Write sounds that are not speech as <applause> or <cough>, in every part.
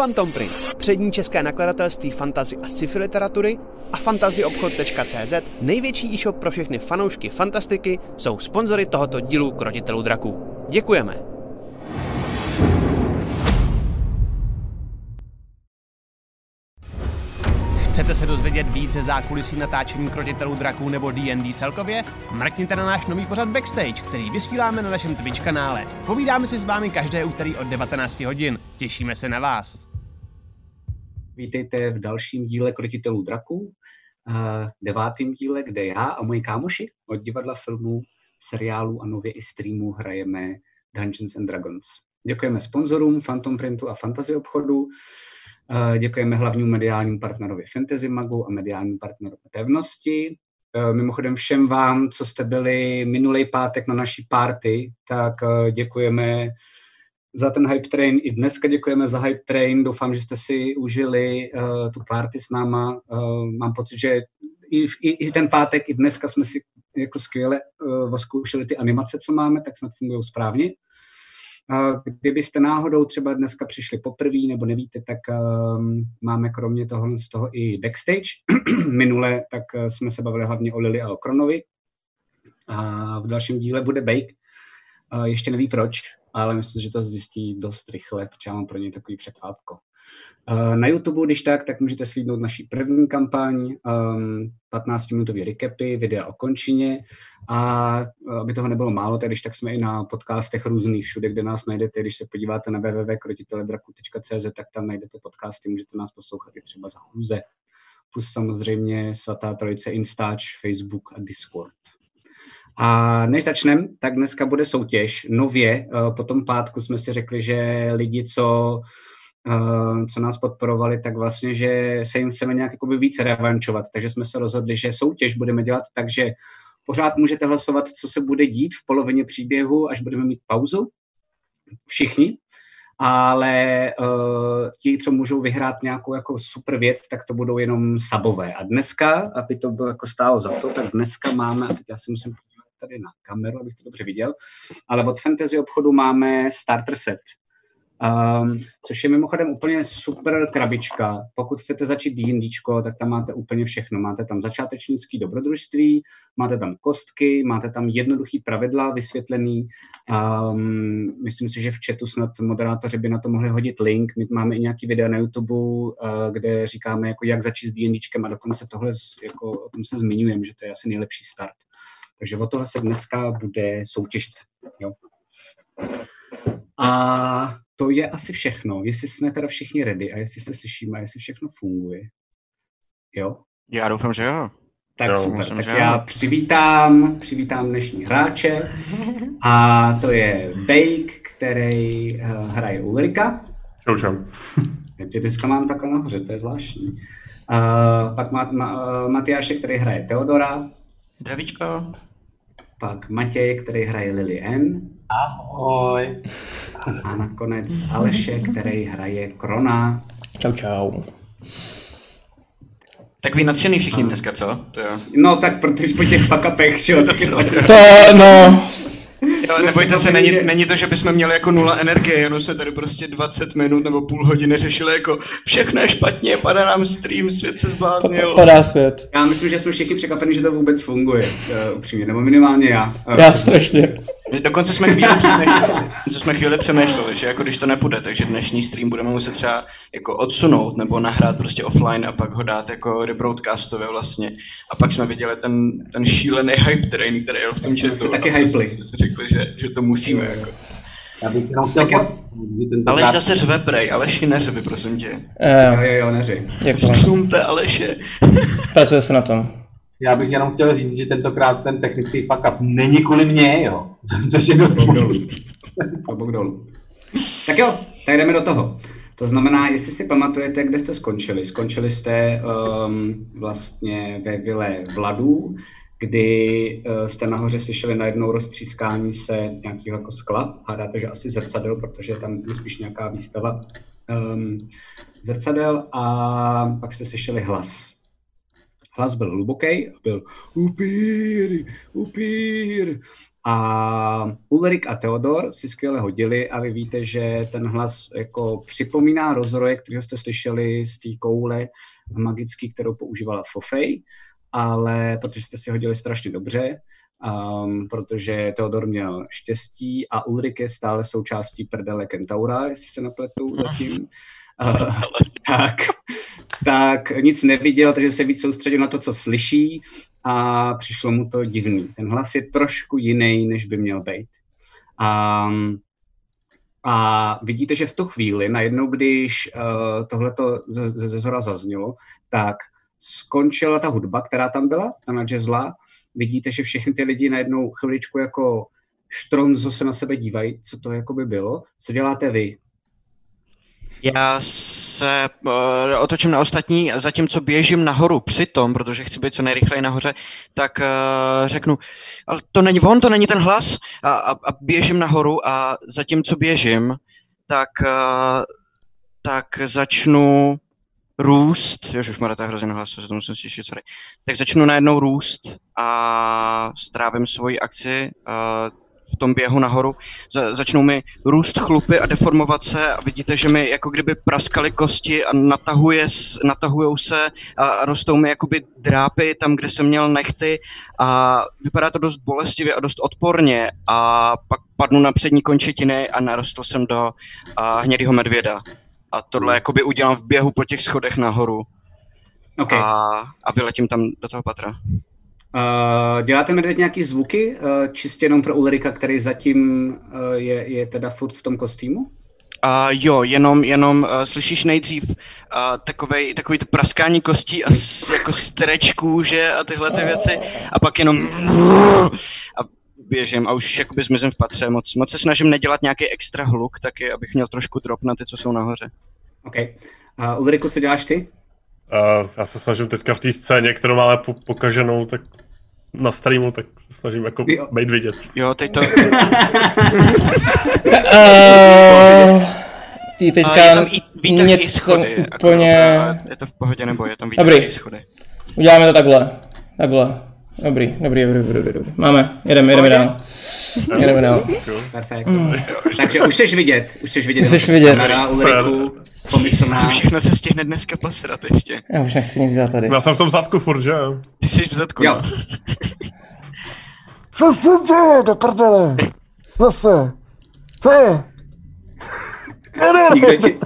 Phantom Print, přední české nakladatelství fantazy a sci-fi literatury a fantazyobchod.cz, největší e-shop pro všechny fanoušky fantastiky, jsou sponzory tohoto dílu Krotitelů draků. Děkujeme! Chcete se dozvědět více zákulisí natáčení Krotitelů draků nebo D&D celkově? Mrkněte na náš nový pořad Backstage, který vysíláme na našem Twitch kanále. Povídáme si s vámi každé úterý od 19 hodin. Těšíme se na vás. Vítejte v dalším díle Krotitelů draků, uh, devátým díle, kde já a moji kámoši od divadla, filmů, seriálů a nově i streamů hrajeme Dungeons and Dragons. Děkujeme sponzorům Phantom Printu a Fantasy obchodu, Děkujeme hlavnímu mediálnímu partnerovi Fantasy Magu a mediálnímu partnerovi Pevnosti. Mimochodem všem vám, co jste byli minulý pátek na naší party, tak děkujeme za ten Hype Train. I dneska děkujeme za Hype Train. Doufám, že jste si užili uh, tu party s náma. Uh, mám pocit, že i, i, i ten pátek, i dneska jsme si jako skvěle uh, zkoušeli ty animace, co máme, tak snad fungují správně. Kdybyste náhodou třeba dneska přišli poprvé nebo nevíte, tak um, máme kromě toho z toho i backstage. <clears throat> Minule tak uh, jsme se bavili hlavně o Lily a o Kronovi. A v dalším díle bude Bake. Uh, ještě neví proč, ale myslím, že to zjistí dost rychle, protože já mám pro něj takový překvapko. Eh, na YouTube, když tak, tak můžete slídnout naší první kampaň, um, 15-minutové recapy, videa o končině a eh, aby toho nebylo málo, tak když tak jsme i na podcastech různých všude, kde nás najdete, když se podíváte na www.krotiteledraku.cz, tak tam najdete podcasty, můžete nás poslouchat i třeba za chůze. Plus samozřejmě Svatá Trojice, Instač, Facebook a Discord. A než začneme, tak dneska bude soutěž. Nově, eh, po tom pátku jsme si řekli, že lidi, co Eh, co nás podporovali, tak vlastně, že se jim chceme nějak jakoby víc revančovat. Takže jsme se rozhodli, že soutěž budeme dělat tak, že pořád můžete hlasovat, co se bude dít v polovině příběhu, až budeme mít pauzu. Všichni. Ale uh, ti, co můžou vyhrát nějakou jako super věc, tak to budou jenom sabové. A dneska, aby to bylo jako stálo za to, tak dneska máme, a teď já si musím tady na kameru, abych to dobře viděl, ale od fantasy obchodu máme starter set Um, což je mimochodem úplně super krabička. Pokud chcete začít D&Dčko, tak tam máte úplně všechno. Máte tam začátečnický dobrodružství, máte tam kostky, máte tam jednoduchý pravidla vysvětlený. Um, myslím si, že v chatu snad moderátoři by na to mohli hodit link. My máme i nějaký videa na YouTube, uh, kde říkáme, jako jak začít s D&Dčkem a dokonce tohle jako, o tom se zmiňujeme, že to je asi nejlepší start. Takže o tohle se dneska bude soutěžit. Jo. A to je asi všechno. Jestli jsme teda všichni ready a jestli se slyšíme a jestli všechno funguje. Jo? Já doufám, že jo. Tak jo, super, myslím, tak já jo. přivítám, přivítám dnešní hráče <laughs> a to je Bake, který uh, hraje Ulrika. Čau, čau. Já tě dneska mám takhle nahoře, to je zvláštní. Uh, pak má, má, uh, Matyáše, který hraje Teodora. Zdravíčko. Pak Matěj, který hraje Lily N. Ahoj. A nakonec Aleše, který hraje Krona. Čau, čau. Tak vy nadšený všichni dneska, co? To jo. No tak protože po těch fuck že jo. <laughs> To, no, Jo, nebojte se, není, není to, že bychom měli jako nula energie, jenom jsme tady prostě 20 minut nebo půl hodiny řešili jako všechno je špatně, padá nám stream, svět se zbláznil. Padá svět. Já myslím, že jsme všichni překvapeni, že to vůbec funguje, uh, upřímně, nebo minimálně já. Uh, já strašně. Dokonce jsme chvíli přemýšleli, jsme chvíli přemýšleli, že jako když to nepůjde, takže dnešní stream budeme muset třeba jako odsunout nebo nahrát prostě offline a pak ho dát jako rebroadcastově vlastně. A pak jsme viděli ten, ten šílený hype train, který jel v tom chatu. taky hypli. Jsme si řekli, že že, to musíme. Jako. Já bych jenom chtěl po... Aleš krát... zase řve prej, Aleši neřvi, prosím tě. Uh, jo, jo, jo, neři. Stlumte Aleše. Pracuje se na tom. Já bych jenom chtěl říct, že tentokrát ten technický fuck up není kvůli mě, jo. <laughs> Což je dost Klobouk dolů. Tak jo, tak jdeme do toho. To znamená, jestli si pamatujete, kde jste skončili. Skončili jste um, vlastně ve vile Vladů, kdy uh, jste nahoře slyšeli najednou roztřískání se nějakého jako skla. Hádáte, že asi zrcadel, protože tam je spíš nějaká výstava um, zrcadel a pak jste slyšeli hlas. Hlas byl hluboký, byl upír, upír. A Ulrik a Theodor si skvěle hodili a vy víte, že ten hlas jako připomíná rozroje, kterého jste slyšeli z té koule magický, kterou používala Fofej, ale protože jste si hodili strašně dobře, um, protože Theodor měl štěstí a Ulrik je stále součástí prdele Kentaura, jestli se napletu zatím. Uh, <laughs> <laughs> tak, tak nic neviděl, takže se víc soustředil na to, co slyší a přišlo mu to divný. Ten hlas je trošku jiný, než by měl být. A, a vidíte, že v tu chvíli, najednou, když uh, tohleto ze, ze zhora zaznělo, tak skončila ta hudba, která tam byla, ta nadžezla. Vidíte, že všechny ty lidi najednou chviličku jako štronzo se na sebe dívají, co to jako by bylo. Co děláte vy? Já se uh, otočím na ostatní, zatímco běžím nahoru přitom, protože chci být co nejrychleji nahoře, tak uh, řeknu, ale to není on, to není ten hlas. A, a, a běžím nahoru a zatímco běžím, tak, uh, tak začnu růst, už má to hrozně hlas, to musím slyšet, sorry, tak začnu najednou růst a strávím svoji akci uh, v tom běhu nahoru, za, začnou mi růst chlupy a deformovat se a vidíte, že mi jako kdyby praskaly kosti a natahuje, natahujou se a, rostou mi jakoby drápy tam, kde jsem měl nechty a vypadá to dost bolestivě a dost odporně a pak padnu na přední končetiny a narostl jsem do a, hnědýho medvěda. A tohle jakoby udělám v běhu po těch schodech nahoru. Okay. A, a vyletím tam do toho patra. Uh, děláte medvěd nějaký zvuky, uh, čistě jenom pro Ulrika, který zatím uh, je, je teda furt v tom kostýmu? Uh, jo, jenom, jenom uh, slyšíš nejdřív uh, takovej, takový to praskání kostí a s, jako streč kůže a tyhle ty věci a pak jenom a běžím a už jakoby zmizím v patře. Moc, moc se snažím nedělat nějaký extra hluk taky, abych měl trošku drop na ty, co jsou nahoře. OK. Uh, Ulriku, co děláš ty? Uh, já se snažím teďka v té scéně, kterou máme po- pokaženou, tak na streamu, tak se snažím jako Jo. být vidět. Jo, teď to... Uh, ty A je teďka tam i něco schody. jako, úplně... je to v pohodě nebo je tam výtah Dobrý. schody. Uděláme to takhle. Takhle. Dobrý, dobrý, dobrý, dobrý, dobrý, dobrý. Máme, jedeme, jedeme dál. Jedeme dál. Perfekt. Takže už jsi vidět, už jsi vidět. Jsi vidět. Kamera, Ulriku, pomyslná. Co všechno se stihne dneska posrat ještě. Já už nechci nic dělat tady. Já jsem v tom zadku furt, že? Ty jsi v zadku, Jo. no. Co se děje do prdele? Zase. Co je? Nikdo ti,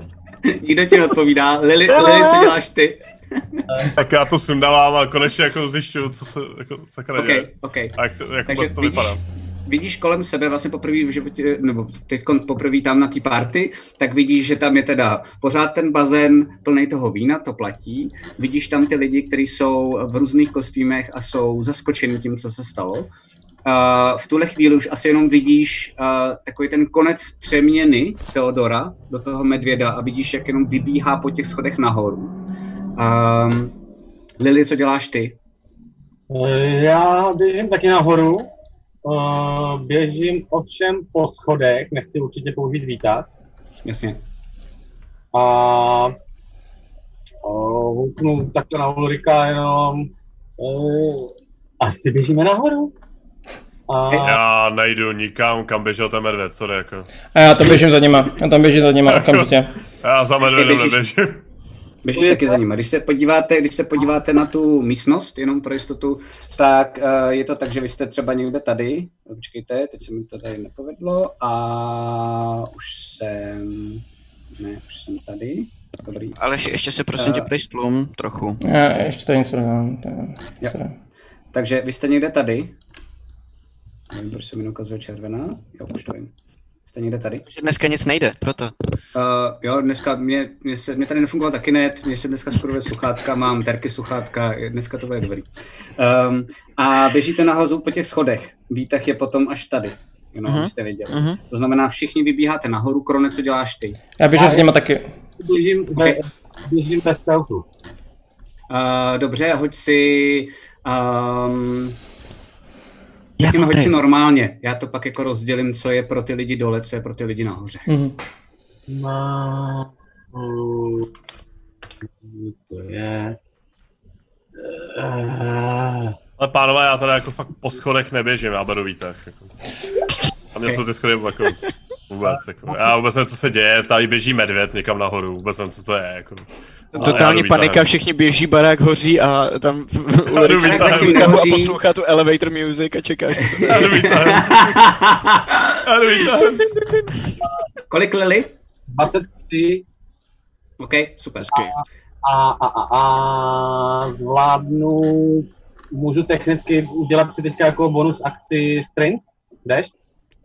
nikdo ti neodpovídá. Lili, Lili, co děláš ty? <laughs> Tak já to sundávám a konečně jako zjišťuju, co se jako sakra OK, děje. OK. A jak to, jak Takže to vidíš, vypadá. vidíš kolem sebe vlastně poprvé v životě, nebo teď poprvé tam na té party, tak vidíš, že tam je teda pořád ten bazén plný toho vína, to platí. Vidíš tam ty lidi, kteří jsou v různých kostýmech a jsou zaskočeni tím, co se stalo. Uh, v tuhle chvíli už asi jenom vidíš uh, takový ten konec přeměny Theodora do toho medvěda a vidíš, jak jenom vybíhá po těch schodech nahoru. Um, Lily, co děláš ty? Eh, Já běžím taky nahoru. Eh, Běžím ovšem po schodech, nechci určitě použít výtah. Jasně. A uh, houknu takhle na Ulrika jenom. Uh, asi běžíme nahoru. A Já nejdu nikam, kam běžel ten medvěd, sorry, jako. A já to běžím za nima. Já tam běžím za nima <laughs> okamžitě. Já za medvědem neběžím. Běžíš taky za. Když se podíváte, když se podíváte na tu místnost, jenom pro jistotu, tak uh, je to tak, že vy jste třeba někde tady. Počkejte, teď se mi to tady nepovedlo a už jsem... Ne, už jsem tady. Dobrý. Ale ještě, se prosím tě Eh. prejstlum trochu. Já ještě tady něco nemám. to je- Jo. sorry. Takže vy jste někde tady. Nevím, proč se mi ukazuje červená. Jo, už to vím. Jste někde tady? Že dneska nic nejde, proto. Uh, jo, dneska mě, mě, se, mě tady nefungoval taky net, mě se dneska skoro sluchátka, mám terky sluchátka, dneska to bude dobrý. Um, a běžíte nahoru po těch schodech, výtah je potom až tady, jenom Mhm. abyste věděli. Mhm. To znamená, všichni vybíháte nahoru, Krone, co děláš ty? Já běžím s nima taky. běžím, ve, běžím ve stealthu. Uh, dobře, hoď si... Um, Řekněme, hoď si normálně. Já to pak jako rozdělím, co je pro ty lidi dole, co je pro ty lidi nahoře. Mhm. No, uh, to je... Uh, A pánové, já teda jako fakt po schodech neběžím, já beru výtah. Jako. A mě jsou ty schody jako vůbec, jako. Já vůbec nevím, co se děje, tady běží medvěd někam nahoru, vůbec nevím, co to je, jako. Totální panika, všichni běží, barák hoří a tam a poslouchá tu elevator music a čekáš. Já <laughs> jdu. Kolik Lily? 23 OK, super. a, a, a, a zvládnu, můžu technicky udělat si teďka jako bonus akci strength, jdeš?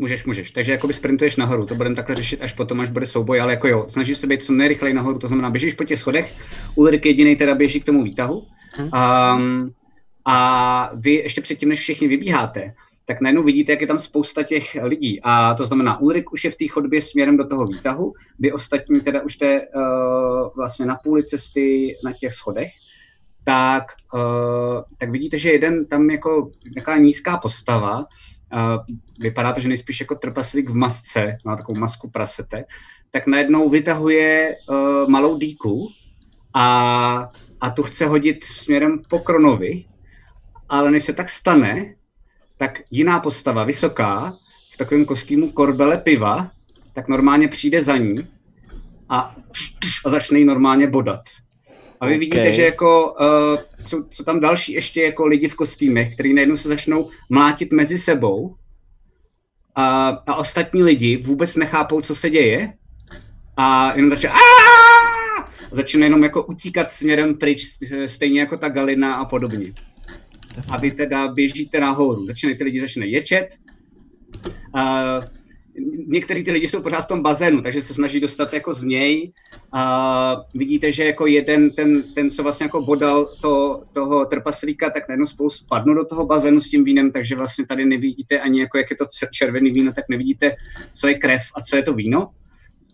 Můžeš, můžeš. Takže jakoby sprintuješ nahoru, to budeme takhle řešit až potom, až bude souboj, ale jako jo, snažíš se být co nejrychleji nahoru, to znamená, běžíš po těch schodech, Ulrik jediný teda běží k tomu výtahu. Um, a vy ještě předtím, než všichni vybíháte, tak najednou vidíte, jak je tam spousta těch lidí. A to znamená, Ulrik už je v té chodbě směrem do toho výtahu, vy ostatní teda už jste uh, vlastně na půli cesty na těch schodech. Tak, uh, tak vidíte, že jeden tam jako taková nízká postava, uh, vypadá to, že nejspíš jako trpaslík v masce, má takovou masku prasete, tak najednou vytahuje uh, malou dýku a, a tu chce hodit směrem po Kronovi, ale než se tak stane, tak jiná postava, vysoká, v takovém kostýmu korbele piva, tak normálně přijde za ní a, a začne jí normálně bodat. A vy Ok. vidíte, že jako uh, jsou, jsou tam další ještě jako lidi v kostýmech, kteří najednou se začnou mlátit mezi sebou a, a ostatní lidi vůbec nechápou, co se děje a jenom začne začne jenom jako utíkat směrem pryč, stejně jako ta Galina a podobně. A vy teda běžíte nahoru, začínají ty lidi začne ječet. Uh, některý ty lidi jsou pořád v tom bazénu, takže se snaží dostat jako z něj. A vidíte, že jako jeden, ten, ten co vlastně jako bodal to, toho trpaslíka, tak najednou spolu spadnou do toho bazénu s tím vínem, takže vlastně tady nevidíte ani jako jak je to čer- červený víno, tak nevidíte, co je krev a co je to víno.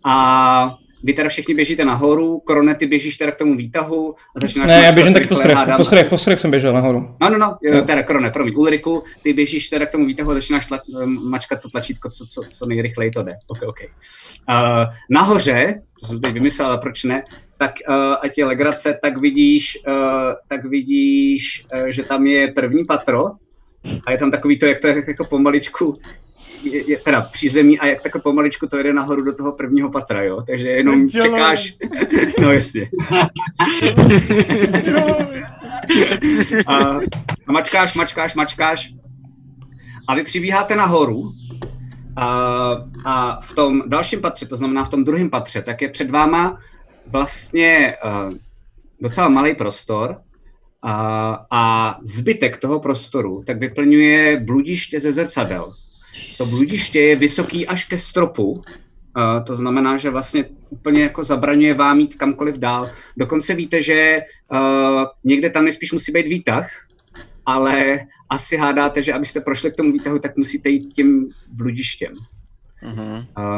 A vy teda všichni běžíte nahoru, Korone, ty běžíš teda k tomu výtahu a začínáš Ne, já běžím taky po schodech, po schodech, po jsem běžel nahoru. No, no, no, Jo. teda Krone, promiň, Ulriku, ty běžíš teda k tomu výtahu a začínáš tla, mačkat to tlačítko, co, co, co nejrychleji to jde. OK, OK. Uh, nahoře, to jsem teď vymyslel, ale proč ne, tak uh, ať je legrace, tak vidíš, uh, tak vidíš, uh, že tam je první patro a je tam takový to, jak to je jako pomaličku, je, je, teda přízemí a jak takhle pomaličku to jede nahoru do toho prvního patra, jo, takže jenom Dělej. čekáš, <laughs> no jasně. a, <laughs> a mačkáš, mačkáš, mačkáš a vy přibíháte nahoru a, a v tom dalším patře, to znamená v tom druhém patře, tak je před váma vlastně uh, docela malý prostor a, a zbytek toho prostoru tak vyplňuje bludiště ze zrcadel. To bludiště je vysoký až ke stropu, uh, to znamená, že vlastně úplně jako zabraňuje vám jít kamkoliv dál. Dokonce víte, že uh, někde tam nejspíš musí být výtah, ale asi hádáte, že abyste prošli k tomu výtahu, tak musíte jít tím bludištěm.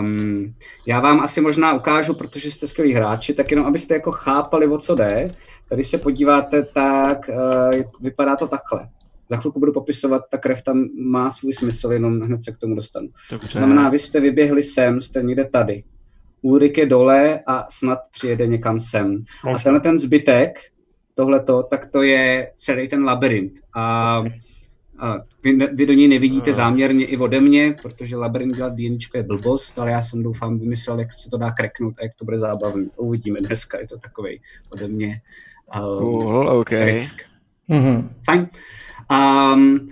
Um, já vám asi možná ukážu, protože jste skvělí hráči, tak jenom abyste jako chápali, o co jde. Tady se podíváte, tak uh, vypadá to takhle. Za chvilku budu popisovat, ta krev tam má svůj smysl, jenom hned se k tomu dostanu. To znamená, vy jste vyběhli sem, jste někde tady. Ulrik je dole a snad přijede někam sem. A Možná. tenhle ten zbytek, tohleto, tak to je celý ten labirint. A, a vy, vy do něj nevidíte záměrně i ode mě, protože labirint dělat D&Dčko je blbost, ale já jsem doufám vymyslel, jak se to dá kreknout a jak to bude zábavný. To Uvidíme dneska, je to takovej ode mě um, Cool, OK. risk. Mhm. Fajn. Um,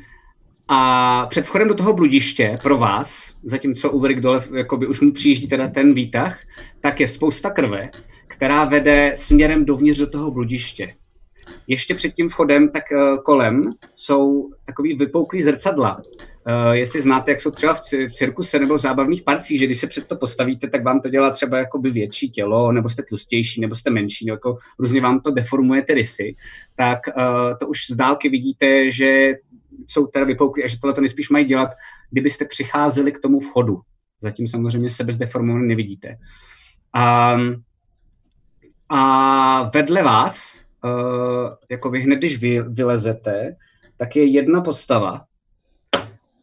a před vchodem do toho bludiště pro vás, zatímco Ulrik dole, jakoby už mu přijíždí teda ten výtah, tak je spousta krve, která vede směrem dovnitř do toho bludiště. Ještě před tím vchodem, tak uh, kolem jsou takový vypouklý zrcadla. Uh, jestli znáte, jak jsou třeba v, v cirkuse nebo v zábavných parcích, že když se před to postavíte, tak vám to dělá třeba jakoby větší tělo, nebo jste tlustější, nebo jste menší, nebo jako různě vám to deformuje ty rysy, tak uh, to už z dálky vidíte, že jsou teda vypouklí a že tohle to nejspíš mají dělat, kdybyste přicházeli k tomu vchodu. Zatím samozřejmě sebe zdeformované nevidíte. Um, a vedle vás, uh, jako vy hned, když vy, vylezete, tak je jedna postava,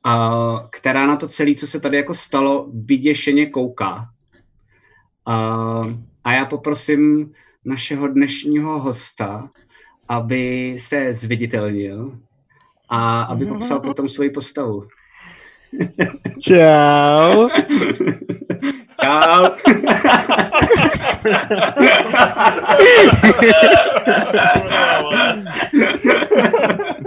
uh, která na to celé, co se tady jako stalo, vyděšeně kouká. Uh, a já poprosím našeho dnešního hosta, aby se zviditelnil a aby popsal <laughs> potom svoji postavu. Čau. Čau. <laughs> <laughs>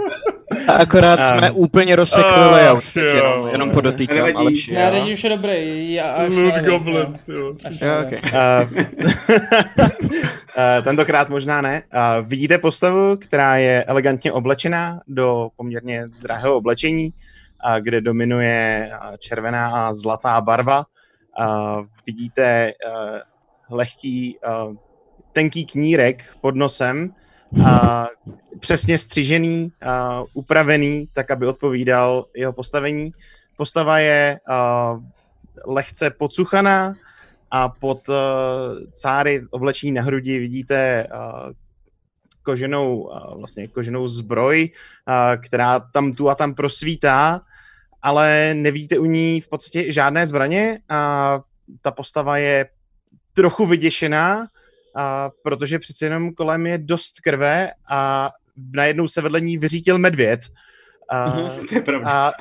Akorát A- jsme úplně rozsekli Ach, layout, teď jo. jenom, jenom podotýkám, Nevadí. Aleši, Ne, teď už je dobrý. Já až Lord ne, Goblin, jo. Až Jo, ne. okay. Uh, <laughs> uh, tentokrát možná ne. Uh, vidíte postavu, která je elegantně oblečená do poměrně drahého oblečení, uh, kde dominuje uh, červená a zlatá barva. Uh, vidíte uh, lehký, uh, tenký knírek pod nosem, uh, přesně střižený, uh, upravený, tak, aby odpovídal jeho postavení. Postava je uh, lehce pocuchaná, a pod uh, cáry oblečení na hrudi vidíte uh, koženou, uh, vlastně koženou zbroj, uh, která tam tu a tam prosvítá, ale nevíte u ní v podstatě žádné zbraně a ta postava je trochu vyděšená, a protože přece jenom kolem je dost krve a najednou se vedle ní vyřítil medvěd. A, To je pravda. a,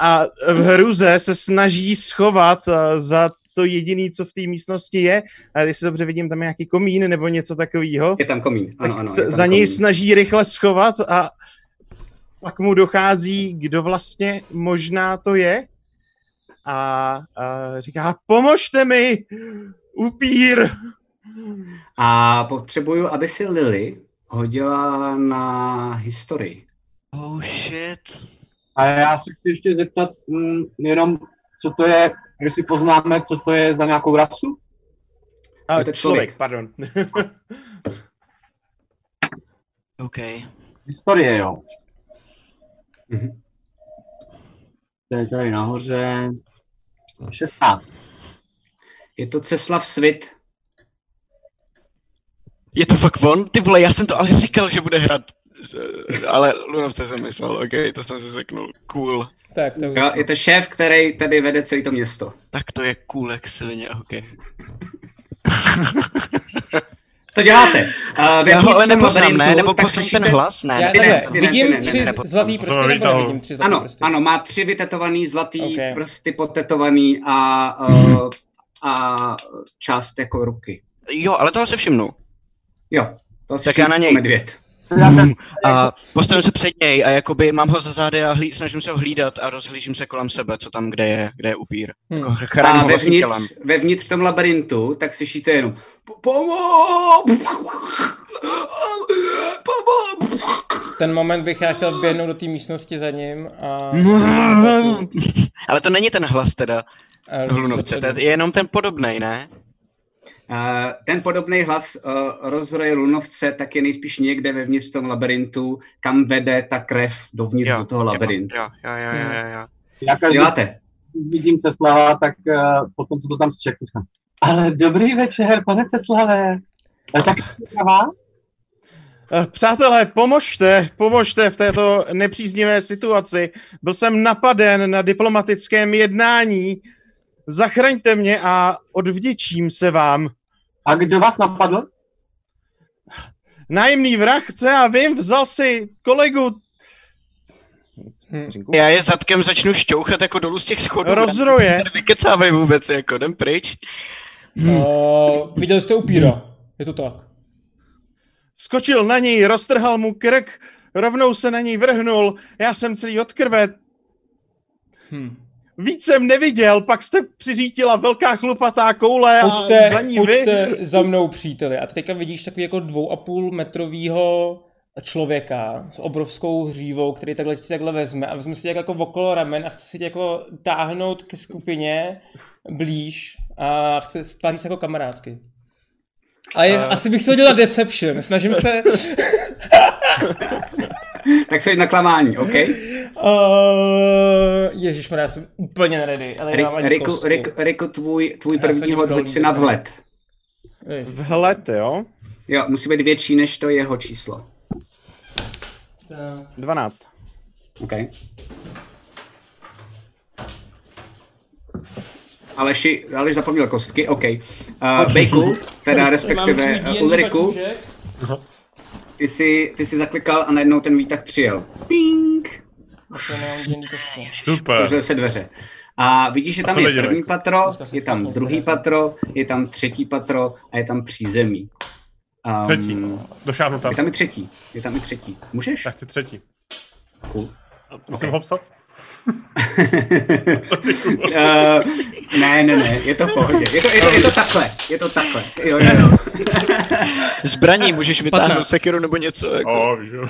a v hruze se snaží schovat za to jediný, co v té místnosti je. A jestli dobře vidím, tam je nějaký komín nebo něco takového. Je tam komín, ano, ano. tam za něj komín. snaží rychle schovat a pak mu dochází, kdo vlastně možná to je. A, a říká, pomožte mi, upír. A potřebuju, aby si Lily hodila na historii. Oh shit. A já se chci ještě zeptat mm, jenom, co to je, jestli poznáme, co to je za nějakou rasu? A, Je to člověk. člověk. pardon. <laughs> OK. Historie, jo. Mhm. To je tady nahoře. 16. Je to Ceslav Svit. Je to fakt on? Ty vole, já jsem to ale říkal, že bude hrát. Ale Lunovce jsem myslel, OK, to jsem si řeknul. Cool. Tak, to Jo, je to šéf, který tady vede celé to město. Tak to je cool jak svině, OK. <laughs> To děláte. Uh, Já ho ale nepoznám, ne? Nebo poslední ten hlas? Ne, Já ne, ne, ne, vidím ty ne, tři ne, ne, zlatý prsty, nebo nevidím tři zlatý Ano, prsty? ano, má tři vytetovaný zlatý Ok. okay. prsty potetovaný a, uh, a část jako ruky. Jo, ale toho se všimnu. Jo, to si Tak já na něj. medvěd. A postavím se před něj a jakoby mám ho za zády a hlí, snažím se ho hlídat a rozhlížím se kolem sebe, co tam, kde je, kde je upír. Hmm. Jako A ho tělem. vevnitř, vevnitř v tom labirintu, tak slyšíte jenom "Po- Pomoc! Pomoc! Ten moment bych já chtěl běhnout do té místnosti za ním a... Ale to není ten hlas teda, a toho Lunovce, to je jenom ten podobnej, ne? Ten podobný hlas uh, rozroje lunovce tak je nejspíš někde vevnitř v tom labirintu, kam vede ta krev dovnitř do toho labirintu. Jo, jo, jo, jo, jo, jo. Já každý Děláte? vidím Ceslava, tak uh, potom, co to tam zčeknu, ale dobrý večer, pane Ceslave. A tak? Eh, Přátelé, pomožte, pomožte v této nepříznivé situaci. Byl jsem napaden na diplomatickém jednání. Zachraňte mě a odvděčím se vám. A kdo vás napadl? Nájemný vrah, co já vím, vzal si kolegu Hm. Já je zadkem začnu šťouchat jako dolů z těch schodů. Rozroje. Vykecávej vůbec, jako jdem pryč. Uh, viděl jste upíra, je to tak. Skočil na něj, roztrhal mu krk, rovnou se na něj vrhnul. Já jsem celý od krve. Hm. Víc jsem neviděl, pak jste přiřítila velká chlupatá koule a Pojďte, za ní vy. za mnou, příteli. A teďka vidíš takový jako dvou a půl metrovýho člověka s obrovskou hřívou, který takhle si takhle vezme a vezme si tě jako okolo ramen a chce si tě jako táhnout ke skupině blíž a chce tvářit se jako kamarádsky. A je, A- asi bych se hodil na Deception. Snažím se... <laughs> Tak jsi na klamání, OK? Uh, Ježišmarja, já jsem úplně neready. Ale Riku. Riku, Riku, tvůj, tvůj první hod hoď si na vhled. Ježiš. Vhled, jo? Jo, musí být větší než to jeho číslo. Tak. 12. OK. Aleši, Aleš zapomněl kostky, OK. Uh, Bejku, teda <laughs> respektive uh, svůj Ulriku. Ty jsi, ty jsi zaklikal a najednou ten výtah přijel. Ping! Kostku. Super. Otevřely se dveře. A vidíš, že tam je první patro, Dneska se je tam špatně druhý patro, je tam třetí patro a je tam přízemí. Um, Třetí. Došáhnu tam. Je tam i třetí. Je tam i třetí. Můžeš? Já chci třetí. Cool. Musím Ok. ho psat? Uh, <laughs> ne, ne, ne, je to v pohodě. Je to, je to, je to takhle, je to takhle. Jo, jo, jo. <laughs> Zbraní můžeš vytáhnout 15. sekiru nebo něco. Jako. O, víš jo.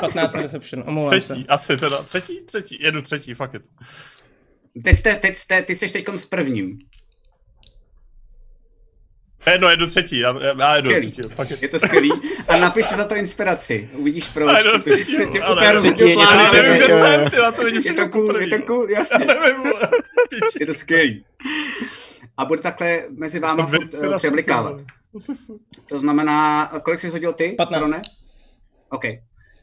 15 na deception, omlouvám se. Třetí, asi teda. Třetí, třetí, jedu třetí, fuck it. Teď jste, teď jste, ty jsi teď v prvním. Jedno, jedu třetí, já, já, Skvělý. třetí, fuck Je it. to skvělý. A napiš si za to inspiraci. Uvidíš proč, A jedu protože třetí, se tě ale- úplně rozhodil Třetí je něco plán. Já nevím, kde jsem, ty, já to vidím Je to cool, je to cool, Já jasně. <laughs> Je to skvělý. A bude takhle mezi váma furt, eh, přeblikávat. ty To znamená, kolik jsi hodil ty? 15. Karone? OK.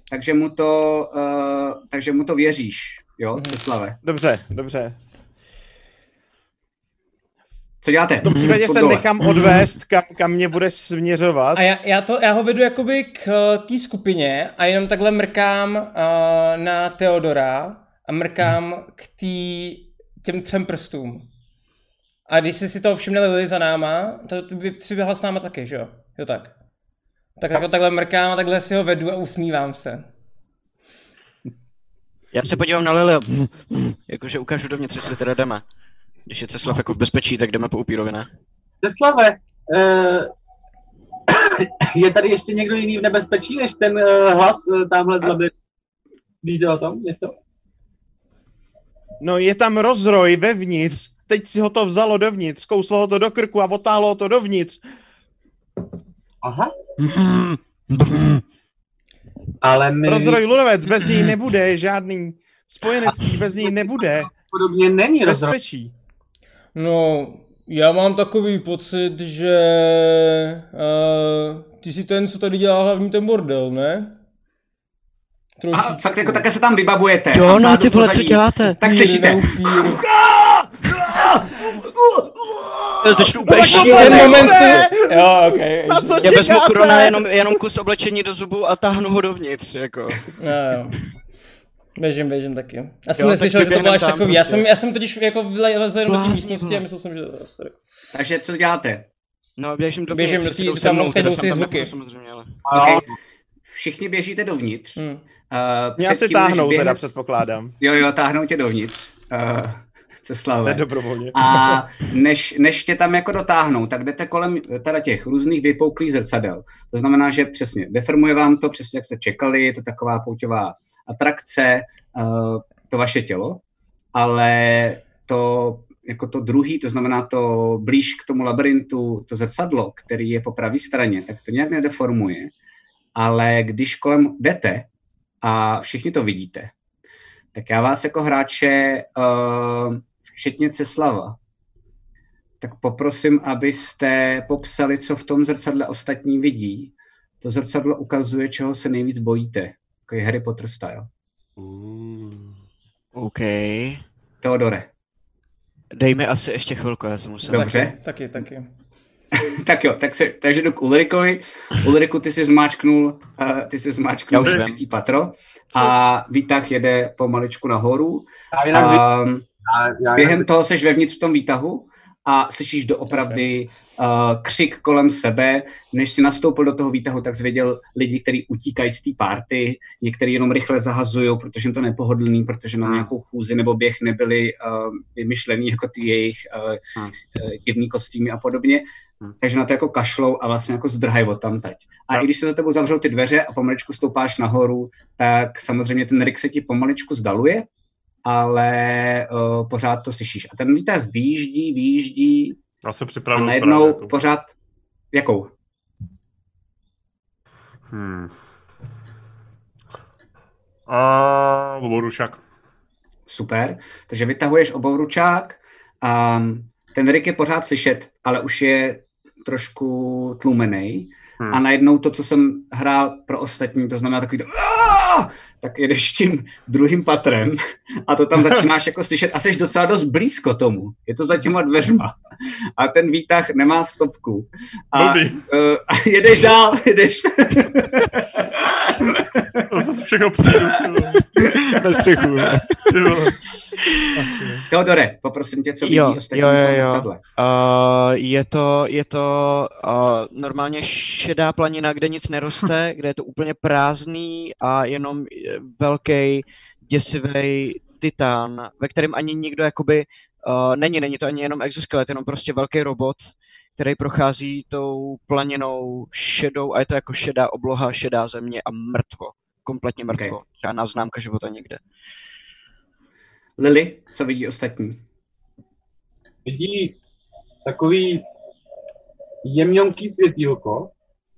Takže mu to, uh, takže mu to věříš, jo, Mhm. Ceslave. Dobře, dobře. Co děláte? V tom případě se dole. nechám odvést, kam, kam mě bude směřovat. A já, já, to, já ho vedu jakoby k eh, té skupině a jenom takhle mrkám uh, na Teodora a mrkám k tý, těm třem prstům. A když jsi si toho všimli Lily za náma, to to by si běhla s náma taky, že jo? Jo tak. Tak jako takhle mrkám a takhle si ho vedu a usmívám se. Já se podívám na Lily. <laughs> Jakože ukážu dovnitř, jestli teda jdeme. Když je Ceslav jako v bezpečí, tak jdeme po upírovi, ne? Teslave, uh, <coughs> je tady ještě někdo jiný v nebezpečí, než ten uh, hlas uh, tamhle z? Víte o tom něco? No je tam rozroj vevnitř, teď si ho to vzalo dovnitř, kouslo ho to do krku a otálo ho to dovnitř. Aha. <coughs> Ale my Rozroj lunovec, bez něj nebude žádný spojenectví, bez něj nebude podobně není rozroj. bezpečí. No, já mám takový pocit, že uh, ty jsi ten, co tady dělá hlavní ten bordel, ne? A fakt jako také se tam vybavujete. Jo, no ty vole, co děláte? Tak slyšíte. no. Já začnu. Ten moment. Jo, ok. Na co Já vezmu korona jenom, jenom kus oblečení do zubu a táhnu ho dovnitř, jako. Jo, jo. Běžím, běžím taky. Já jsem Jo, neslyšel, tak že to bylo až takový. Já prostě. jsem, já jsem totiž jako vylezl do té místnosti a myslel jsem, že... sorry. Takže co děláte? No, běžím do Běžím do jdou tam se mnou, teď teda jdou ty tam zvuky. samozřejmě, ale. Okay. Všichni běžíte dovnitř. Hm. Uh, Mě asi táhnou teda, běhne- předpokládám. Jo, jo, táhnou tě dovnitř. Uh, se. Nedobrovolně. <laughs> A než, než tě tam jako dotáhnou, tak jdete kolem teda těch různých vypouklých zrcadel. To znamená, že přesně deformuje vám to, přesně jak jste čekali, je to taková pouťová atrakce, uh, to vaše tělo, ale to jako to druhý, to znamená to blíž k tomu labirintu, to zrcadlo, který je po pravé straně, tak to nějak nedeformuje, ale když kolem jdete a všichni to vidíte, tak já vás jako hráče, uh, včetně Ceslava, tak poprosím, abyste popsali, co v tom zrcadle ostatní vidí. To zrcadlo ukazuje, čeho se nejvíc bojíte. Takový Harry Potter style. OK. Teodore. Dej mi asi ještě chvilku, já se musím... Dobře. Taky, taky. <laughs> tak jo, tak se, takže jdu k Ulrikovi. Ulriku, ty si zmáčknul, uh, ty si zmáčknul Já už vím. třetí patro a výtah jede pomaličku nahoru. Já jinak vy- Um, já, já, během toho seš vevnitř v tom výtahu a slyšíš doopravdy uh, křik kolem sebe. Než si nastoupil do toho výtahu, tak jsi viděl lidi, kteří utíkají z té party, někteří jenom rychle zahazují, protože jim to nepohodlný, protože na Hmm. nějakou chůzi nebo běh nebyli uh, vymyšlený jako ty jejich uh, uh, divný kostýmy a podobně. Hmm. Takže na to jako kašlou a vlastně jako zdrhají od tam teď. A No. i když se za tebou zavřou ty dveře a pomaličku stoupáš nahoru, tak samozřejmě ten Rick se ti pomaličku zdaluje, ale uh, pořád to slyšíš. A ten výtah výjíždí, výjíždí Já se a najednou jako. pořád... Jakou? Hmm. A oborušák. Super. Takže vytahuješ obouručák a ten Rick je pořád slyšet, ale už je trošku tlumený. Hmm. A najednou to, co jsem hrál pro ostatní, to znamená takový to, Tak jedeš tím druhým patrem a to tam <laughs> začínáš jako slyšet a jsi docela dost blízko tomu. Je to za těma dveřma. A ten výtah nemá stopku. A, uh, a <laughs> jedeš dál, jedeš. <laughs> To všechno přijdu. Ve střechu. Teodore, poprosím tě, co vidí Jo, ostatní jo, jo, jo. Uh, je to, je to uh, normálně šedá planina, kde nic neroste, kde je to úplně prázdný a jenom velký děsivý titán, ve kterém ani nikdo jakoby uh, není, není to ani jenom exoskelet, jenom prostě velký robot, který prochází tou planinou šedou a je to jako šedá obloha, šedá země a mrtvo. Kompletně mrtvo. Ok. Žádná známka života nikde. Lily, co vidí ostatní? vidí takový jemňonký světýlko,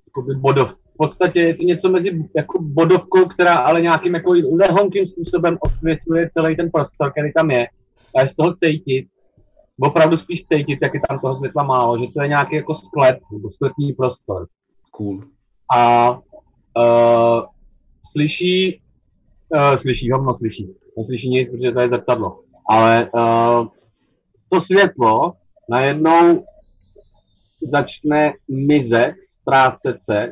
jakoby bodov. V podstatě je to něco mezi jako bodovkou, která ale nějakým jako lehonkým způsobem osvětluje celý ten prostor, který tam je. A je z toho cítit, opravdu spíš cítit, jak je tam toho světla málo, že to je nějaký jako sklep, nebo sklepní prostor. Cool. A uh, slyší, uh, slyší, hovno slyší. Neslyší nic, protože to je zrcadlo. Ale uh, to světlo najednou začne mizet, ztrácet se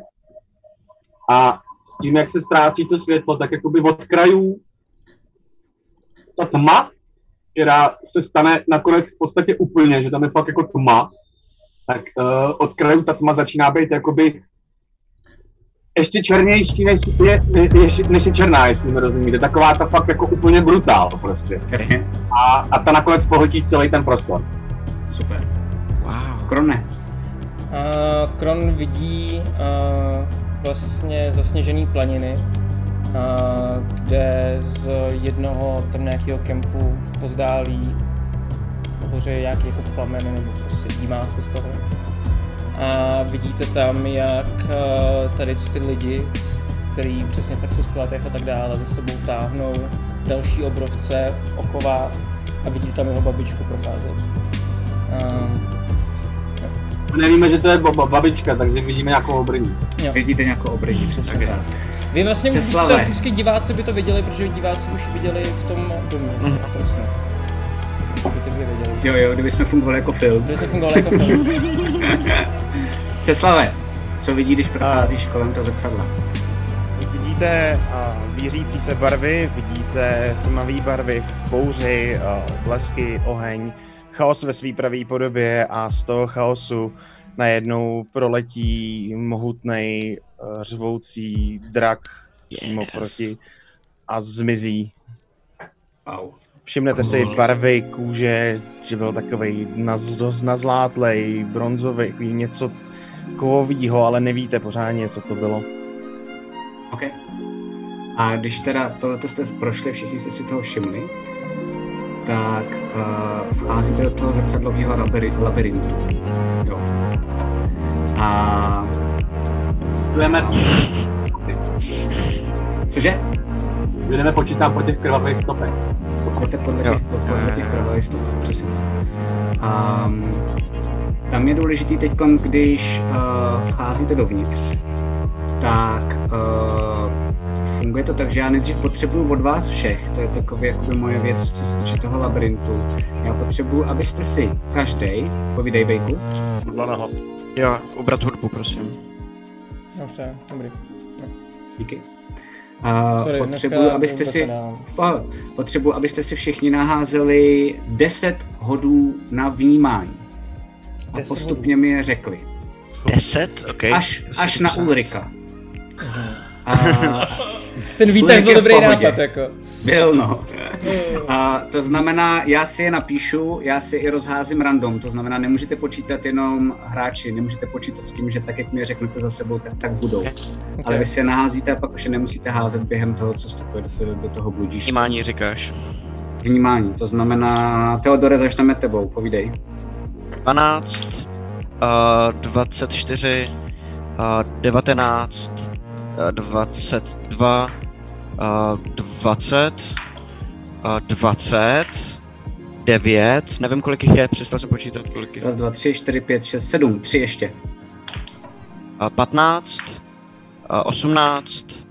a s tím, jak se ztrácí to světlo, tak jakoby od krajů ta tma, která se stane nakonec v podstatě úplně, že tam je fakt jako tma, tak uh, od krajů ta tma začíná být jakoby ještě černější, než je, než, než je černá, jestli mi rozumíte. Taková ta fakt jako úplně brutál prostě. Jasně. A, a ta nakonec pohltí celý ten prostor. Super. Wow. Krone. A Kron vidí a, vlastně zasněžený planiny, a, kde z jednoho tam nějakého kempu v pozdálí hoře nějaký jako plamen nebo prostě dímá se z toho. A vidíte tam, jak a, tady ty lidi, který přesně v exoskeletech a tak dále, za sebou táhnou další obrovce ochovách a vidíte tam jeho babičku procházet. A, Nevíme, že to je baba, babička, takže vidíme nějakou obrní. jo. Vidíte nějakou obrní, přesně tak. Vy vlastně už teoreticky diváci by to viděli, protože diváci už viděli v tom domě. Mm. To jsme. Jo, jo, kdyby jsme fungovali jako film. Kdyby se fungovalo jako film. <laughs> Ceslave, co vidí, když procházíš kolem toho zrcadla? Vidíte uh, vířící se barvy, vidíte tmavé barvy v bouři, uh, blesky, oheň, chaos ve své pravé podobě a z toho chaosu najednou proletí mohutný uh, řvoucí drak přímo Yes. proti a zmizí. Wow. Všimnete si barvy kůže, že byl takový naz, dost nazlátlej, bronzový, něco kovovýho, ale nevíte pořádně, co to bylo. OK. A když teda tohleto jste prošli, všichni jste si toho všimli, tak uh, vcházíte do toho zrcadlového labiri- labirintu. Jo. A Budeme, cože? budeme počítat po těch krvavých stopech. Jdete podle těch, podle těch krvavých stopů, přesně. Um, tam je důležitý teď, když uh, vcházíte dovnitř, tak uh, funguje to tak, že já nejdřív potřebuju od vás všech, to je takový jakoby moje věc, co se týče toho labirintu. Já potřebuju, abyste si každý, povídej Bejku, Hudba na hlas. Jo, ubrat hudbu, prosím. Dobře, dobrý. díky. Uh, Sorry, potřebuju, dneska abyste si, potřebuju, abyste si všichni naházeli 10 hodů na vnímání. A 10 postupně mi je řekli. Deset? OK. Až, až na Ulrika. A <laughs> Ten výtah byl je dobrý nápad, jako. Byl, no. A to znamená, já si je napíšu, já si i rozházím random, to znamená, nemůžete počítat jenom hráči, nemůžete počítat s tím, že tak, jak mi je řeknete za sebou, tak, tak budou. Ale vy si je naházíte a pak už je nemusíte házet během toho, co vstupujete do, do toho bludiště. Vnímání říkáš. Vnímání, to znamená, Teodore, začneme tebou, povídej. 12, uh, 24, uh, 19, uh, 22, uh, 20, uh, 20, 9, nevím kolik jich je, přestal jsem počítat kolik jich je. Raz, dva, tři, čtyři, pět, šest, sedm, tři ještě. a 15, a 18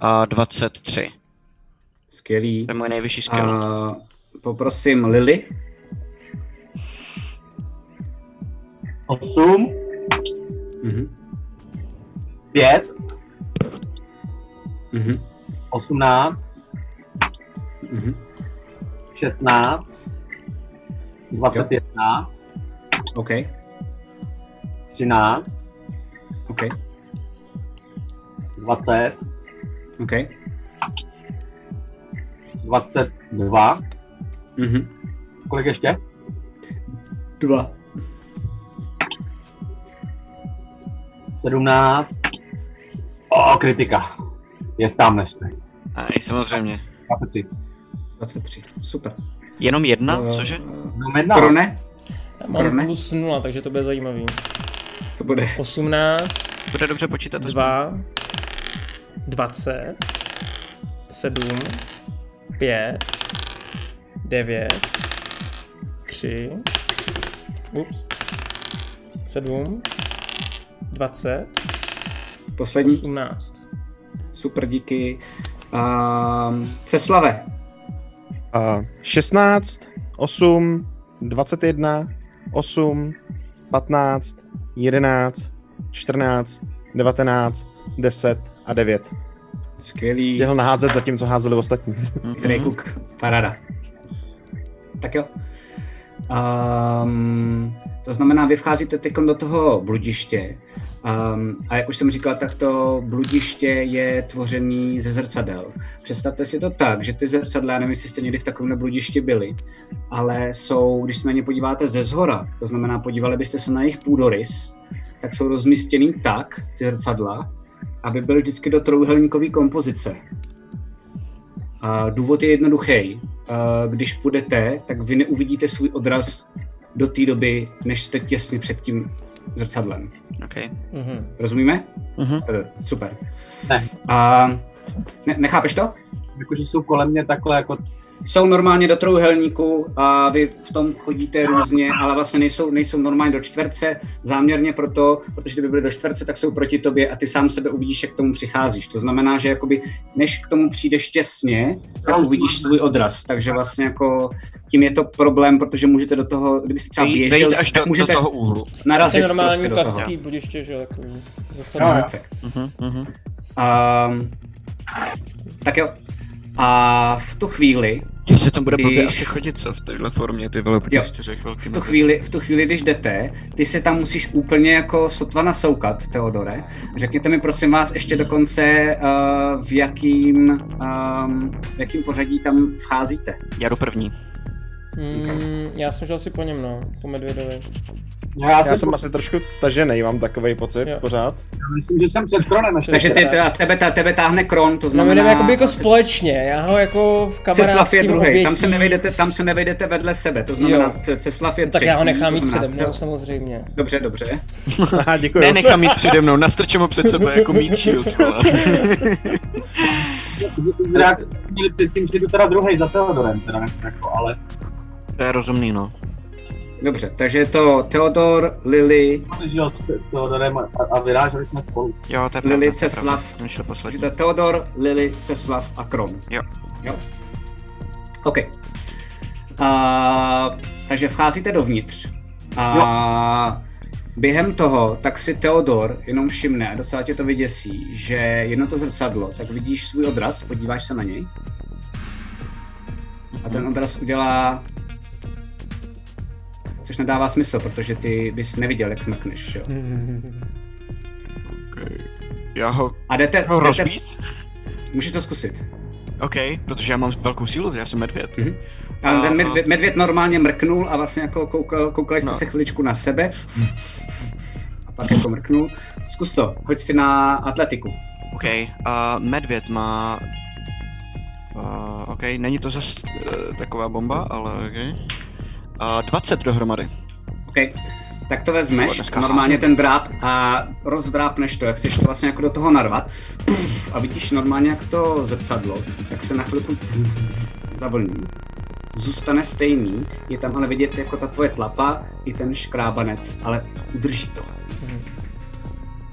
a 23. Skvělý. To je můj nejvyšší skill. A poprosím Lily. 8, Mhm. 5, Mhm. 18, Mhm. 16, 21, OK, 13, OK, 20, OK. 22. Mhm. Kolik ještě? Dva. 17. O, kritika. Je tam nešte. A i samozřejmě. 23. 23. Super. Jenom jedna, Eh, cože? No, jedna. Krone? Já mám Krone? plus 0, takže to bude zajímavý. To bude 18, Bude dobře počítat. 2, 20, 7, 5, 9, 3, ups, 7, 20, poslední. 18. Super, díky. Um, Ceslave. Uh, 16, 8, 21, 8, 15, 11, 14, 19, 10 a 9. Skvělý. Stihl naházet za tím, co házeli ostatní. Který kuk. Paráda. Tak jo. Um, to znamená, vy vcházíte teď do toho bludiště. Um, a jak už jsem říkal, tak to bludiště je tvořený ze zrcadel. Představte si to tak, že ty zrcadla, já nevím, jestli jste někdy v takovém bludišti byli, ale jsou, když se na ně podíváte ze zhora, to znamená, podívali byste se na jejich půdorys, tak jsou rozmístěný tak, ty zrcadla, aby byly vždycky do trouhelníkové kompozice. A důvod je jednoduchý. A Když půjdete, tak vy neuvidíte svůj odraz do té doby, než jste těsně před tím zrcadlem. Okay. Mhm. Rozumíme? Mhm. Eh, Super. Ne. A ne, nechápeš to? Jakože jsou kolem mě takhle jako Jsou normálně do trouhelníku a vy v tom chodíte různě, ale vlastně nejsou, nejsou normálně do čtverce, záměrně proto, protože kdyby byly do čtverce, tak jsou proti tobě a ty sám sebe uvidíš, jak k tomu přicházíš. To znamená, že jakoby, než k tomu přijdeš těsně, tak uvidíš svůj odraz. Takže vlastně jako tím je to problém, protože můžete do toho, kdybyste třeba běžel, vejít až tak do- do můžete toho úhlu. Narazit normální prostě do toho. klasický budiště, že jo, takový. Zase Jo, jo. Mhm, mhm. Um, tak jo. A v tu chvíli, Že se tam bude blbě Když- asi chodit, co v téhle formě, ty vole, po těch čtyřech velkých. v tu, chvíli, v tu chvíli, když jdete, ty se tam musíš úplně jako sotva nasoukat, Teodore. Řekněte mi prosím vás ještě dokonce, uh, v jakým, um, v jakým pořadí tam vcházíte. Já jdu první. Mm, já jsem šel asi po něm, no, po Medvědovi. Já, Já jsem, jsem asi trošku tažený, mám takový pocit Jo. pořád. myslím, že jsem před kronem ještě. Takže ty, a tebe, ta, tebe táhne kron, to No my znamená... jdeme jakoby jako Ces- společně, já ho jako v Ceslav je kamarádském druhý, obětí. tam se, nevejdete, tam se nevejdete vedle sebe, to znamená, Jo. Ceslav je Tak třetí. já ho nechám znamená- přede mnou samozřejmě. Dobře, dobře. Aha, děkuji. Ne, nechám mít přede mnou, nastrčím ho před sebe jako meat shield. Zrák měli předtím, že jdu teda druhý za Teodorem, teda jako, ale To je rozumný, no. Dobře, takže je to Theodor, Lily, žil s, Teodorem a, a vyráželi jsme spolu. Jo, to je pravda. Lily, Ceslav. Ten šel takže poslední. to je Theodor, Lily, Ceslav a Kron. Jo. Jo. OK. A, takže vcházíte dovnitř. A během toho, tak si Theodor jenom všimne, a docela tě to vyděsí, že jedno to zrcadlo, tak vidíš svůj odraz, podíváš se na něj. A ten odraz udělá Což nedává smysl, protože ty bys neviděl, jak smrkneš, jo. Okay. Já ho, A jdete, ho jdete rozbít? můžeš to zkusit. OK, protože já mám velkou sílu, já jsem medvěd. Mhm. A ten medvěd, medvěd normálně mrknul a vlastně jako koukal, koukali jste No. se chviličku na sebe. A pak jako mrknul. Zkus to, hoď si na atletiku. OK, a medvěd má... Uh, OK, není to zas uh, taková bomba, ale OK. Uh, 20 dohromady. OK. Tak to vezmeš, normálně ten dráp a rozdrápneš to, jak chceš to vlastně jako do toho narvat. A vidíš normálně, jak to zrcadlo, tak se na chvilku zavlní. Zůstane stejný, je tam ale vidět jako ta tvoje tlapa i ten škrábanec, ale udrží to.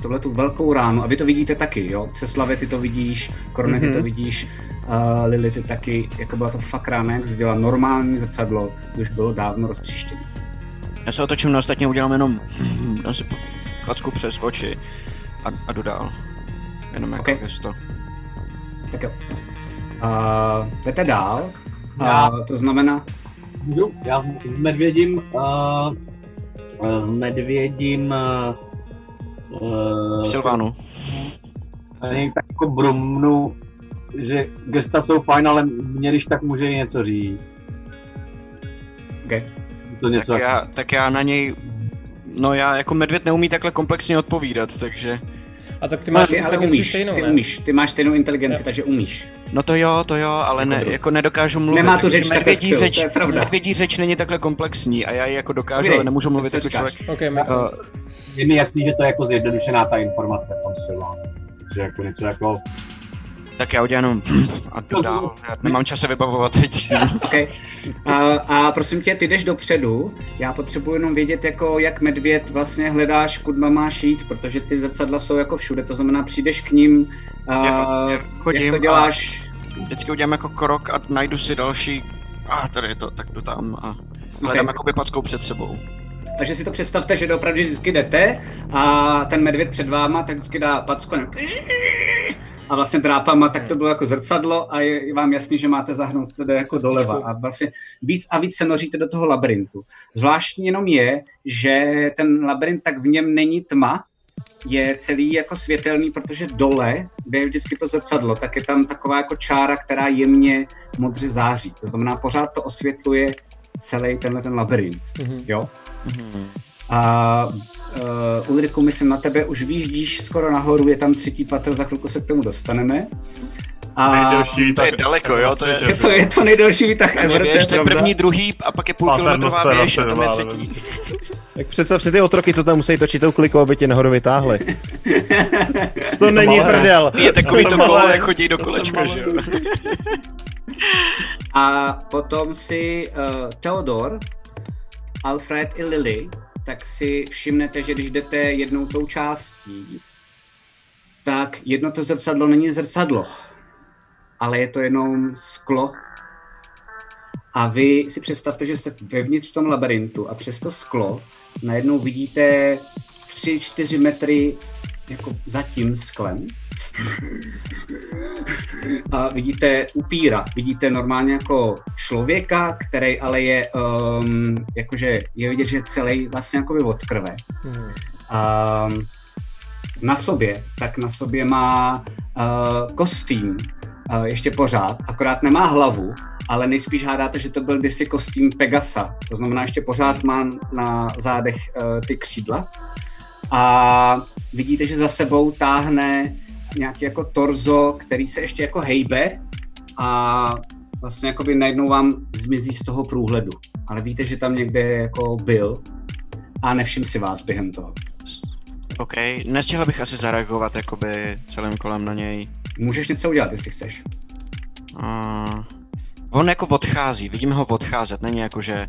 tohle tu velkou ránu, a vy to vidíte taky, jo? Ceslavě ty to vidíš, Korne ty Mhm. to vidíš, uh, Lily ty taky, jako byla to fakt rána, jak zděla normální zrcadlo, to už bylo dávno roztříštěné. Já se otočím na ostatně, udělám jenom, dám si packu přes oči a, a jdu dál. Jenom jako Ok. gesto. Tak jo. Uh, jdete dál, Já- uh, to znamená, Můžu? Já v medvědím, uh, v medvědím, uh, uh, Silvánu. Něj tak jako brumnu, že gesta jsou fajn, ale mě když tak může i něco říct. okay. To něco Tak jako, já, tak já na něj, no já jako medvěd neumí takhle komplexně odpovídat, takže, A tak ty máš ty ale inteligenci umíš, stejnou, ty ne? umíš, ty máš stejnou inteligenci, Jo. takže umíš. no to jo, to jo, ale ne, druh. jako nedokážu mluvit. Nemá tu takže řeč takhle medvědí skvělou, řeč, to je pravda. medvědí řeč není takhle komplexní a já ji jako dokážu, Povídej, ale nemůžu mluvit jako člověk. Ok, makes Uh, je mi jasný, že to je jako zjednodušená ta informace Silvánu. Že jako něco jako, tak já udělám <clears throat> a jdu dál, já nemám čas se vybavovat teď. <laughs> Okay. A, a prosím tě, ty jdeš dopředu, já potřebuji jenom vědět, jako jak medvěd vlastně hledáš, kudma máš jít, protože ty zrcadla jsou jako všude, to znamená, přijdeš k ním, a, Já- já chodím jak to a- děláš? Vždycky udělám jako krok a najdu si další, a tady je to, tak jdu tam a hledám Ok. jakoby packou před sebou. Takže si to představte, že opravdu vždycky jdete a ten medvěd před váma tak vždycky dá packu a vlastně drápama, tak to bylo jako zrcadlo a je je vám jasný, že máte zahnout tedy jako doleva a vlastně víc a víc se noříte do toho labirintu. Zvláštní jenom je, že ten labirint tak v něm není tma, je celý jako světelný, protože dole, kde je vždycky to zrcadlo, tak je tam taková jako čára, která jemně modře září. To znamená, pořád to osvětluje celý tenhle ten labirint. Mhm. Jo? Mhm. A uh, Ulriku, myslím na tebe, už výjíždíš skoro nahoru, je tam třetí patro, za chvilku se k tomu dostaneme. A Nejdelší To výtah je daleko, jo, to je... to, je to nejdelší výtah ever, to je Věž, to je první, druhý a pak je půlkilometrová Paternoster věž a tam je třetí. Tak představ si ty otroky, co tam musí točit tou klikou, aby tě nahoru vytáhli. To není malé. prdel. Je takový to kolo, jak chodí do To kolečka, že jo. A potom si uh, Theodor, Alfred i Lily, tak si všimnete, že když jdete jednou tou částí, tak jedno to zrcadlo není zrcadlo, ale je to jenom sklo. A vy si představte, že jste vevnitř v tom labirintu a přes to sklo najednou vidíte 3-4 metry jako za tím sklem. A vidíte upíra, vidíte normálně jako člověka, který ale je, um, jakože je vidět, že je celý vlastně jako od krve. Mhm. Um, na sobě, tak na sobě má uh, kostým, uh, ještě pořád, akorát nemá hlavu, ale nejspíš hádáte, že to byl kdysi kostým Pegasa. To znamená, ještě pořád má na zádech uh, ty křídla. A vidíte, že za sebou táhne nějaký jako torzo, který se ještě jako hejbe a vlastně jakoby najednou vám zmizí z toho průhledu. Ale víte, že tam někde jako byl a nevšim si vás během toho. OK, nestihl bych asi zareagovat jakoby celým kolem na něj. Můžeš něco udělat, jestli chceš. Uh, on jako odchází, vidíme ho odcházet, není jako, že...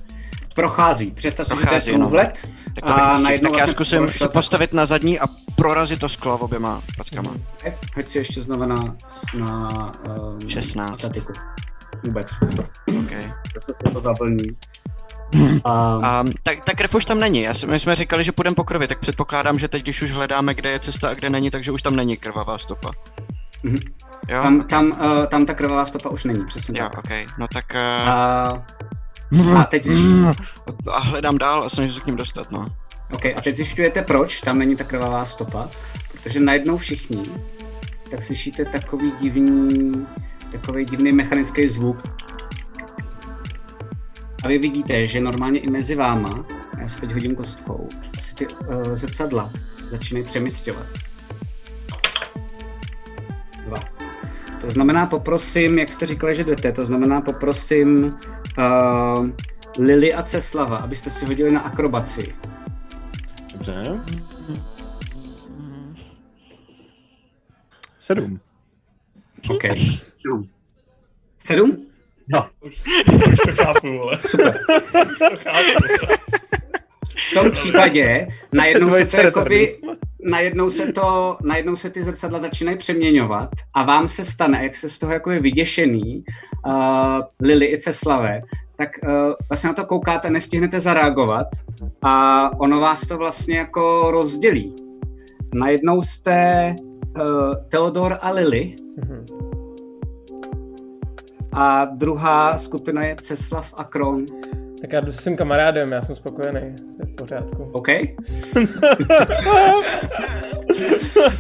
Prochází, představ si, že to je průhled Tak, a asi, najednou tak já vlastně zkusím prošel se postavit na zadní a prorazit to sklo oběma packama. tak- Hoď si ještě znova na, na um, 16. atletiku. Vůbec. Okay. Zase se to zaplní. A, A tak, ta krev už tam není. Já my jsme říkali, že půjdeme po krvi, tak předpokládám, že teď, když už hledáme, kde je cesta a kde není, takže už tam není krvavá stopa. Mhm. Jo? tam, tam, uh, tam ta krvavá stopa už není, přesně Jo, tak. ok. No tak... Uh... A, a teď zjišť, A hledám dál a snažím se k ním dostat, no. okay, a teď zjišťujete, proč tam není ta krvavá stopa, protože najednou všichni tak slyšíte takový divný, takový divný mechanický zvuk. A vy vidíte, že normálně i mezi váma, já si teď hodím kostkou, si ty uh, zrcadla začínají přemysťovat. Dva. To znamená, poprosím, jak jste říkali, že jdete, to znamená, poprosím uh, Lily a Ceslava, abyste si hodili na akrobaci. Dobře. Sedm. OK. <laughs> Sedm? No, Už <laughs> to chápu, ale. Super. <laughs> To chápu. V tom případě najednou se jakoby najednou se to, najednou se ty zrcadla začínají přeměňovat a vám se stane, jak se z toho jako je vyděšený, uh, Lily i Ceslave, tak uh, vlastně na to koukáte, nestihnete zareagovat a ono vás to vlastně jako rozdělí. Najednou jste uh, Theodor a Lily a druhá skupina je Ceslav a Kron. Tak já jdu s svým kamarádem, já jsem spokojený, to je v pořádku. OK? <laughs>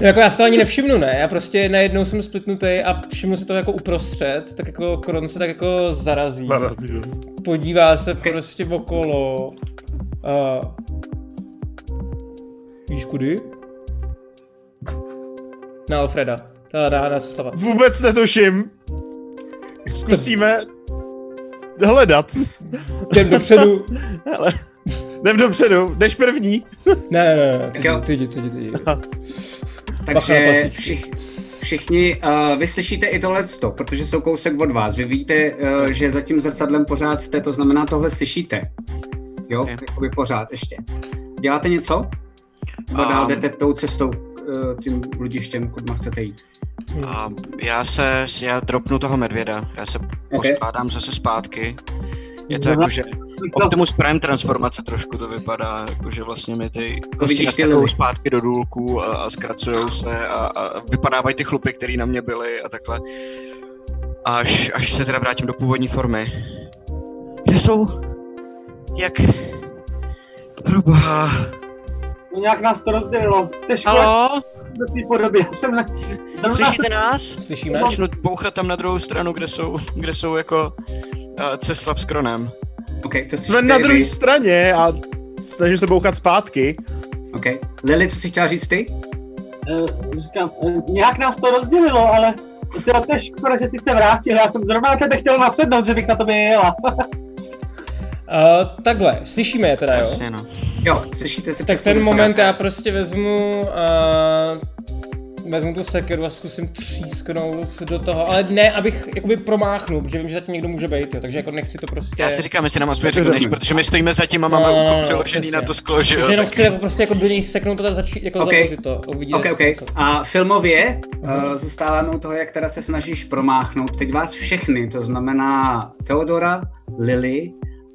jako já si to ani nevšimnu, ne? Já prostě najednou jsem splitnutý a všimnu si to jako uprostřed, tak jako Kron se tak jako zarazí. Zarazí. Podívá se prostě okolo. A... Víš kudy? Na Alfreda. Ta dá na sestava. Vůbec netuším. Zkusíme hledat. Jdem dopředu. Hele, jdem dopředu, jdeš první. Ne, ne, ne, ty, jo. ty, ty, ty, na Takže všich, všichni, uh, vy slyšíte i tohle, protože jsou kousek od vás. Vy víte, uh, že za tím zrcadlem pořád jste, to znamená, tohle slyšíte. Jo, Ok. jakoby pořád ještě. Děláte něco? Nebo dál jdete tou cestou, uh, tím bludištěm, kudma chcete jít? A já se, já dropnu toho medvěda, já se poskládám zase zpátky. Je to Zrovna- jako, že Optimus Prime transformace trošku to vypadá, jakože vlastně mi ty kosti lily. zpátky do důlku a, a zkracujou se a, a vypadávají ty chlupy, které na mě byly a takhle. Až, až se teda vrátím do původní formy. Kde jsou? Jak? Proboha. No nějak nás to rozdělilo. To je škoda Halo? podobě. Já jsem na... Slyšíte <laughs> nás? Slyšíme? Začnu bouchat tam na druhou stranu, kde jsou, kde jsou jako uh, Ceslav s Kronem. OK, to Jsme na druhé straně a snažím se bouchat zpátky. OK. Lily, co jsi chtěla říct ty? Eh, říkám, eh, nějak nás to rozdělilo, ale teda to je škoda, že jsi se vrátil. Já jsem zrovna na tebe chtěl nasednout, že bych na tobě jela. Uh, <laughs> takhle, slyšíme je teda, jo? Jasně, no. Jo, slyšíte si Tak ten moment já prostě vezmu uh, vezmu tu sekeru a zkusím třísknout do toho, ale ne, abych jakoby promáchnul, protože vím, že zatím někdo může být, jo, takže jako nechci to prostě... Já si říkám, jestli nám aspoň řekneš, protože my stojíme za tím a máme No, no, úkol no, přeložený přesně. na to sklo, že jo? Takže jenom tak- chci jako prostě jako do něj seknout a začít jako OK. založit to. Uvidíme, OK, OK. co- A filmově uh, zůstáváme u toho, jak teda se snažíš promáchnout. Teď vás všechny, to znamená Teodora, Lily,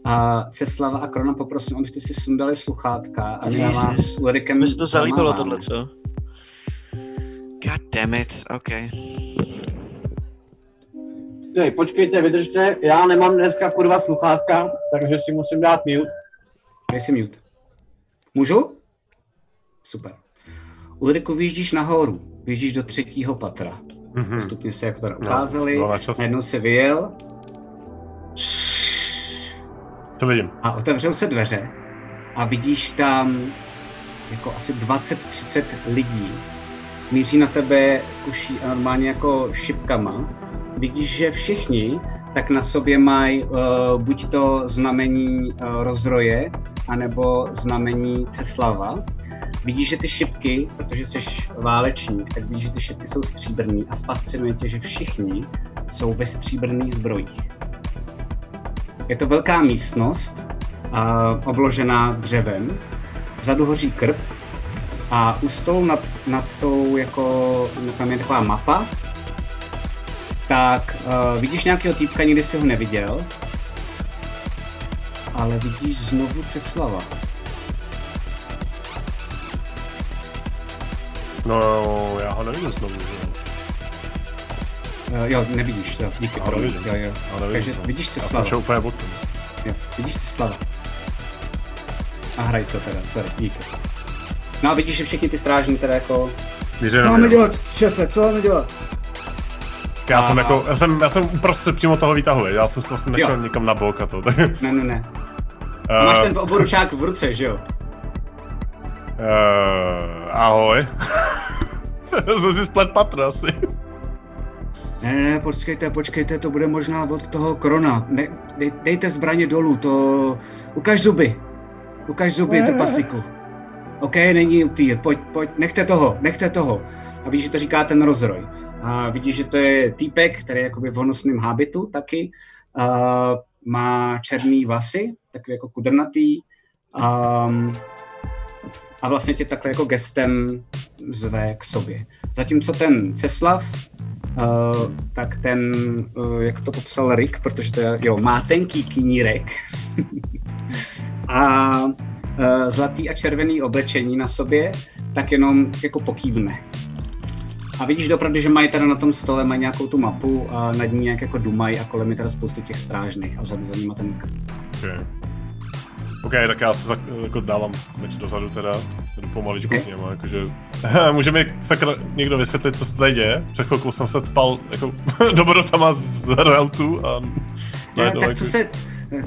a Ceslava a Krona poprosím, abyste si sundali sluchátka a my vás s Ulrikem Mi se to zalíbilo tohle, co? God damn it, OK. Hej, počkejte, vydržte, já nemám dneska kurva sluchátka, takže si musím dát mute. Dej si mute. Můžu? Super. Ulriku, vyjíždíš nahoru, vyjíždíš do třetího patra. Mhm. Postupně se jak to teda No, ukázali, čas. najednou se vyjel To vidím. a otevřou se dveře a vidíš tam jako asi 20-30 lidí. Míří na tebe kuší a normálně jako šipkama. Vidíš, že všichni tak na sobě mají uh, buď to znamení uh, rozroje, anebo znamení Ceslava. Vidíš, že ty šipky, protože jsi válečník, tak vidíš, že ty šipky jsou stříbrný a fascinuje tě, že všichni jsou ve stříbrných zbrojích. Je to velká místnost, a obložená dřevem. Vzadu hoří krb a u stolu nad, nad tou, jako, tam je taková mapa, tak uh, vidíš nějakého týpka, nikdy si ho neviděl, ale vidíš znovu Ceslava. No, já ho nevidím znovu, že. Uh, jo, nevidíš, jo, díky. Já promiň. nevidím. Jo, jo. Já nevidím Takže znovu. vidíš Já jsem Ceslava. šel úplně potom. Jo, vidíš Ceslava. A hraj to teda, sorry, díky. No a vidíš, že všichni ty strážní teda jako... Co máme dělat, šefe, co máme dělat? Já jsem A- jako, já jsem, já jsem uprostřed přímo toho výtahu, já jsem se vlastně nešel Jo. nikam na bok a to. tak- Ne, ne, ne. A máš ten oboručák v ruce, že jo? eh, ahoj. <laughs> jsem si splet patro asi. Ne, ne, ne, počkejte, počkejte, to bude možná od toho korona. Ne, dej, dejte zbraně dolů, to... Ukaž zuby. Ukaž zuby, trpaslíku. OK, není upír, pojď, pojď, nechte toho, nechte toho. A vidíš, že to říká ten rozroj. A vidíš, že to je týpek, který je jakoby v honosném hábitu taky. A má černý vlasy, takový jako kudrnatý. Um, a vlastně tě takhle jako gestem zve k sobě. Zatímco ten Ceslav, uh, tak ten, uh, jak to popsal Rick, protože to je, jo, má tenký knírek <laughs> a uh, zlatý a červený oblečení na sobě, tak jenom jako pokývne. A vidíš dopravdy, že mají teda na tom stole mají nějakou tu mapu a nad ní nějak jako dumají a kolem je teda spousty těch strážných a za, za nima ten Okay. OK, tak já se za, jako dávám meč dozadu teda, jdu pomaličku Okay. k němu, jakože... <laughs> Může mi sakra někdo vysvětlit, co se tady děje? Před chvilkou jsem se spal jako <laughs> dobrotama z reltu a... Ne, tak jako- co se,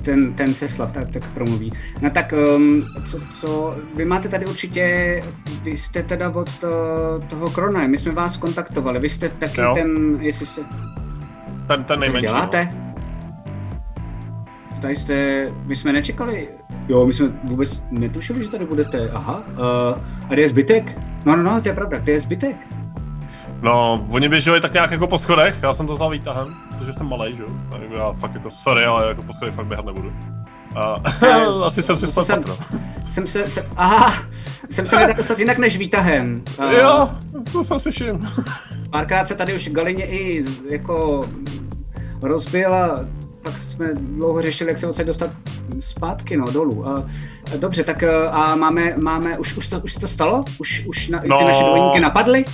ten, ten Seslav tak, tak promluví. No tak, um, co, co, vy máte tady určitě, vy jste teda od to, toho Krona, my jsme vás kontaktovali, vy jste taky Jo. ten, jestli se, Ten, ten nejmenší. no. Tady jste, my jsme nečekali, jo, my jsme vůbec netušili, že tady budete, aha, uh, a kde je zbytek? No, no, no, to je pravda, kde je zbytek? No, oni běželi tak nějak jako po schodech, já jsem to vzal výtahem, protože jsem malej, že jo? Tak Já fakt jako sorry, ale jako po schodech fakt běhat nebudu. A <laughs> asi jsem si spal jsem- patro. Jsem se, se aha, jsem se nedal dostat jinak než výtahem. Uh, Jo, to jsem všiml. Párkrát se tady už Galině i jako rozbil a pak jsme dlouho řešili, jak se odsaď dostat zpátky, no, dolů. A, dobře, tak eh, a máme, máme, už, už, to, už se to stalo? Už, už na, ty No. naše dvojníky napadly?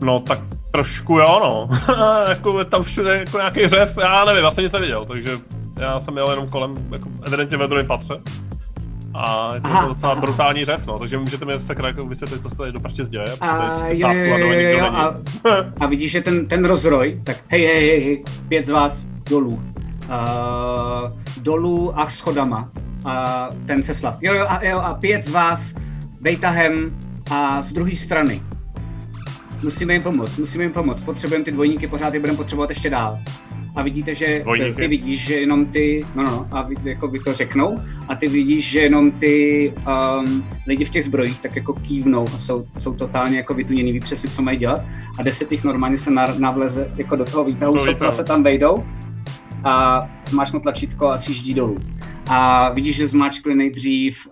No tak trošku jo, no. <laughs> jako je tam všude jako nějaký řev, já nevím, já jsem nic neviděl, takže já jsem jel jenom kolem, jako evidentně ve druhém patře. A je to Aha, docela aha. brutální řev, no, takže můžete mi sakra jako vysvětlit, co se tady do prčic děje. A, jo, jo, jo, jo, jo, a, a... <laughs> a vidíš, že ten, ten rozroj, tak hej, hej, hej, hej, pět z vás dolů. Uh, dolů a schodama. A ten Ceslav. Jo, jo, a, jo, a pět z vás vejtahem a z druhé strany. Musíme jim pomoct, musíme jim pomoct. Potřebujeme ty dvojníky, pořád je budeme potřebovat ještě dál. A vidíte, že Dvojníky. ty vidíš, že jenom ty, no, no, no, a vy, jako vy to řeknou, a ty vidíš, že jenom ty um, lidi v těch zbrojích tak jako kývnou a jsou, jsou totálně jako vytuněný, ví přesně, co mají dělat. A deset jich normálně se na, navleze jako do toho výtahu, sotva se tam vejdou a zmáčknou tlačítko a sjíždí dolů. A vidíš, že zmáčkli nejdřív,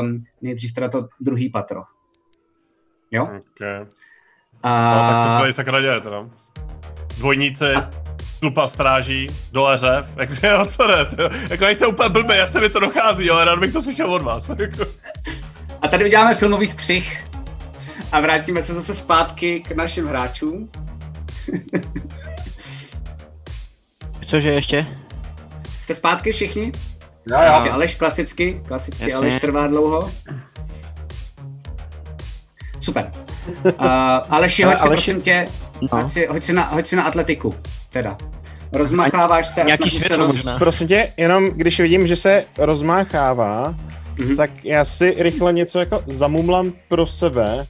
um, nejdřív teda to druhý patro. Jo? Okay. A... No, tak co se tady sakra děje teda? Dvojníci, tlupa stráží, dole řev, <laughs> jako jo, co ne, to, jako nejsem úplně blbý, já se mi to dochází, ale rád bych to slyšel od vás. <laughs> Jako. A tady uděláme filmový střih a vrátíme se zase zpátky k našim hráčům. <laughs> Cože ještě? Jste zpátky všichni? Jo, jo. Ještě Aleš klasicky, klasicky Jasně. Aleš trvá dlouho. Super. Uh, <laughs> Aleši, hoď Aleši- prosím tě, No. hoď, si, hoď, si na, hoď si na atletiku, teda. Rozmacháváš se a Nějaký snažíš se roz... Prosím tě, jenom když vidím, že se rozmáchává, Mhm. tak já si rychle něco jako zamumlám pro sebe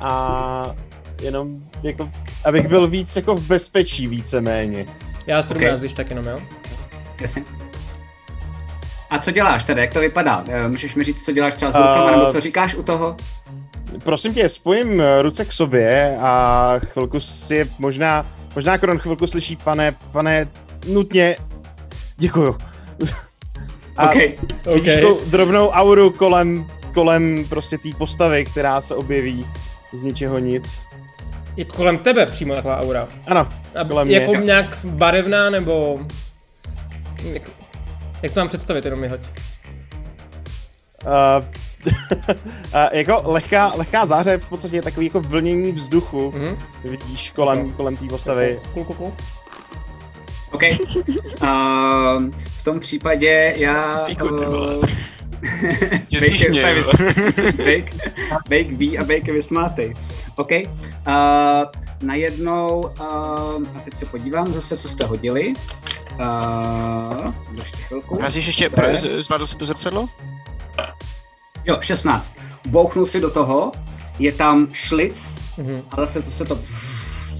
a jenom jako, abych byl víc jako v bezpečí víceméně. Já 17, Ok. když tak jenom, jo? Jasně. A co děláš teda, jak to vypadá? Eh, Můžeš mi říct, co děláš třeba s rukama, Eh, nebo co říkáš u toho? Prosím tě, spojím eh, ruce k sobě a chvilku si možná, možná Kron chvilku slyší, pane, pane, nutně, děkuju. <laughs> A OK. vidíš OK. tu drobnou auru kolem, kolem prostě té postavy, která se objeví z ničeho nic. Jako kolem tebe přímo taková aura. Ano, A kolem mě. jako nějak barevná, nebo... Jak, jak to mám představit, jenom mi hoď. Uh, uh, <laughs> jako lehká, lehká záře, v podstatě je takový jako vlnění vzduchu, Mhm. vidíš kolem, kolem té postavy. Kul, kul, kul. OK. Uh, <laughs> v tom případě já... Uh, Těsíš Bake- mě, vys- Bake, Bake ví a Bake je vysmátej. OK. Uh, najednou, uh, a teď se podívám zase, co jste hodili. Uh, ještě chvilku. Házíš ještě, zvládl si to zrcadlo? Jo, 16. Bouchnul si do toho, je tam šlic, Mhm. a zase to se to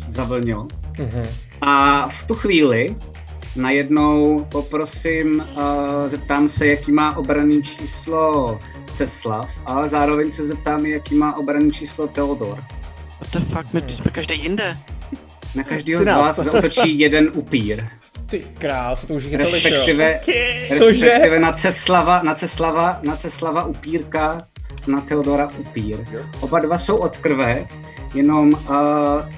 zavlnilo. Mhm. A v tu chvíli najednou poprosím, uh, zeptám se, jaký má obranný číslo Ceslav, ale zároveň se zeptám, jaký má obranný číslo Teodor. What the fuck, my jsme každý jinde. Na každého z 13. vás zautočí jeden upír. Ty krás, to už chytali, Respektive, Cože? respektive na Ceslava, na Ceslava, na Ceslava upírka na Theodora upír. Oba dva jsou od krve, jenom uh,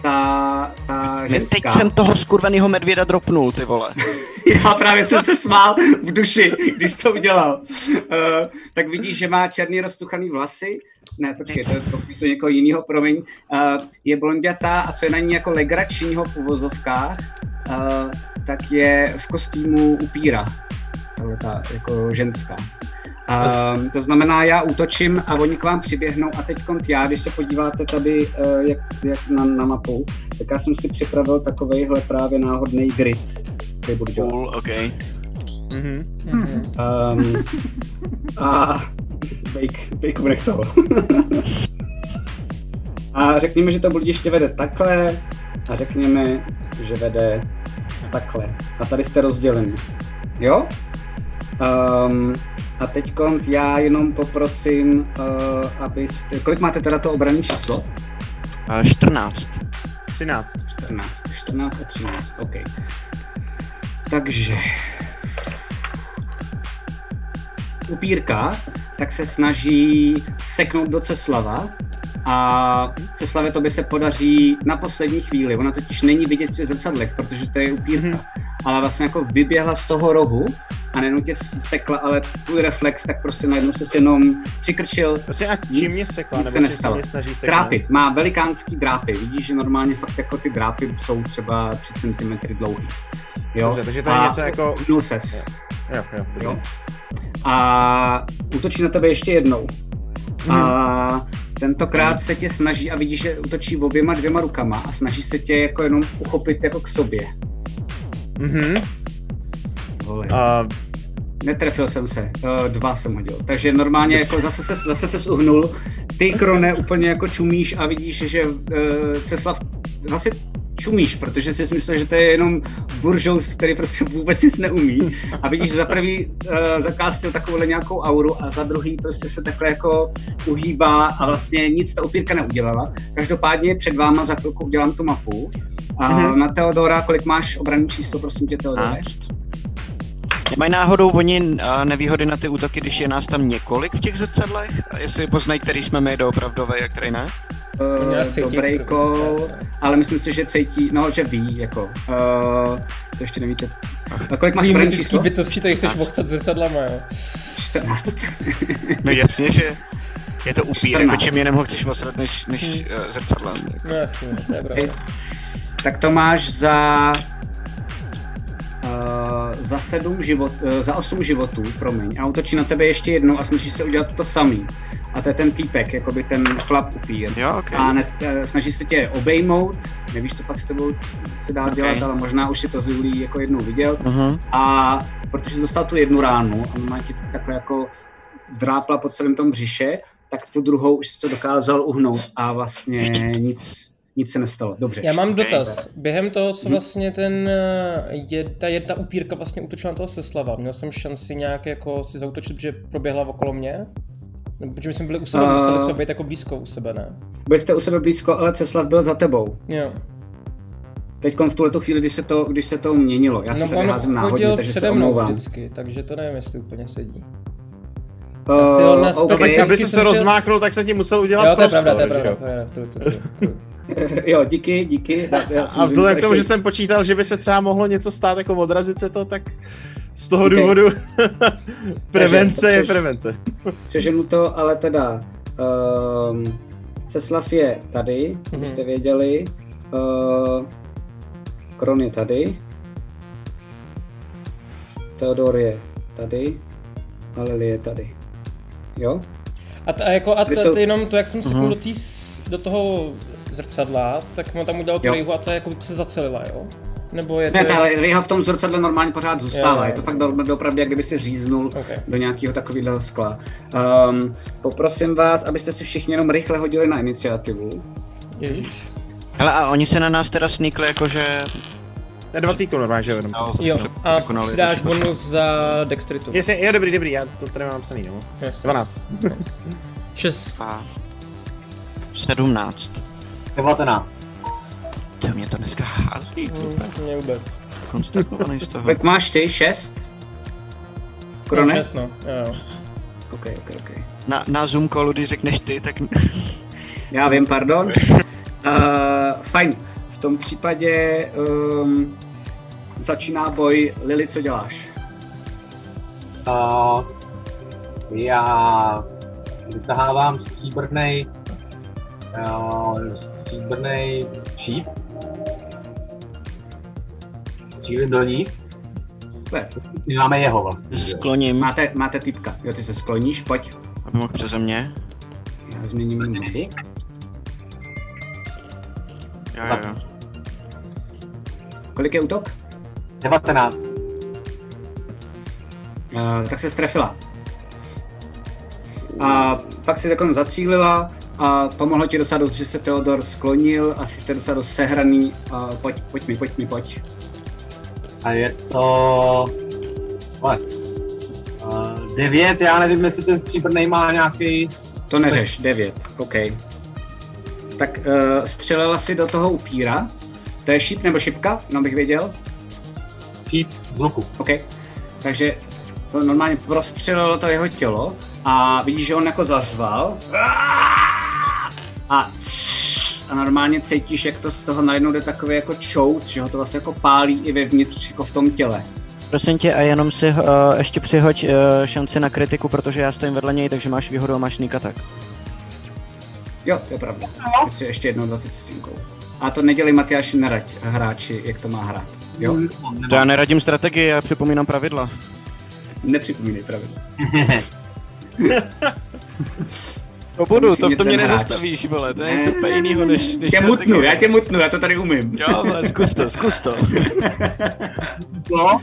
ta, ta ženská... Teď jsem toho skurvenýho medvěda dropnul, ty vole. <laughs> Já právě jsem se smál v duši, když jsi to udělal. Uh, tak vidíš, že má černý roztuchaný vlasy. Ne, počkej, to je to, to někoho jiného, promiň. Uh, je blondětá a co je na ní jako legračního v uvozovkách, uh, tak je v kostýmu upíra. Tahle ta jako ženská. Um, to znamená, já útočím a oni k vám přiběhnou a teď já, když se podíváte tady uh, jak, jak na, na mapu, tak já jsem si připravil takovejhle právě náhodný grid, který budu dělat. Cool, OK. Mhm. Um, a bake, bake bude toho. a řekněme, že to bludiště vede takhle a řekněme, že vede takhle. A tady jste rozděleni. Jo? Um, a teď já jenom poprosím, uh, abyste... Kolik máte teda to obranné číslo? Uh, 14. 13. 14. 14 a 13, OK. Takže... Upírka tak se snaží seknout do Ceslava a Ceslavě to by se podaří na poslední chvíli. Ona totiž není vidět při zrcadlech, protože to je upírka. Mm-hmm. Ale vlastně jako vyběhla z toho rohu a nenutě sekla, ale tvůj reflex, tak prostě najednou se jenom přikrčil. Prostě a čím mě sekla, nic nebo se nestalo. mě snaží seknout? Drápy, má velikánský drápy. Vidíš, že normálně fakt jako ty drápy jsou třeba 3 cm dlouhý. Jo? Dobře, takže to je A něco jako- ses. Jo, jo. Jo? A útočí na tebe ještě jednou. A tentokrát se tě snaží a vidíš, že útočí oběma dvěma rukama a snaží se tě jako jenom uchopit jako k sobě. Mhm. Vole. A Netrefil jsem se, uh, dva jsem hodil. Takže normálně jako zase se, zase se uhnul. Ty, Krone, úplně jako čumíš a vidíš, že uh, Ceslav vlastně čumíš, protože si myslel, že to je jenom buržous, který prostě vůbec nic neumí. A vidíš, že za prvý uh, zakástil takovouhle nějakou auru a za druhý prostě se takhle jako uhýbá a vlastně nic ta upírka neudělala. Každopádně před váma za chvilku udělám tu mapu. A Mhm. na Teodora, kolik máš obranný číslo, prosím tě, Teodore? Nemají náhodou oni uh, nevýhody na ty útoky, když je nás tam několik v těch zrcadlech? Jestli poznají, který jsme my doopravdové a který ne? Uh, dobrý call, ale myslím si, že cítí, no, že ví, jako, uh, to ještě nevíte. A kolik máš Mýmetický číslo? bytosti, tady chceš 15. vochcat zrcadlama, jo. 14. No jasně, že je to upír, 14. jako čím jiném ho chceš osrat než, než uh, zrcadlem. Jako. No jasně, to je pravda. tak to máš za Uh, za sedm život, uh, za osm životů, promiň, a útočí na tebe ještě jednou a snaží se udělat to samý. A to je ten týpek, jakoby ten chlap upír. Jo, okay. A ne, eh, snaží se tě obejmout, nevíš, co pak s tebou se dá Ok. dělat, ale možná už si to z Julí jako jednou viděl. Mhm. A protože jsi dostal tu jednu ránu a má ti takhle jako drápla po celém tom břiše, tak tu druhou už se dokázal uhnout a vlastně nic, nic se nestalo. Dobře. Já mám dotaz. Během toho, co Mhm. vlastně ten, eh, je, ta jedna upírka vlastně útočila na toho Seslava, měl jsem šanci nějak jako si zautočit, že proběhla okolo mě? Nebo Protože my jsme byli u sebe, Eh. museli jsme být jako blízko u sebe, ne? Byli jste u sebe blízko, ale Ceslav byl za tebou. Jo. Teď v tuhle chvíli, když se to, když se to měnilo. Já se tady házím náhodně, takže se omlouvám. vždycky, takže to nevím, jestli úplně sedí. Uh, Já si ho na OK. No tak aby jsem se si- rozmáknul, tak se ti musel udělat Jo, to je prostor, pravda, to je pravda. jo? to je pravda, to- to- to- <laughs> jo, díky, díky. Já- já jsem A vzhledem k tomu, ještě- že jsem počítal, že by se třeba mohlo něco stát, jako odrazit se to, tak z toho Ok. důvodu <laughs> prevence je Takže- prevence. Přeženu to, ale teda um, Ceslav je tady, Mhm. abyste věděli. Uh, Kron je tady. Theodor je tady. A Lily je tady. Jo? A, t- a jako, a t- jsou- t- jenom to, jak jsem sekl Mhm. do, tý, do toho zrcadla, tak mu tam udělal tu Jo. rejhu a ta jako se zacelila, jo? Nebo je to... Ne, tahle Riha v tom zrcadle normálně pořád zůstává. Jo, Je to jo. fakt do, doopravdy, jak kdyby si říznul Okay. do nějakého takového skla. Um, poprosím vás, abyste si všichni jenom rychle hodili na iniciativu. Ježíš. Hele, a oni se na nás teda sníkli jakože... To je 20 normálně, že jo? jenom. Jo, a to, bonus za dexteritu. Jestli, jo, dobrý, dobrý, já to tady mám napsaný, no. Yes. 12. 6. A... 17. 19. To mě to dneska hází, klupe. Mě vůbec. Konstatovaný z toho. Kolik máš ty? Šest? Krone? No, šest, no. Jo, jo. ok, ok, ok. Na, na Zoom callu, když řekneš ty, tak... <laughs> Já vím, pardon. Uh, <laughs> fajn. V tom případě um, začíná boj. Lily, co děláš? Uh, já vytahávám stříbrný uh, stříbrný šíp. Střílím do ní. Super. My máme jeho vlastně. jo. Skloním, Máte, máte typka. Jo, ty se skloníš, pojď. aby mohl přeze mě. Já změním jenom mapu. Jo, jo, jo. Kolik je útok? 19. Uh, tak se strefila. A pak si takhle zacílila a pomohlo ti dost, že se Theodor sklonil, asi jste dost sehraný. Uh, pojď, pojď mi, pojď mi, pojď. A je to... Ale, uh, 9, já nevím, jestli ten stříbrný má nějaký... To neřeš, 9, OK. Tak uh, střelila si do toho upíra. To je šíp nebo šipka, no bych věděl. Šíp z luku. OK. Takže to normálně prostřelilo to jeho tělo a vidíš, že on jako zařval. A, a normálně cítíš, jak to z toho najednou jde takový jako čout, že ho to vlastně jako pálí i vevnitř, jako v tom těle. Prosím tě, a jenom si uh, ještě přihoď uh, šanci na kritiku, protože já stojím vedle něj, takže máš výhodu a máš sneak attack. Jo, to je pravda. Si ještě jednou 20 stinkou. A to nedělej Matyáši nerať hráči, jak to má hrát. Jo? To já neradím strategii, já připomínám pravidla. Nepřipomínej pravidla. <laughs> To budu, to, to mě nezastavíš, vole, to je něco úplně jiného než, než Tě mutnu, já tě mutnu, já to tady umím. Jo, vole, zkus to, zkus to. <laughs> No,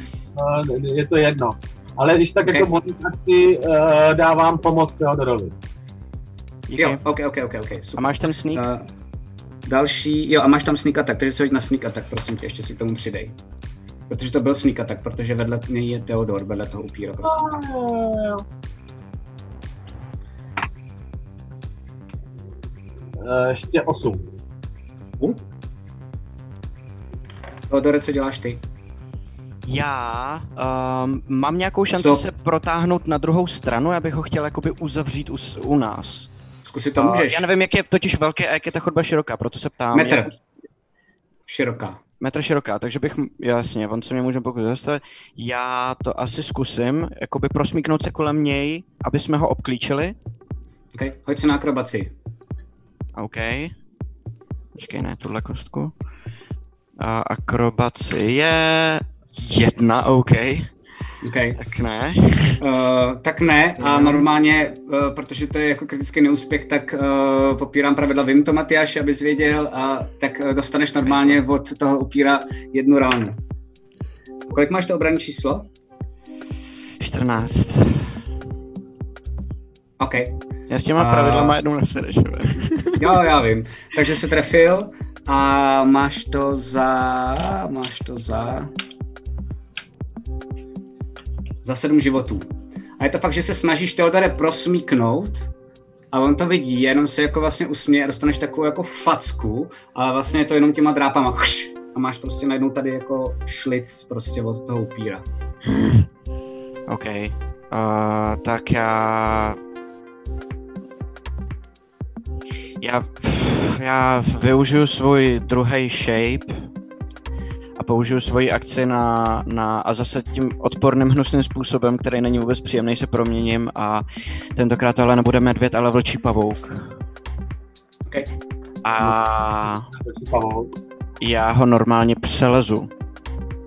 uh, je to jedno. Ale když tak Ok. jako akci uh, dávám pomoc Teodorovi. Díky. Jo, ok, ok, ok, ok, A super. máš ten sneak? Uh, další, jo a máš tam sneak attack, takže si hoď na sneak attack, prosím tě, ještě si k tomu přidej. Protože to byl sneak attack, protože vedle něj je Theodor, vedle toho upíra, prosím. Uh, ještě 8. Theodore, co děláš ty? Já um, mám nějakou šanci Stop. se protáhnout na druhou stranu, já bych ho chtěl jakoby uzavřít u, u nás. Zkusit to Uh, můžeš. já nevím, jak je totiž velké a jak je ta chodba široká, proto se ptám. Metr. Jak, Široká. metr široká, takže bych, jasně, on se mě může pokud zastavit. Já to asi zkusím, jakoby prosmíknout se kolem něj, aby jsme ho obklíčili. Ok, hoď se na akrobaci. OK. Počkej, ne, tuhle kostku. A akrobaci je jedna, OK. Ok. Tak ne. Uh, tak ne, a normálně, uh, protože to je jako kritický neúspěch, tak uh, popírám pravidla, vím to Matyáš, abys věděl, a tak uh, dostaneš normálně od toho upíra jednu ránu. Kolik máš to obranné číslo? 14. OK. Já s těma A- pravidlama jednou nesereš. <laughs> Jo, já vím. Takže se trefil a máš to za... máš to za... za sedm životů. A je to fakt, že se snažíš Teodore prosmíknout a on to vidí, jenom se jako vlastně usměje a dostaneš takovou jako facku, ale vlastně je to jenom těma drápama. A máš prostě najednou tady jako šlic prostě od toho upíra. OK. Uh, tak já... Já, já využiju svůj druhý shape a použiju svoji akci na, na, a zase tím odporným hnusným způsobem, který není vůbec příjemný, se proměním a tentokrát ale nebude medvěd, ale vlčí pavouk. OK. A já ho normálně přelezu.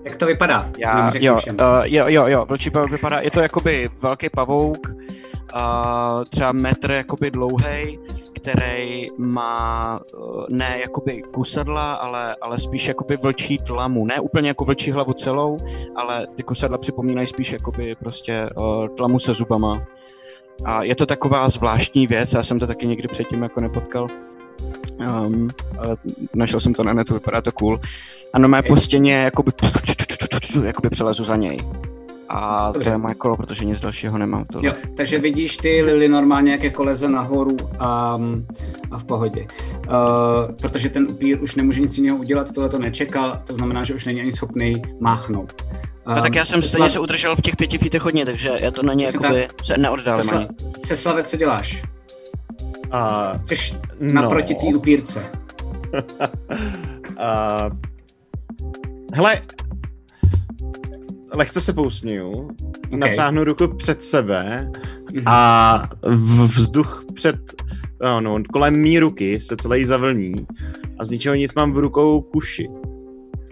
Jak to vypadá? Já, jo, všem. uh, jo, jo, jo, vlčí pavouk vypadá, je to jakoby velký pavouk, uh, třeba metr jakoby dlouhý, který má uh, ne jakoby kusadla, ale, ale spíš jakoby vlčí tlamu, ne úplně jako vlčí hlavu celou, ale ty kusadla připomínají spíš jakoby prostě uh, tlamu se zubama. A je to taková zvláštní věc, já jsem to taky někdy předtím jako nepotkal. Um, ale našel jsem to na netu, vypadá to cool. A normálně po stěně jakoby, jakoby přelezu za něj. A to Dobře. je moje kolo, protože nic dalšího nemám. To. Jo, takže vidíš ty Lily normálně, jak jako leze nahoru a, a v pohodě. Uh, protože ten upír už nemůže nic jiného udělat, tohle to nečekal, to znamená, že už není ani schopný máchnout. No, tak já jsem Ceslav- stejně se udržel v těch pěti fítech hodně, takže já to na ně Přesně jakoby se neoddálím Cesla- ani. Ceslave, co děláš? A, Jsi no. naproti té upírce. <laughs> a, hele, lehce se pousměju, okay. napřáhnu ruku před sebe Mhm. a v- vzduch před, no, no, kolem mý ruky se celý zavlní a z ničeho nic mám v rukou kuši.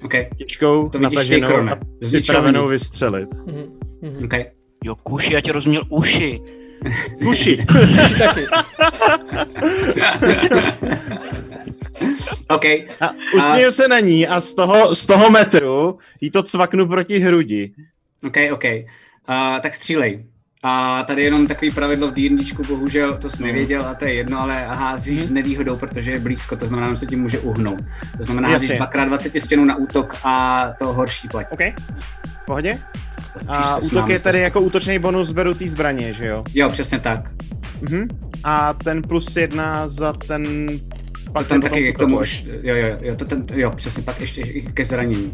Okay. Těžkou, To vidíš ty, nataženou Krone. a připravenou vystřelit. Mhm. Okay. Jo, kuši, já tě rozuměl uši. Kuši. <laughs> taky. <laughs> OK. A usměju se na ní a z toho, z toho metru jí to cvaknu proti hrudi. OK, OK. Uh, tak střílej. A tady jenom takový pravidlo v D&Dčku, bohužel to jsi nevěděl a to je jedno, ale házíš s nevýhodou, protože je blízko, to znamená, že se ti může uhnout. To znamená, házíš Jasně. dvakrát 20 stěnů na útok a to horší platí. OK. V pohodě? A útok je tady jako útočný bonus, beru té zbraně, že jo? Jo, přesně tak. Mhm. A ten plus jedna za ten... Pak tam taky k tomu už, jo, jo, jo, to ten, jo, přesně, pak ještě i ke zranění.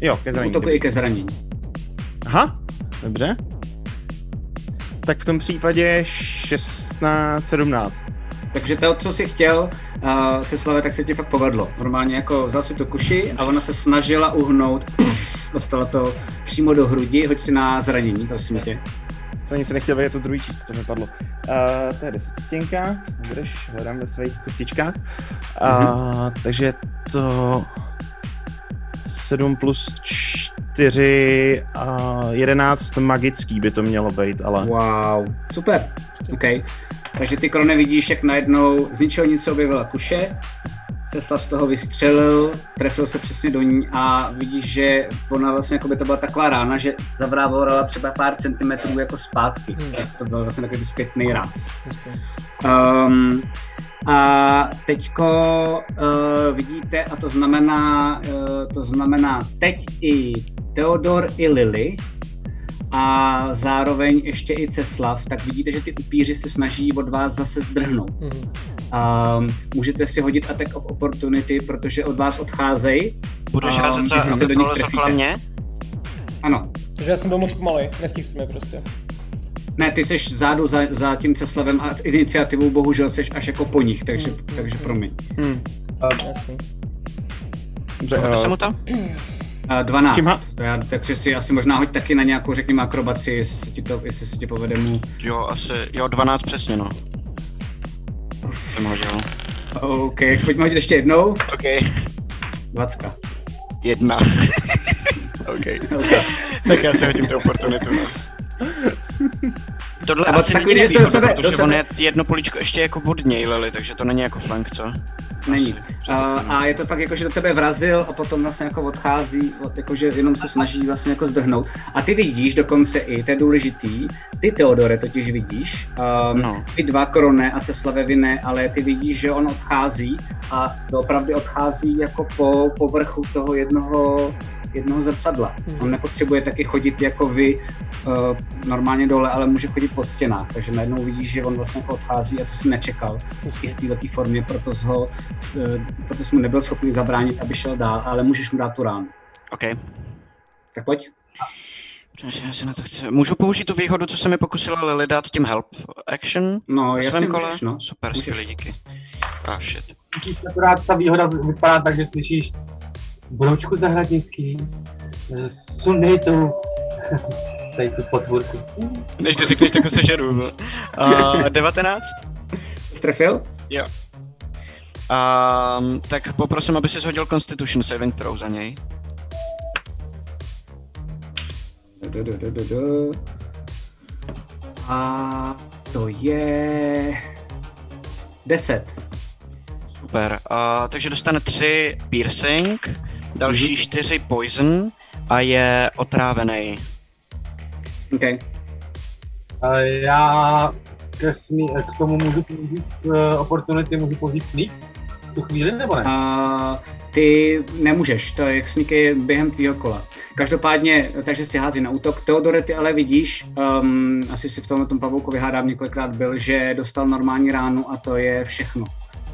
Jo, ke zranění. Útoku i ke zranění. Aha, dobře. Tak v tom případě 16, 17. Takže to, co jsi chtěl, uh, Ceslave, tak se ti fakt povedlo. Normálně jako vzal si to kuši a ona se snažila uhnout, pff, dostala to přímo do hrudi, hoď si na zranění, prosím tě. Jsem ani se nechtěl vědět to druhý číslo, co mi padlo. Uh, to je desetistěnka, budeš, hledám ve svých kostičkách. Uh, mm-hmm. Takže to 7 plus 4 a 11 magický by to mělo být, ale... Wow, super, OK. Takže ty krone vidíš, jak najednou z ničeho nic se objevila kuše, Ceslav z toho vystřelil, trefil se přesně do ní a vidíš, že ona vlastně jako by to byla taková rána, že zavrávorala třeba pár centimetrů jako zpátky. Hmm. To byl vlastně takový zpětný ráz. Prostě. Um, a teďko uh, vidíte, a to znamená, uh, to znamená teď i Theodor i Lily a zároveň ještě i Ceslav, tak vidíte, že ty upíři se snaží od vás zase zdrhnout. Mhm. Um, můžete si hodit Attack of Opportunity, protože od vás odcházejí. Budeš a házet za, se do nich trefíte. mě? Ano. Takže já jsem byl moc pomalej, nestihl jsem je prostě. Ne, ty jsi zádu za, za tím Ceslavem a s iniciativou bohužel jsi až jako po nich, takže, takže promiň. Hmm. Jasný. Dobře, Bude uh, se mu to? Uh, 12. Čím ha- já, takže si asi možná hoď taky na nějakou, řekněme, akrobaci, jestli se ti, to, jestli se ti povede mu. Jo, asi, jo, 12 přesně, no. Jsem hodil. OK, pojďme hodit ještě jednou. OK. 20. Jedna. <laughs> OK. tak já si hodím tu oportunitu. Tohle Nebo asi takový, není že jste do nevýhoda, sebe- do protože on je jedno políčko ještě jako od něj, Lily, takže to není jako flank, co? Není. Uh, a je to tak jako, že do tebe vrazil a potom vlastně jako odchází, od- jako, že jenom se snaží vlastně jako zdrhnout. A ty vidíš dokonce i, to je důležitý, ty Teodore totiž vidíš, um, No. ty dva korone a Ceslave vy ne, ale ty vidíš, že on odchází a opravdu odchází jako po povrchu toho jednoho jednoho zrcadla. On nepotřebuje taky chodit jako vy uh, normálně dole, ale může chodit po stěnách, takže najednou vidíš, že on vlastně jako odchází a to si nečekal i v této formě, proto, jsi ho, eh, proto jsi mu nebyl schopný zabránit, aby šel dál, ale můžeš mu dát tu ránu. OK. Tak pojď. Já si na to chci. Můžu použít tu výhodu, co se mi pokusila Lily dát tím help action? No, jasně svém kole? můžeš, no. Super, skvělý, díky. Ah, shit. Akorát ta výhoda vypadá tak, že slyšíš Broučku zahradnický, sundej tu, tady tu potvůrku. Než to řekneš, tak ho sežeru. no. Uh, 19? Strefil? Jo. Um, tak poprosím, aby si shodil Constitution Saving Throw za něj. Du, du, du, du, du. A to je... 10. Super. Uh, takže dostane 3 piercing, další 4 poison a je otrávený. OK. A já ke smí, k tomu můžu použít uh, opportunity, můžu použít sneak v tu chvíli, nebo ne? A ty nemůžeš, to je sneak je během tvýho kola. Každopádně, takže si hází na útok. Teodore, ty ale vidíš, um, asi si v tomhle tom pavouku vyhádám několikrát byl, že dostal normální ránu a to je všechno.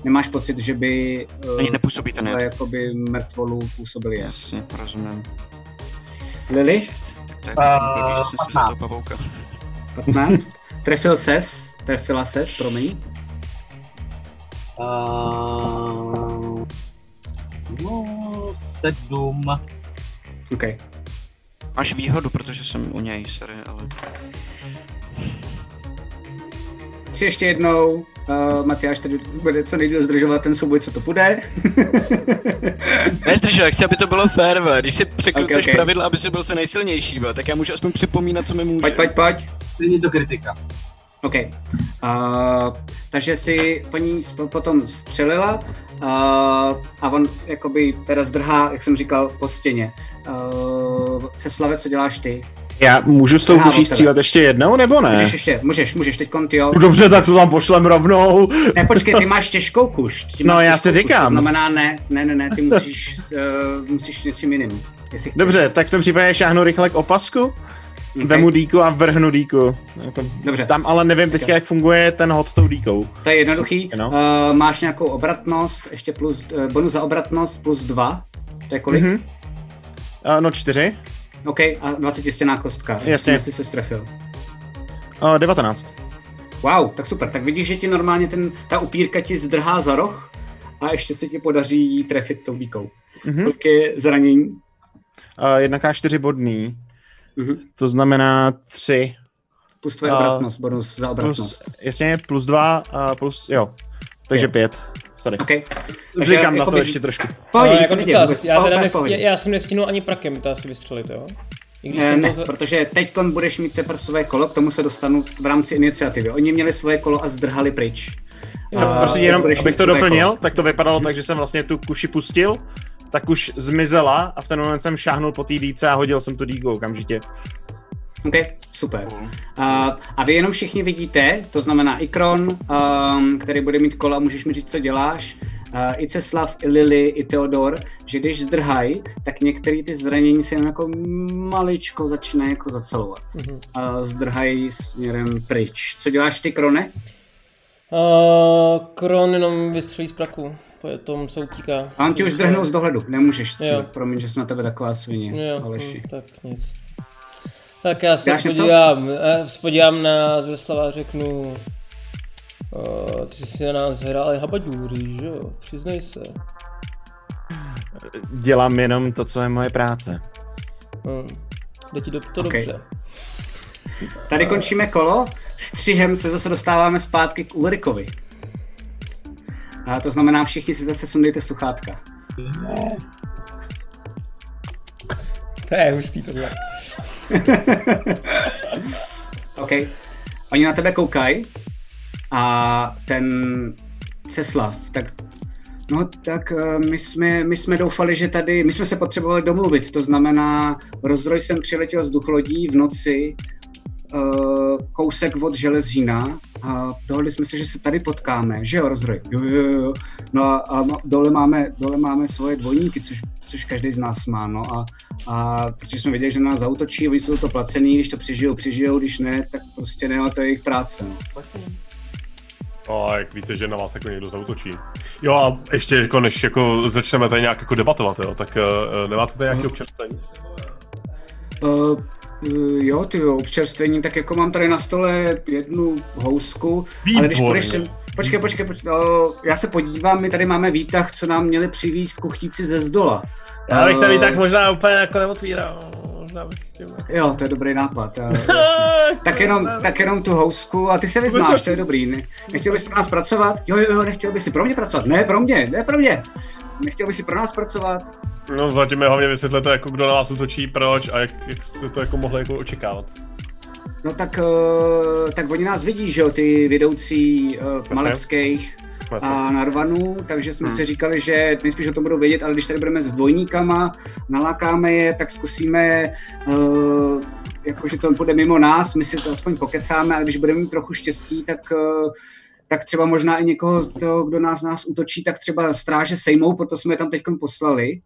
Nemáš pocit, že by Ani nepůsobí ten uh, jed. jakoby mrtvolu působili jed. Jasně, rozumím. Lily? Tak Eh, vidíš, že jsem si toho pavouka. 15. Trefil ses, trefila ses, promiň. Uh, no, sedm. OK. Máš výhodu, protože jsem u něj, sorry, ale... Si ještě jednou, uh, Matyáš tady bude co nejdíl zdržovat ten souboj, co to půjde. <laughs> Nezdržel, chci, aby to bylo fair, ve. když si překrucuješ Ok, ok. pravidla, aby si byl co nejsilnější, ve, tak já můžu aspoň připomínat, co mi může. Pojď, pojď, pojď. Není to kritika. OK. Uh, takže si po ní sp- potom střelila uh, a on jakoby teda zdrhá, jak jsem říkal, po stěně. Uh, se Slave, co děláš ty? Já můžu s tou kuší střílet ještě jednou, nebo ne? Můžeš ještě, můžeš, můžeš, teď ty jo. Dobře, tak to tam pošlem rovnou. Ne, počkej, ty máš těžkou kuš. Ty No, já si kuš, říkám. To znamená ne, ne, ne, ne, ty musíš, uh, musíš něčím jiným. Dobře, tak v tom případě šáhnu rychle k opasku, Ok. vemu díku a vrhnu díku. Jako, Dobře. Tam ale nevím teďka, jak funguje ten hod tou díkou. To je jednoduchý. No. Uh, máš nějakou obratnost, ještě plus, uh, bonus za obratnost plus 2. To je kolik? Mhm. Uh, no čtyři. OK, a 20 stěná kostka. Jasně. Jestli se strefil. Uh, 19. Wow, tak super. Tak vidíš, že ti normálně ten, ta upírka ti zdrhá za roh a ještě se ti podaří jí trefit tou díkou. Mhm. Kolik je zranění? Uh, 1k4 bodný. Mhm. To znamená 3. Plus tvoje A- obratnost, bonus za obratnost. Plus, jasně, plus 2, uh, plus, jo. Takže 5. Sorry. OK. Zříkám na to ještě trošku. Pohodě, jako dotaz, vůbec. já, teda nes, já, já jsem nestihnul ani prakem to asi vystřelit, jo? I když Ne, ne, to za... protože teď budeš mít teprve své kolo, k tomu se dostanu v rámci iniciativy. Oni měli svoje kolo a zdrhali pryč. Jo, A Prostě jenom, abych to doplnil, kolo. tak to vypadalo tak, že jsem vlastně tu kuši pustil, ta kuš zmizela a v ten moment jsem šáhnul po té dýce a hodil jsem tu dýku okamžitě. OK, super. Uh, a vy jenom všichni vidíte, to znamená Ikron, um, který bude mít kola, můžeš mi říct, co děláš, uh, i Ceslav, i Lily, i Theodor, že když zdrhají, tak některé ty zranění se jen jako maličko začínají jako zacelovat. Mhm. A zdrhají směrem pryč. Co děláš ty, Krone? Uh, Kron jenom vystřelí z praku, potom se utíká. A on ti už zdrhnul z dohledu, nemůžeš střílet. Jo. Promiň, že jsme na tebe taková svině, Jo, Aleši. hm, tak nic. Tak já se Děláš něco? podívám, eh, se podívám na Zveslava a řeknu, uh, ty jsi na nás hrál habaďůry, že jo? Přiznej se. Dělám jenom to, co je moje práce. Hm. Jde ti do, to Ok. dobře. Tady končíme kolo, střihem se zase dostáváme zpátky k Ulrikovi. A to znamená, všichni si zase sundejte sluchátka. To je hustý tohle. <laughs> OK. Oni na tebe koukají a ten Ceslav, tak No tak eh, my jsme, my jsme doufali, že tady, my jsme se potřebovali domluvit, to znamená, rozroj jsem přiletěl z duchlodí v noci, eh, kousek od železína a dohodli jsme se, že se tady potkáme, že jo, rozroj? Jo, jo, jo. No a, a dole, máme, dole máme svoje dvojníky, což, což každý z nás má, no a, a protože jsme věděli, že nás zautočí, oni jsou to placený, když to přežijou, přežijou, když ne, tak prostě ne, ale to je jejich práce, no. A jak víte, že na vás jako někdo zautočí. Jo a ještě jako než jako začneme tady nějak jako debatovat, jo, tak uh, nemáte tady nějaký občerstvení? Uh, uh, jo, ty jo, občerstvení, tak jako mám tady na stole jednu housku, ale když Výborně. půjdeš sem, počkej, počkej, počkej uh, já se podívám, my tady máme výtah, co nám měli přivízt kuchtíci ze zdola. Já bych tady Eh, tak možná úplně jako neotvíral. Možná bych chtěl. Jo, to je dobrý nápad. já- <laughs> jasně. tak, jenom, tak jenom tu housku a ty se vyznáš, to je dobrý. Ne? Nechtěl bys pro nás pracovat? Jo, jo, jo, nechtěl bys si pro mě pracovat? Ne, pro mě, ne pro mě. Nechtěl bys si pro nás pracovat? No zatím mi hlavně vysvětlete, jako kdo na vás útočí, proč a jak, jak jste to jako mohli jako očekávat. No tak, uh, tak oni nás vidí, že jo, ty vedoucí uh, malevských. A Narvanů, takže jsme Hmm. si říkali, že nejspíš o tom budou vědět, ale když tady budeme s dvojníkama, nalákáme je, tak zkusíme, uh, jakože to bude mimo nás, my si to aspoň pokecáme a když budeme mít trochu štěstí, tak uh, tak třeba možná i někoho, toho, kdo nás, nás útočí, tak třeba stráže sejmou, proto jsme je tam teď poslali.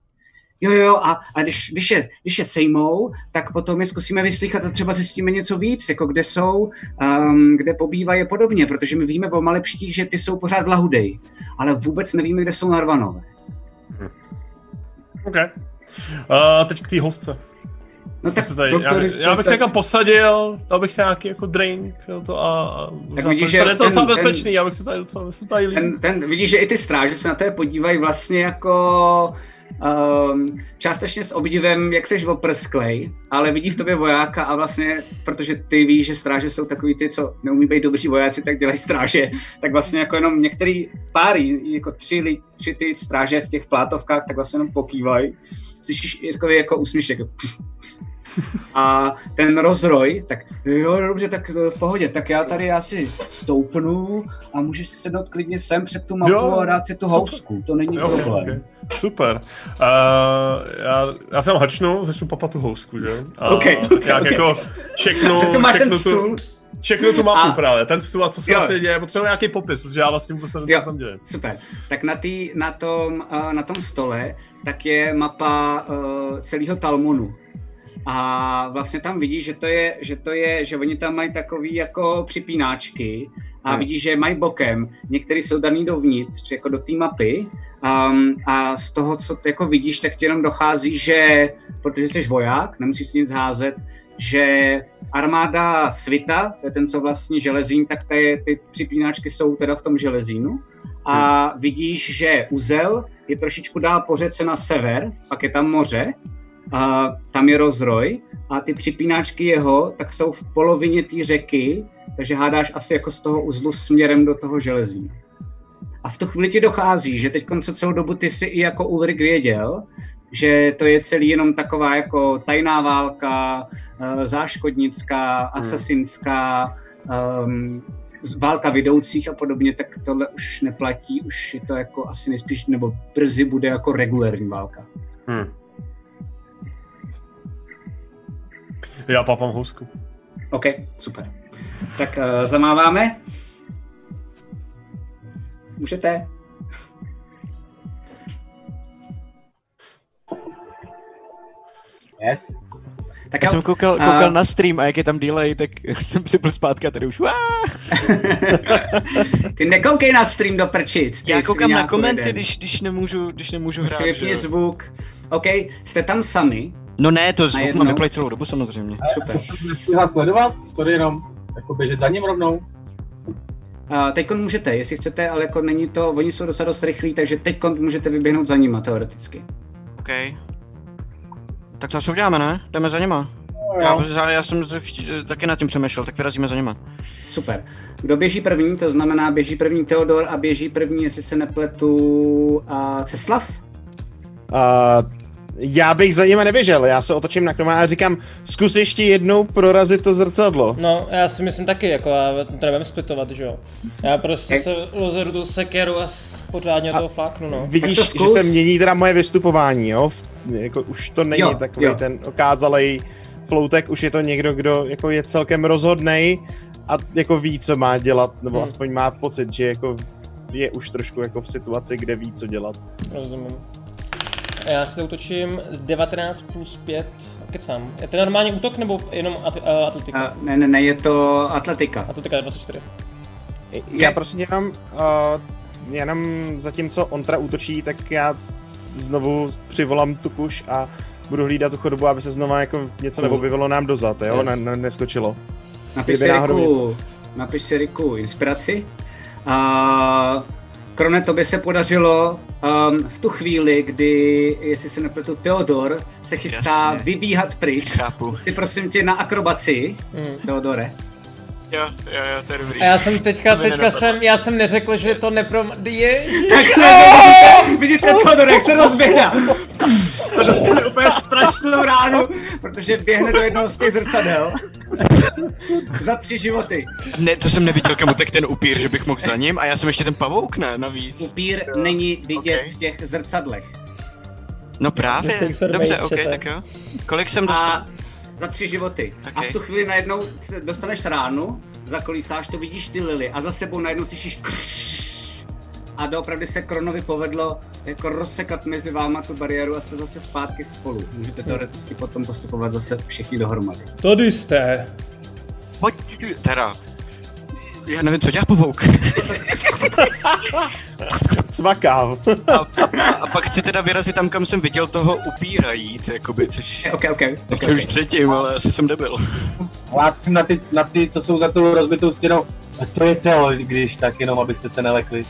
Jo, jo, a, a když, když, je, když je sejmou, tak potom je zkusíme vyslychat a třeba zjistíme něco víc, jako kde jsou, um, kde pobývají a podobně, protože my víme o malepštích, že ty jsou pořád Lahudej, ale vůbec nevíme, kde jsou Narvanové. OK. Uh, teď k té hostce. No tak tady, to- já, to- já bych to- se někam posadil, dal bych se nějaký jako drink, jo, to a, a možná vidíš, to, že tady je to ten- docela ten- bezpečný, já bych se tady docela, se tady líp. ten, ten, vidíš, že i ty stráže se na tebe podívají vlastně jako um, částečně s obdivem, jak seš oprsklej, ale vidí v tobě vojáka a vlastně, protože ty víš, že stráže jsou takový ty, co neumí být dobří vojáci, tak dělají stráže, tak vlastně jako jenom některý páry, jako tři, tři ty stráže v těch plátovkách, tak vlastně jenom pokývají. Slyšíš takový jako úsměšek. A ten rozroj, tak jo, dobře, tak eh, v pohodě, tak já tady asi stoupnu a můžeš si sednout klidně sem před tu mapu Jo, a dát si tu housku, to není Jo, problém. okay. Super. Uh, já, já jsem hačnu, začnu papat tu housku, že? A Ok, ok, nějak ok. jako čeknu, čeknu, tu, čeknu tu mapu A- právě, ten stůl a co se Jo. vlastně děje, potřebuji nějaký popis, protože já vlastně vůbec nevím, co tam děje. Super. Tak na, tý, na, tom, eh, na tom stole tak je mapa uh, celého Talmunu. A vlastně tam vidíš, že to je, že to je, že oni tam mají takový jako připínáčky a Hmm. vidíš, že mají bokem. Některý jsou daný dovnitř, jako do té mapy. Um, a z toho, co ty jako vidíš, tak ti jenom dochází, že, protože jsi voják, nemusíš si nic házet, že armáda Svita, to je ten, co vlastní železín, tak ty, ty připínáčky jsou teda v tom železínu. A vidíš, že Uzel je trošičku dál po řece na sever, pak je tam moře, a tam je rozroj a ty připínáčky jeho tak jsou v polovině té řeky, takže hádáš asi jako z toho uzlu směrem do toho železína. A v tu chvíli ti dochází, že teď co celou dobu ty si i jako Ulrik věděl, že to je celý jenom taková jako tajná válka, eh, záškodnická, asasinská, um, válka vidoucích a podobně, tak tohle už neplatí, už je to jako asi nejspíš, nebo brzy bude jako regulární válka. Hm. Já papám housku. OK, super. Tak uh, zamáváme. Můžete. Yes. Tak Já jsem koukal, A- koukal na stream a jak je tam delay, tak <laughs> jsem si byl zpátky a tady už. <laughs> Ty nekoukej na stream do prčic. ty Já koukám na komenty, jeden. když, když nemůžu, když nemůžu hrát. Vypni zvuk. OK, jste tam sami. No ne, to zvuk mám vyplay celou dobu samozřejmě. Super. Nestihla sledovat, story jenom jako běžet za ním rovnou. Uh, teď můžete, jestli chcete, ale jako není to, oni jsou docela dost rychlí, takže teď můžete vyběhnout za nima teoreticky. OK. Tak to co uděláme, ne? Jdeme za nima. No, Já, jo. já, já jsem taky nad tím přemýšlel, tak vyrazíme za nima. Super. Kdo běží první, to znamená běží první Teodor a běží první, jestli se nepletu, uh, Ceslav? Uh, já bych za nimi neběžel, já se otočím na kroma a říkám, zkus ještě jednou prorazit to zrcadlo. No, já si myslím taky, jako já to nebudem splitovat, že jo. Já prostě se rozhodu tu sekeru a pořádně toho fláknu, no. Vidíš, že se mění teda moje vystupování, jo? Jako už to není Jo, takový jo. ten okázalej floutek, už je to někdo, kdo jako je celkem rozhodnej a jako ví, co má dělat, nebo Hmm. aspoň má pocit, že jako je už trošku jako v situaci, kde ví, co dělat. Rozumím. A Já si utočím 19 plus 5, kecám. Je to normální útok nebo jenom at, uh, atletika? Uh, ne, ne, ne, je to atletika. Atletika je 24. Já prostě jenom, uh, jenom zatímco on teda útočí, tak já znovu přivolám tu kuš a budu hlídat tu chodbu, aby se znova jako něco Cool. neobjevilo nám dozad, jo, Yes. ne, ne, neskočilo. Napiš si, Riku, napiš si Riku inspiraci. A Krone, tobě se podařilo um, v tu chvíli, kdy, jestli se nepletu, Theodor se chystá Jasně. vybíhat pryč. Chápu. Si prosím tě na akrobaci, Mm. Theodore. Jo, jo, jo, to je dobrý. A já jsem teďka, To teďka jsem, já jsem neřekl, že to neprom... Je, Tak <laughs> vidíte, vidíte Theodor, jak se rozběhne. To dostane úplně strašnou ránu, protože běhne do jednoho z těch zrcadel. Za tři životy. Ne, to jsem neviděl, kam utek ten upír, že bych mohl za ním a já jsem ještě ten pavouk, ne, navíc. Upír není vidět Ok. v těch zrcadlech. No právě, dobře, ok, tak jo. Kolik jsem dostal? A za tři životy. A Ok. v tu chvíli najednou dostaneš ránu zakolísáš, to vidíš ty lily a za sebou najednou slyšíš krš, a doopravdy se Kronovi povedlo jako rozsekat mezi váma tu bariéru a jste zase zpátky spolu. Můžete teoreticky potom postupovat zase všichni dohromady. Tady jste. Pojď, teda. Já nevím, co dělá pavouk. Cvakám. <laughs> a, a, a, pak chci teda vyrazit tam, kam jsem viděl toho upíra jít, jakoby, což... Ok, ok. Tak to už předtím, ale asi jsem debil. Hlásím na ty, na ty, co jsou za tou rozbitou stěnou. A to je Teo, když tak jenom, abyste se nelekli.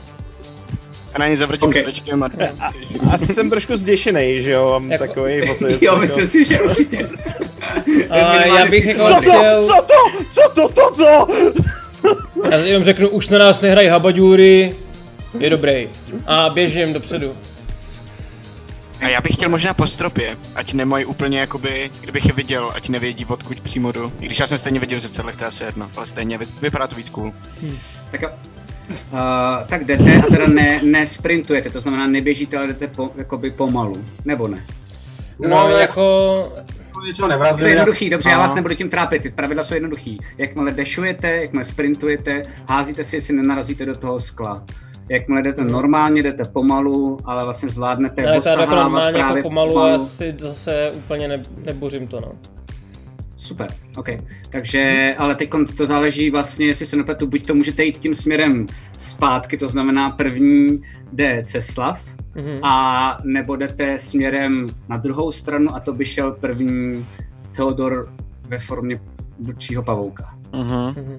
A na ně zavrtím Ok. okay. a Asi jsem trošku zděšený, že jo, mám Jako- takový <laughs> pocit. Jo, jako- myslím si, že určitě. <laughs> A já bych jako Co to? chtěl... Co to? Co to? To to? <laughs> Já jenom řeknu, už na nás nehrají habaďůry, je dobrý. A běžím dopředu. A já bych chtěl možná po stropě, ať nemají úplně jakoby, kdybych je viděl, ať nevědí odkud přímo jdu. I když já jsem stejně viděl v zrcadlech, to je asi jedno, ale stejně vy- vypadá to víc cool. Tak, jo. Uh, tak jdete a teda ne, nesprintujete, to znamená neběžíte, ale jdete po, jakoby pomalu, nebo ne? No, jako... Něčeho To nevrazili. je jednoduchý, dobře, já vás nebudu tím trápit, ty pravidla jsou jednoduchý. Jakmile dešujete, jakmile sprintujete, házíte si, jestli nenarazíte do toho skla. Jakmile jdete normálně, jdete pomalu, ale vlastně zvládnete Ale to je jako normálně jako právě pomalu a si zase úplně ne, nebořím to, no. Super, OK. Takže, ale teď to záleží vlastně, jestli se nepletu, buď to můžete jít tím směrem zpátky, to znamená první jde Ceslav, Mhm. a nebo jdete směrem na druhou stranu a to by šel první Theodor ve formě vlčího pavouka. Mhm. Mhm.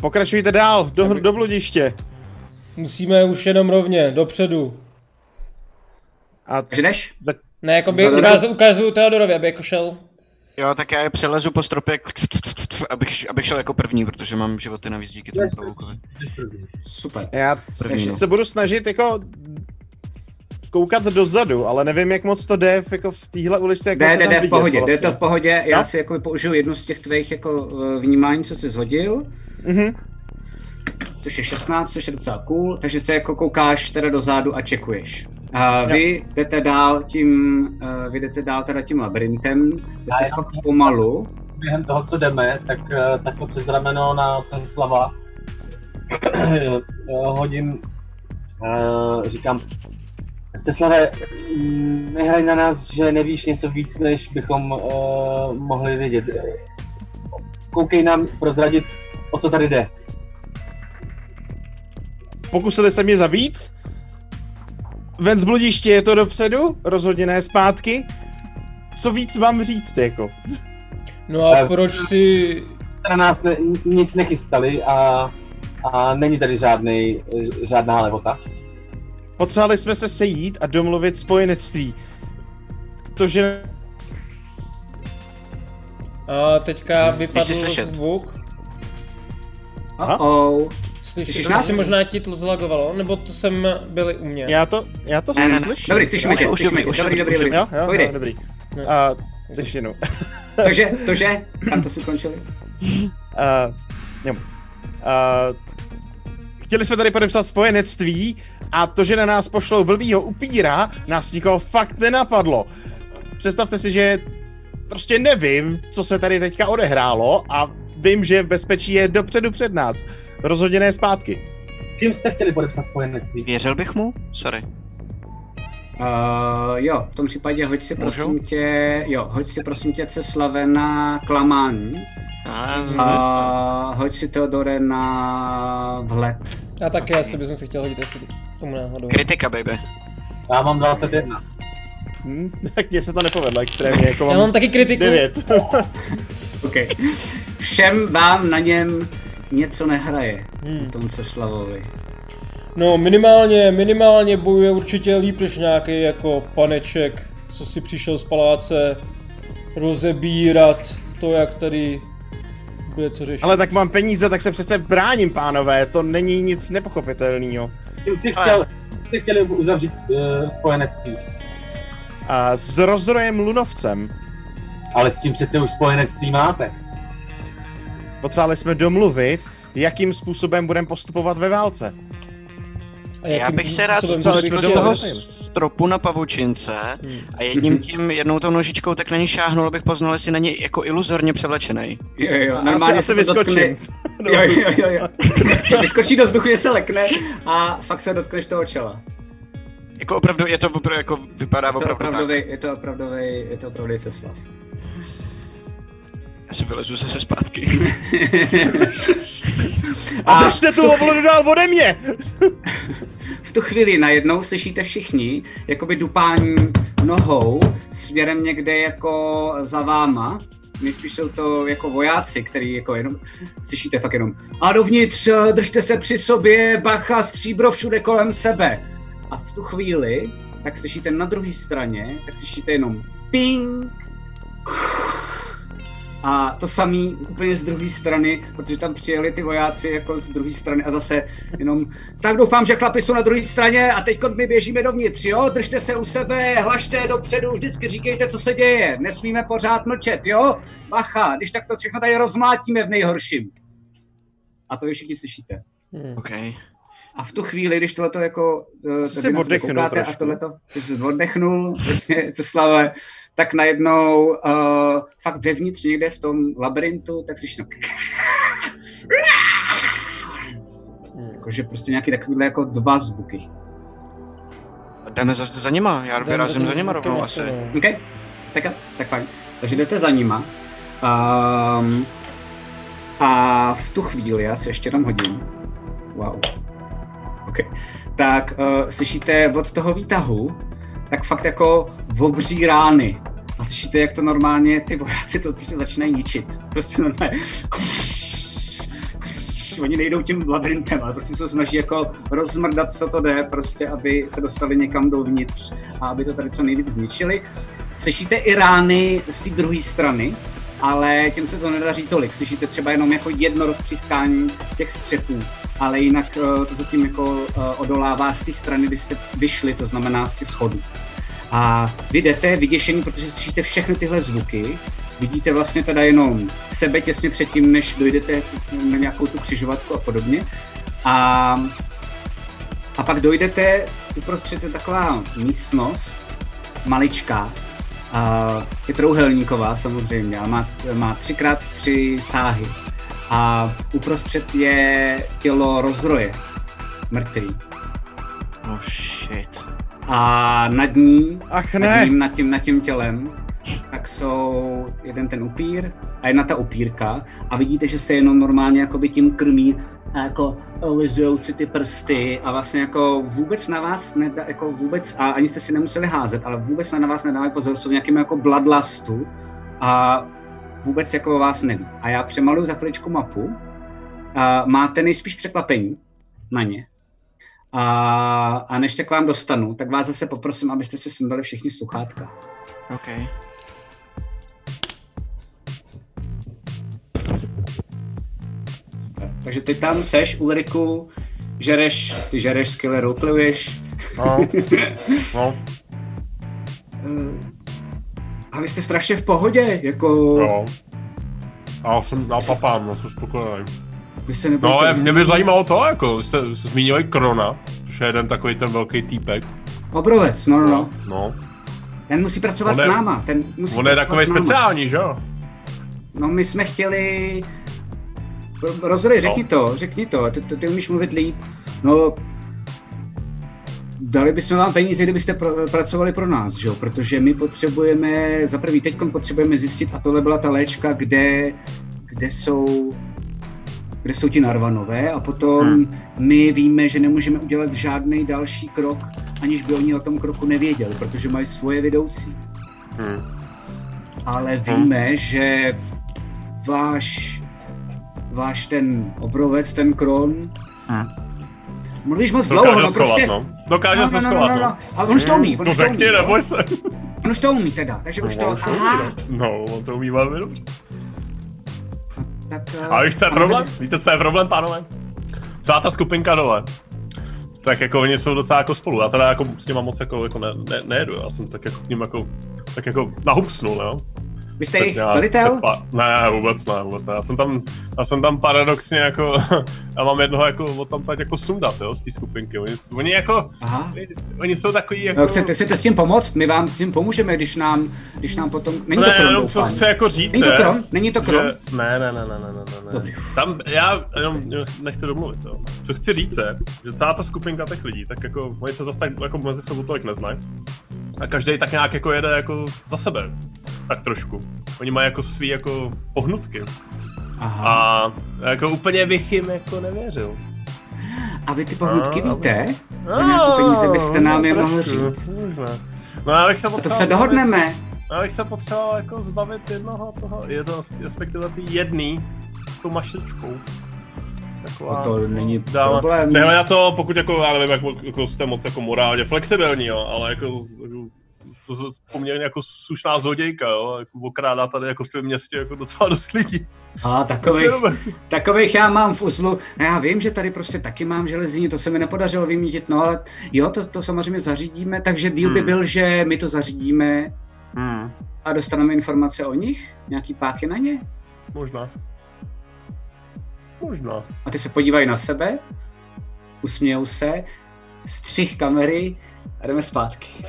Pokračujte dál, do, do bludiště. Musíme už jenom rovně, dopředu. A Takže jdeš? za, Ne, jako by ukazuju Teodorovi, aby jako šel. Jo, tak já je přelezu po stropě, abych, abych šel jako první, protože mám životy navíc díky tomu pavoukovi. Super. já První, no. se budu snažit jako koukat dozadu, ale nevím, jak moc to jde v- jako v téhle uličce, jak Jde, jde, tam jde v pohodě, jde vlastně. to v pohodě, já Jo? si jako použiju jednu z těch tvých jako eh, vnímání, co jsi zhodil, Mhm. Což je 16, což je docela cool, takže se jako koukáš teda dozadu a čekuješ. A vy jdete dál tím, uh, vy jdete dál teda tím labirintem, jdete fakt pomalu, během toho, co jdeme, tak eh, takhle přes rameno na Senslava eh, hodím, eh, říkám, Ceslave, mm, nehraj na nás, že nevíš něco víc, než bychom uh, mohli vědět. Koukej nám prozradit, o co tady jde. Pokusili se mě zabít? Ven z bludiště je to dopředu, rozhodně ne zpátky. Co víc mám říct, jako? No a Eh, proč si... Na nás ne, nic nechystali a, a není tady žádnej, žádná levota. Potřebovali jsme se sejít a domluvit spojenectví. To, že A teďka vypadl zvuk. Aha. oh, Slyšíš, asi možná ti to zlagovalo, nebo to jsem byli u mě. já to, já to Ne, ne, ne. slyším. Dobrý, slyšíme tě, Už slyšíme už dobrý, dobrý, dobrý. Jo, jo, jo, dobrý. Ne. A, ještě jednou. <laughs> Takže, tože, tam to si končili. Uh, <laughs> jo. Uh, chtěli jsme tady podepsat spojenectví a to, že na nás pošlou blbýho upíra, nás nikoho fakt nenapadlo. Představte si, že prostě nevím, co se tady teďka odehrálo a vím, že bezpečí je dopředu před nás. Rozhodně ne zpátky. Kým jste chtěli podepsat spojenectví? Věřil bych mu? Sorry. Uh, jo, v tom případě hoď si Můžu? prosím tě, jo, hoď si prosím tě Ceslave na klamání A, a hoď si Teodore na vhled. Já taky asi bych si chtěl hodit asi tomu náhodou. kritika, baby. Já mám 21. Hm, <laughs> tak mně se to nepovedlo extrémně, jako Já mám mám taky kritiku. 9. <laughs> OK. Všem vám na něm něco nehraje, Hmm. tomu Ceslavovi. No minimálně, minimálně bojuje určitě líp než nějaký jako paneček, co si přišel z paláce rozebírat to, jak tady bude co řešit. Ale tak mám peníze, tak se přece bráním, pánové, to není nic nepochopitelného. Kým jsi Ale- chtěl, jsi chtěli uzavřít uh, spojenectví? A s rozdrojem Lunovcem Ale s tím přece už spojenectví máte. Potřebovali jsme domluvit, jakým způsobem budeme postupovat ve válce. A Já bych se rád způsobem z toho, stropu na pavučince a jedním tím, jednou tou nožičkou tak na ní šáhnul, abych poznal, jestli na něj jako iluzorně převlečenej. Jo, jo, normálně se dotkne- <laughs> Jo, jo, jo, jo. <laughs> Vyskočí do vzduchu, že se lekne a fakt se dotkneš toho čela. Jako opravdu, je to opravdu, jako vypadá Je to opravdu opravdový, tak. je to opravdový, je to opravdový Ceslav. Já si vylezu zase zpátky. <laughs> A držte tu oblodu dál ode mě! V tu chvíli najednou slyšíte všichni jakoby dupání nohou směrem někde jako za váma. Nejspíš jsou to jako vojáci, který jako jenom slyšíte fakt jenom a dovnitř, držte se při sobě, bacha, stříbro všude kolem sebe. A v tu chvíli, tak slyšíte na druhé straně, tak slyšíte jenom ping, a to samý úplně z druhé strany, protože tam přijeli ty vojáci jako z druhé strany a zase jenom tak doufám, že chlapi jsou na druhé straně a teď my běžíme dovnitř, jo? Držte se u sebe, hlašte dopředu, vždycky říkejte, co se děje. Nesmíme pořád mlčet, jo? Bacha, když tak to všechno tady rozmlátíme v nejhorším. A to vy všichni slyšíte. OK. A v tu chvíli, když tohleto jako... eh, si oddechnul A tohleto, jsi se oddechnul, přesně, <laughs> Ceslave, tak najednou uh, fakt vevnitř někde v tom labirintu, tak slyšíš no, Jakože prostě nějaký takovýhle jako dva zvuky. Jdeme za, za nima, já Jdeme vyrazím za nima rovnou asi. OK, tak, tak fajn. Takže jdete za nima. Um, a v tu chvíli, já si ještě dám hodím. Wow. OK. Tak uh, slyšíte od toho výtahu, tak fakt jako obří rány. A slyšíte, jak to normálně ty vojáci to prostě začínají ničit. Prostě normálně. Oni nejdou tím labirintem, ale prostě se snaží jako rozmrdat, co to jde, prostě, aby se dostali někam dovnitř a aby to tady co nejvíc zničili. Slyšíte i rány z té druhé strany, ale těm se to nedaří tolik. Slyšíte třeba jenom jako jedno roztřískání těch střepů, ale jinak eh, to zatím jako eh, odolává z té strany, kdy jste vyšli, to znamená z těch schodů. A vy jdete vyděšený, protože slyšíte všechny tyhle zvuky, vidíte vlastně teda jenom sebe těsně předtím, než dojdete na nějakou tu křižovatku a podobně. A, a pak dojdete, uprostřed je taková místnost, maličká, a je trouhelníková samozřejmě, a má, má třikrát tři sáhy. A uprostřed je tělo rozroje, mrtvý. Oh shit. A nad ní, Ach nad, ne! ním, nad, tím, nad tím tělem, tak jsou jeden ten upír a jedna ta upírka a vidíte, že se jenom normálně jakoby tím krmí a jako lizujou si ty prsty a vlastně jako vůbec na vás nedá, jako vůbec, a ani jste si nemuseli házet, ale vůbec na vás nedávají pozor, jsou v nějakým jako bloodlustu a vůbec jako o vás neví. A já přemaluju za chviličku mapu a máte nejspíš překvapení na ně. A, a než se k vám dostanu, tak vás zase poprosím, abyste si sundali všichni sluchátka. OK. Takže ty tam seš, Ulriku, žereš, ty žereš, skvěle roleplayuješ. No. <laughs> No, Eh, A vy jste strašně v pohodě, jako... jo. A já jsem, já papám, já jsem spokojený. Vy se No, ale mě by zajímalo to, jako jste jste zmínili Krona, což je jeden takový ten velký týpek. Obrovec, no, no, no. No, Ten musí pracovat On je- s náma. Ten musí on je takový speciální, že jo? No, my jsme chtěli... Rozhodej, řekni to, řekni to, ty, ty, ty umíš mluvit líp. No, dali bychom vám peníze, kdybyste pr- pracovali pro nás, že jo? Protože my potřebujeme, za prvý teď potřebujeme zjistit, a tohle byla ta léčka, kde, kde jsou kde jsou ti narvanové a potom Hmm. my víme, že nemůžeme udělat žádný další krok, aniž by oni o tom kroku nevěděli, protože mají svoje vedoucí. Hm. Ale víme, že váš, váš ten obrovec, ten kron, Hm. Mluvíš moc Dokáže dlouho, no prostě, no. Dokáže No, se no, no, schovat, no, no. no. A on už to umí, on To už to umí, řekni, jo. neboj se. on už to umí teda, takže už to, No, on to umí, aha, No, on to umí velmi dobře. tak... eh, A víš, co je problém? Víte, co je problém, pánové? Celá ta skupinka dole. Tak jako oni jsou docela jako spolu. Já teda jako s nima moc jako, jako ne, ne, nejedu. Já jsem tak jako k ním jako, tak jako nahupsnul, jo. Vy jste jejich velitel? Pa, ne, vůbec ne, vůbec ne. Já jsem tam, já jsem tam paradoxně jako, <laughs> já mám jednoho jako, od tam tak jako sundat, jo, z té skupinky. Oni, oni jako, Aha. oni, jsou takový jako... No, chcete, chcete s tím pomoct? My vám s tím pomůžeme, když nám, když nám potom... Není to ne, kron, jenom co chci jako říct, Není to je, kron? Není to kron? Že, ne, ne, ne, ne, ne, ne, ne, Dobrý. Tam, já jenom nechci domluvit, jo. Co chci říct je, že celá ta skupinka těch lidí, tak jako, oni se zase tak jako mezi sebou tolik neznají. A každý tak nějak jako jede jako za sebe. Tak trošku. Oni mají jako svý jako pohnutky. Aha. A jako úplně bych jim jako nevěřil. A vy ty pohnutky A, víte? Za nějakou peníze byste nám je mohl trošku, říct. Možná. No já bych se A to potřeboval se dohodneme. Já bych se potřeboval jako zbavit jednoho toho, jedno, respektive ty jedný s tou mašličkou. Taková, No to není dává- problém. Ne, na to, pokud jako, já nevím, jak, jako jste moc jako morálně flexibilní, jo, ale jako, jako to poměrně jako slušná zlodějka, jo, jako okrádá tady jako v tom městě jako docela dost lidí. A takových, takových já mám v uzlu. No já vím, že tady prostě taky mám železíně, to se mi nepodařilo vymítit, no ale jo, to, to samozřejmě zařídíme, takže deal by Hmm. byl, že my to zařídíme Hmm, a dostaneme informace o nich, nějaký páky na ně. možná. Možná. A ty se podívají na sebe, usmějou se, střih kamery a jdeme zpátky. <laughs>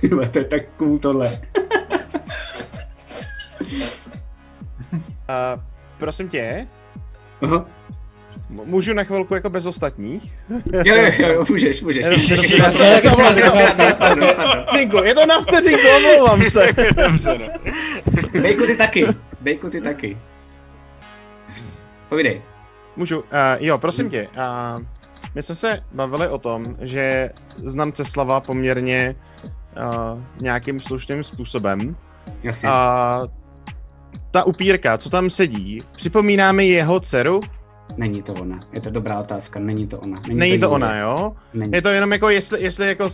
Tyhle, to je tak cool tohle. <laughs> Uh, prosím tě, m- můžu na chvilku jako bez ostatních? <laughs> Jo, jo, jo, můžeš, můžeš. Já jsem se. Vteřinku, je to na vteřinku, omlouvám se. Dobře, no. Bejku ty taky, bejku ty taky. Povídej. Můžu, uh, jo, prosím tě. Uh, my jsme se bavili o tom, že znám Ceslava poměrně uh, nějakým slušným způsobem. Jasně. A ta upírka, co tam sedí, připomíná mi jeho dceru? Není to ona. Je to dobrá otázka. Není to ona. Není to Julie. ona, jo? Není. Je to jenom jako, jestli, jestli jako,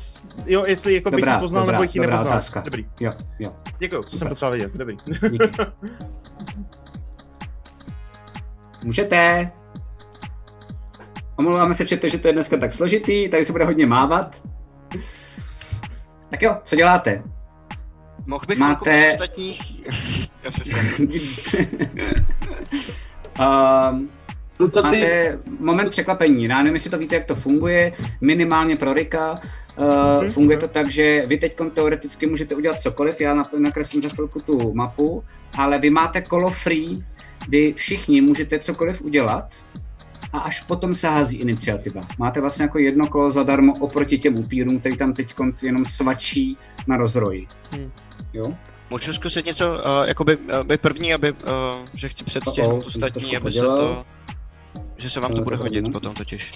jo, jestli jako bych Dobrá, ji poznal, dobrá, nebo bych ji nepoznal. otázka. Dobrý, Jo, jo. děkuju, to jsem potřeboval vědět, dobrý. Díky. <laughs> Můžete. Omlouváme se, čete, že to je dneska tak složitý, tady se bude hodně mávat. Tak jo, co děláte? Mohl bych Máte- Máte... ostatních? Já se um, <laughs> No to ty, Máte moment překvapení. Já nevím, jestli to víte, jak to funguje. Minimálně pro Rika. Uh, funguje to tak, že vy teď teoreticky můžete udělat cokoliv. Já nakreslím za chvilku tu mapu, ale vy máte kolo free. Vy všichni můžete cokoliv udělat a až potom se hází iniciativa. Máte vlastně jako jedno kolo zadarmo oproti těm upírům, který tam teď jenom svačí na rozroji. Hmm. Jo? Můžu zkusit něco, uh, jakoby, uh, být první, aby, uh, že chci Oh, to ostatní, aby se to, že se vám to bude to hodit hodím. potom totiž.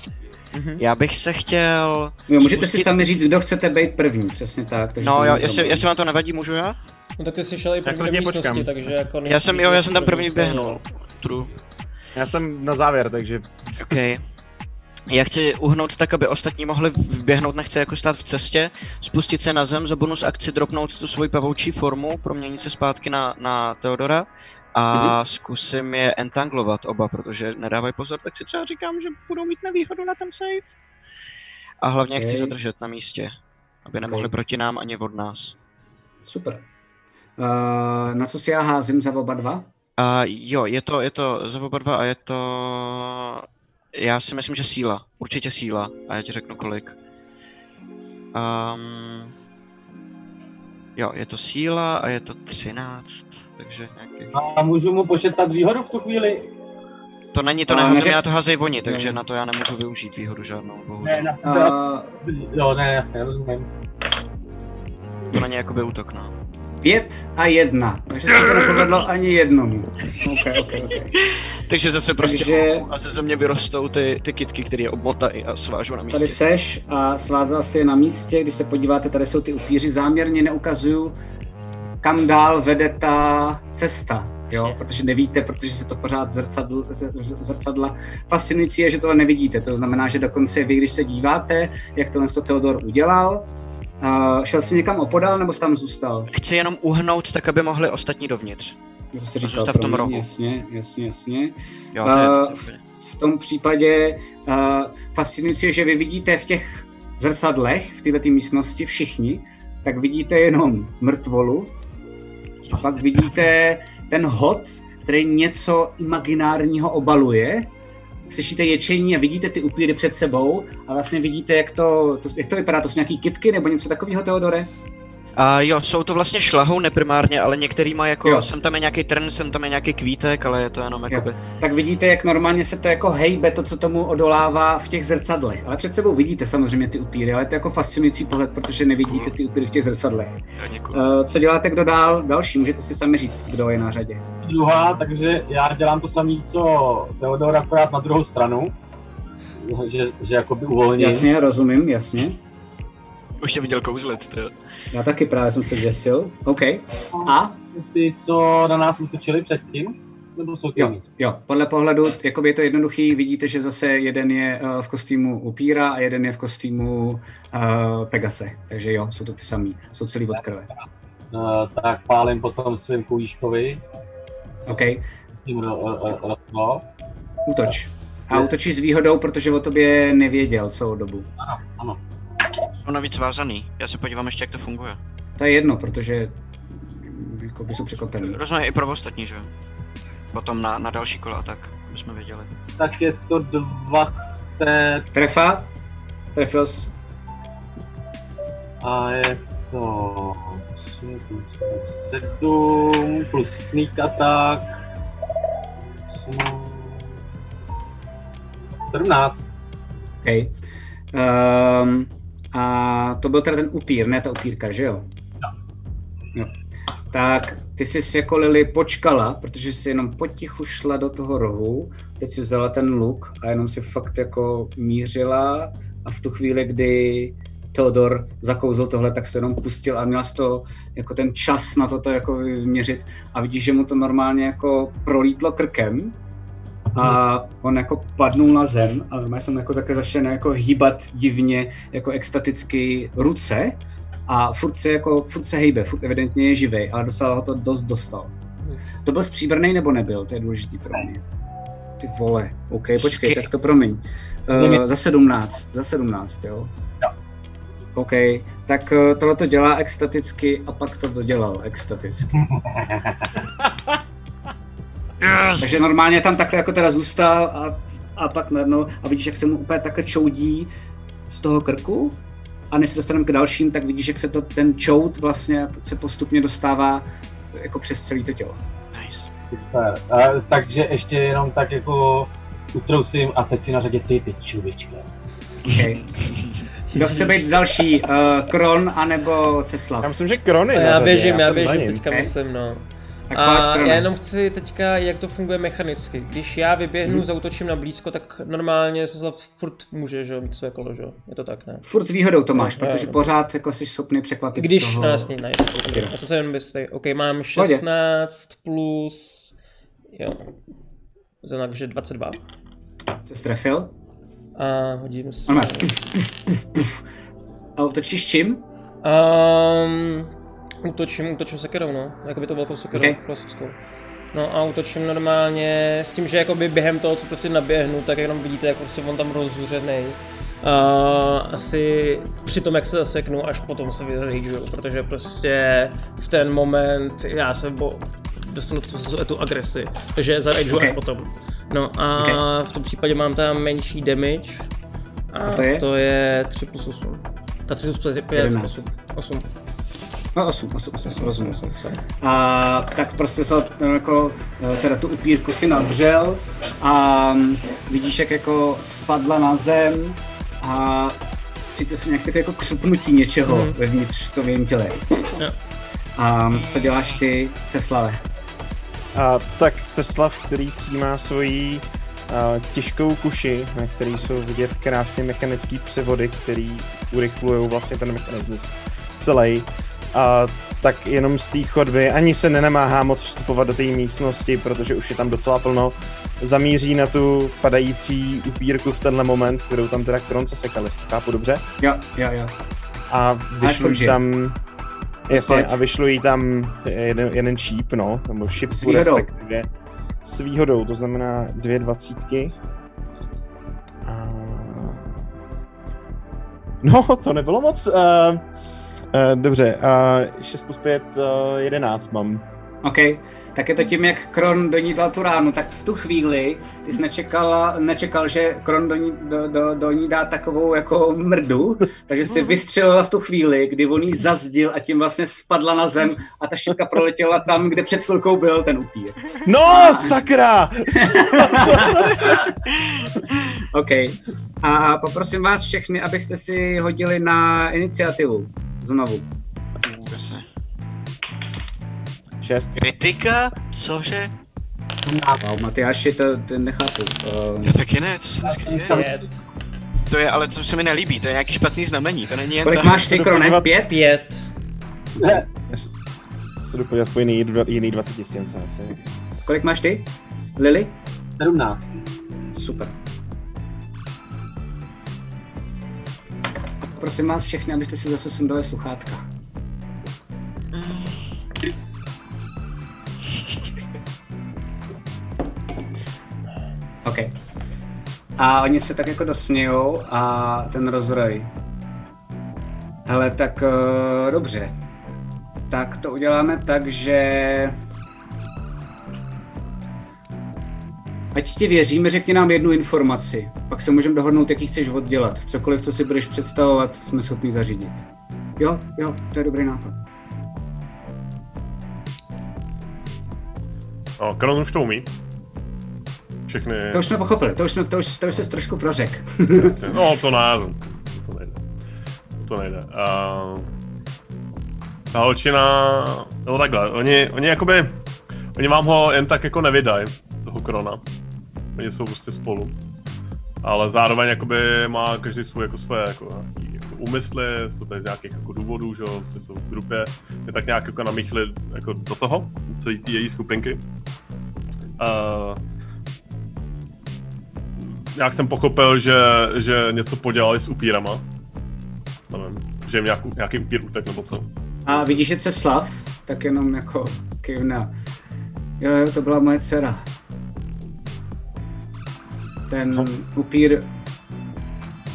Mhm. Já bych se chtěl... Jo, můžete si spustit- sami říct, kdo chcete být první, přesně tak. Takže No, já, jestli, jestli vám to nevadí, můžu já? No tak ty jsi šel i první do místnosti, počkám. takže jako... Já jsem, jo, já jsem tam první vběhnul. True. Já jsem na závěr, takže OK. Já chci uhnout tak, aby ostatní mohli vběhnout, nechci jako stát v cestě, spustit se na zem, za bonus akci dropnout tu svoji pavoučí formu, proměnit se zpátky na, na Teodora a Mhm. zkusím je entanglovat oba, protože nedávají pozor, tak si třeba říkám, že budou mít nevýhodu na ten save. A hlavně je chci zadržet na místě, aby nemohli proti nám ani od nás. Super. Uh, na co si já házím za oba dva? A jo, je to, je to za oba dva a je to... Já si myslím, že síla. Určitě síla. A já ti řeknu kolik. Um, jo, je to síla a je to 13, takže nějaký... a můžu mu početat výhodu v tu chvíli? To není, to A neházím, neřek- já to házejí oni, takže Ne. na to já nemůžu využít výhodu žádnou, Ne, bohužel. na, Uh, jo, ne, jasně, rozumím. To není jakoby útok, no. Pět a jedna. Takže se to nepovedlo ani jednomu. Okay, okay, okay. <laughs> Takže zase prostě Takže- a ze země vyrostou ty, ty kitky, které je obmotají a svážu na místě. Tady seš a svázal si je na místě. Když se podíváte, tady jsou ty upíři. Záměrně neukazuju, kam dál vede ta cesta. Jo, protože nevíte, protože se to pořád zrcadl, z- z- zrcadla. Fascinující je, že tohle nevidíte. To znamená, že dokonce vy, když se díváte, jak tohle to Theodor udělal, uh, šel jsi někam opodál nebo jsi tam zůstal? Chci jenom uhnout tak, aby mohli ostatní dovnitř. To jsi říkal, zůstav v tom rohu. Jasně, jasně, jasně. Jo, to je... Eh, v tom případě uh, fascinující je, že vy vidíte v těch zrcadlech, v této místnosti všichni, tak vidíte jenom mrtvolu a pak vidíte ten hod, který něco imaginárního obaluje. Slyšíte ječení a vidíte ty upíry před sebou a vlastně vidíte, jak to, to, jak to vypadá. To jsou nějaký kitky nebo něco takového, Teodore? A jo, jsou to vlastně šlahou neprimárně, ale některý má jako, Jo. jo. sem tam je nějaký trn, sem tam je nějaký kvítek, ale je to jenom jakoby... tak vidíte, jak normálně se to jako hejbe, to, co tomu odolává v těch zrcadlech. Ale před sebou vidíte samozřejmě ty upíry, ale to je jako fascinující pohled, protože nevidíte ty upíry v těch zrcadlech. Uh, co děláte, kdo dál? Další, můžete si sami říct, kdo je na řadě. Druhá, takže já dělám to samé, co Teodor, akorát na druhou stranu. Že, že jakoby uvolním. Jasně, rozumím, jasně. Už tě viděl kouzlet, to Já taky právě jsem se děsil. OK. A? Ty, co na nás útočili předtím? Nebo jsou ty Jo, jo, podle pohledu, jakoby je to jednoduchý, vidíte, že zase jeden je uh, v kostýmu upíra a jeden je v kostýmu uh, Pegase. Takže jo, jsou to ty samý, jsou celý od krve. Uh, tak pálím potom svým kůjíškovi. OK. Tím ro, ro, ro, ro, ro. Útoč. A útočíš s výhodou, protože o tobě nevěděl celou dobu. Ano, ano. Jsou navíc vázaný. Já se podívám ještě, jak to funguje. To je jedno, protože jako by jsou překvapený. Rozumím i pro ostatní, že jo? Potom na, na další kola, tak bychom věděli. Tak je to 20 Trefa? Trefil jsi. a je to 7 plus sneak attack. 17. OK. Um, a to byl teda ten upír, ne ta upírka, že jo? Jo. Tak ty jsi jako Lily počkala, protože jsi jenom potichu šla do toho rohu, teď si vzala ten luk a jenom si fakt jako mířila a v tu chvíli, kdy Theodor zakouzl tohle, tak se jenom pustil a měla jsi to jako ten čas na toto jako vyměřit a vidíš, že mu to normálně jako prolítlo krkem a on jako padnul na zem a normálně jsem jako také začal jako hýbat divně, jako extaticky ruce a furt se jako, furt se hejbe, furt evidentně je živej, ale dostal ho to dost dostal. To byl stříbrný nebo nebyl? To je důležitý pro mě. Ty vole, OK, počkej, tak to promiň. Uh, za 17, za 17, jo? Jo. OK, tak uh, tohle to dělá extaticky a pak to dodělal extaticky. <laughs> Yes! Takže normálně tam takhle jako teda zůstal a, a pak najednou, a vidíš, jak se mu úplně takhle čoudí z toho krku a než se dostaneme k dalším, tak vidíš, jak se to, ten čout vlastně se postupně dostává jako přes celé to tělo. Nice. Super. Uh, takže ještě jenom tak jako utrousím a teď si na řadě ty, ty čuvička. Okay. Kdo chce být další? Uh, Kron anebo Ceslav? Já myslím, že Kron je A na já běžím, já běžím teďka, myslím, no. Tak A já jenom chci teďka, jak to funguje mechanicky. Když já vyběhnu, Mhm. zautočím na blízko, tak normálně se Slav furt může, že jo, mít své kolo, že jo. Je to tak, ne? Furt s výhodou to máš, No, protože no. pořád jako jsi schopný překvapit Když, toho... no jasně, nice. Jo. Já jsem se jenom jistý. OK, mám Pohodě. 16 plus, jo, takže 22. Co jsi trefil? A hodím. Ano. A útočíš čím? Um, útočím, útočím sekerou, no. Jakoby to velkou sekerou, Ok. okay. klasickou. No a útočím normálně s tím, že jakoby během toho, co prostě naběhnu, tak jenom vidíte, jak prostě on tam rozzuřený. Uh, asi při tom, jak se zaseknu, až potom se vyzařížu, protože prostě v ten moment já se bo, dostanu tu, tu agresi, takže zarageu Ok. až potom. No a Ok. v tom případě mám tam menší damage a, A to je? to je 3 plus 8. Ta 3 plus 5, 11. 8. 8. No 8, 8, 8, rozumím. 8, sorry. A tak prostě se no, jako, eh, teda tu upírku si nadřel a mm, vidíš, jak jako spadla na zem a cítíte si nějak takové jako křupnutí něčeho Mhm. vevnitř v tom jejím těle. A co děláš ty, Ceslave? A, tak Ceslav, který třímá svoji a, těžkou kuši, na který jsou vidět krásně mechanický převody, který urychlují vlastně ten mechanismus celý. A tak jenom z té chodby ani se nenamáhá moc vstupovat do té místnosti, protože už je tam docela plno. Zamíří na tu padající upírku v tenhle moment, kterou tam teda Kronce sekali, chápu dobře. Jo, jo, jo. A žije. tam... Jasně, a vyšlují tam jeden, jeden číp, no, nebo výhodou. respektive. S výhodou, to znamená dvě dvacítky. A... No, to nebylo moc. Uh, Uh, dobře, uh, 6 plus 5, uh, 11 mám. OK, tak je to tím, jak Kron do ní dal tu ránu, tak v tu chvíli ty jsi nečekal, nečekal že Kron do ní, do, do, do ní dá takovou jako mrdu, takže si vystřelila v tu chvíli, kdy on jí zazdil a tím vlastně spadla na zem a ta šipka proletěla tam, kde před chvilkou byl ten upír. No, sakra! <laughs> OK. A poprosím vás všechny, abyste si hodili na iniciativu. Znovu. Šest. Kritika? Cože? Wow, Matyáši, to, to nechápu. Uh, Já taky ne, co se dneska děje? To je, ale to se mi nelíbí, to je nějaký špatný znamení, to není jen kolik tak. máš ty, Krone? Pět? Pět. Já s- se jdu podívat po jiný, jiný 20 stěnce asi. Kolik máš ty? Lily? 17. Super. Prosím vás všechny, abyste si zase sundali sluchátka. OK. A oni se tak jako dosmějou a ten rozroj. Hele, tak uh, dobře. Tak to uděláme tak, že... Ať ti věříme, řekni nám jednu informaci. Pak se můžeme dohodnout, jaký chceš oddělat. Cokoliv, co si budeš představovat, jsme schopni zařídit. Jo, jo, to je dobrý nápad. No, Kron už to umí. Všechny... To už jsme pochopili, to už, jsme, to už, to už se trošku prořek. No, to ne, to nejde. To nejde. Uh, ta holčina, no takhle, oni, oni jakoby, oni vám ho jen tak jako nevydají, toho Krona. Oni jsou prostě spolu. Ale zároveň jakoby má každý svůj jako své jako, jako úmysly, jsou tady z nějakých jako důvodů, že jo, prostě jsou v grupě, je tak nějak jako namíchli jako do toho, celý ty její skupinky. Uh, nějak jsem pochopil, že, že něco podělali s upírama. Nevím, že jim nějak, nějaký upír utek nebo co. A vidíš, že Ceslav, tak jenom jako kivna. Jo, jo, to byla moje dcera. Ten upír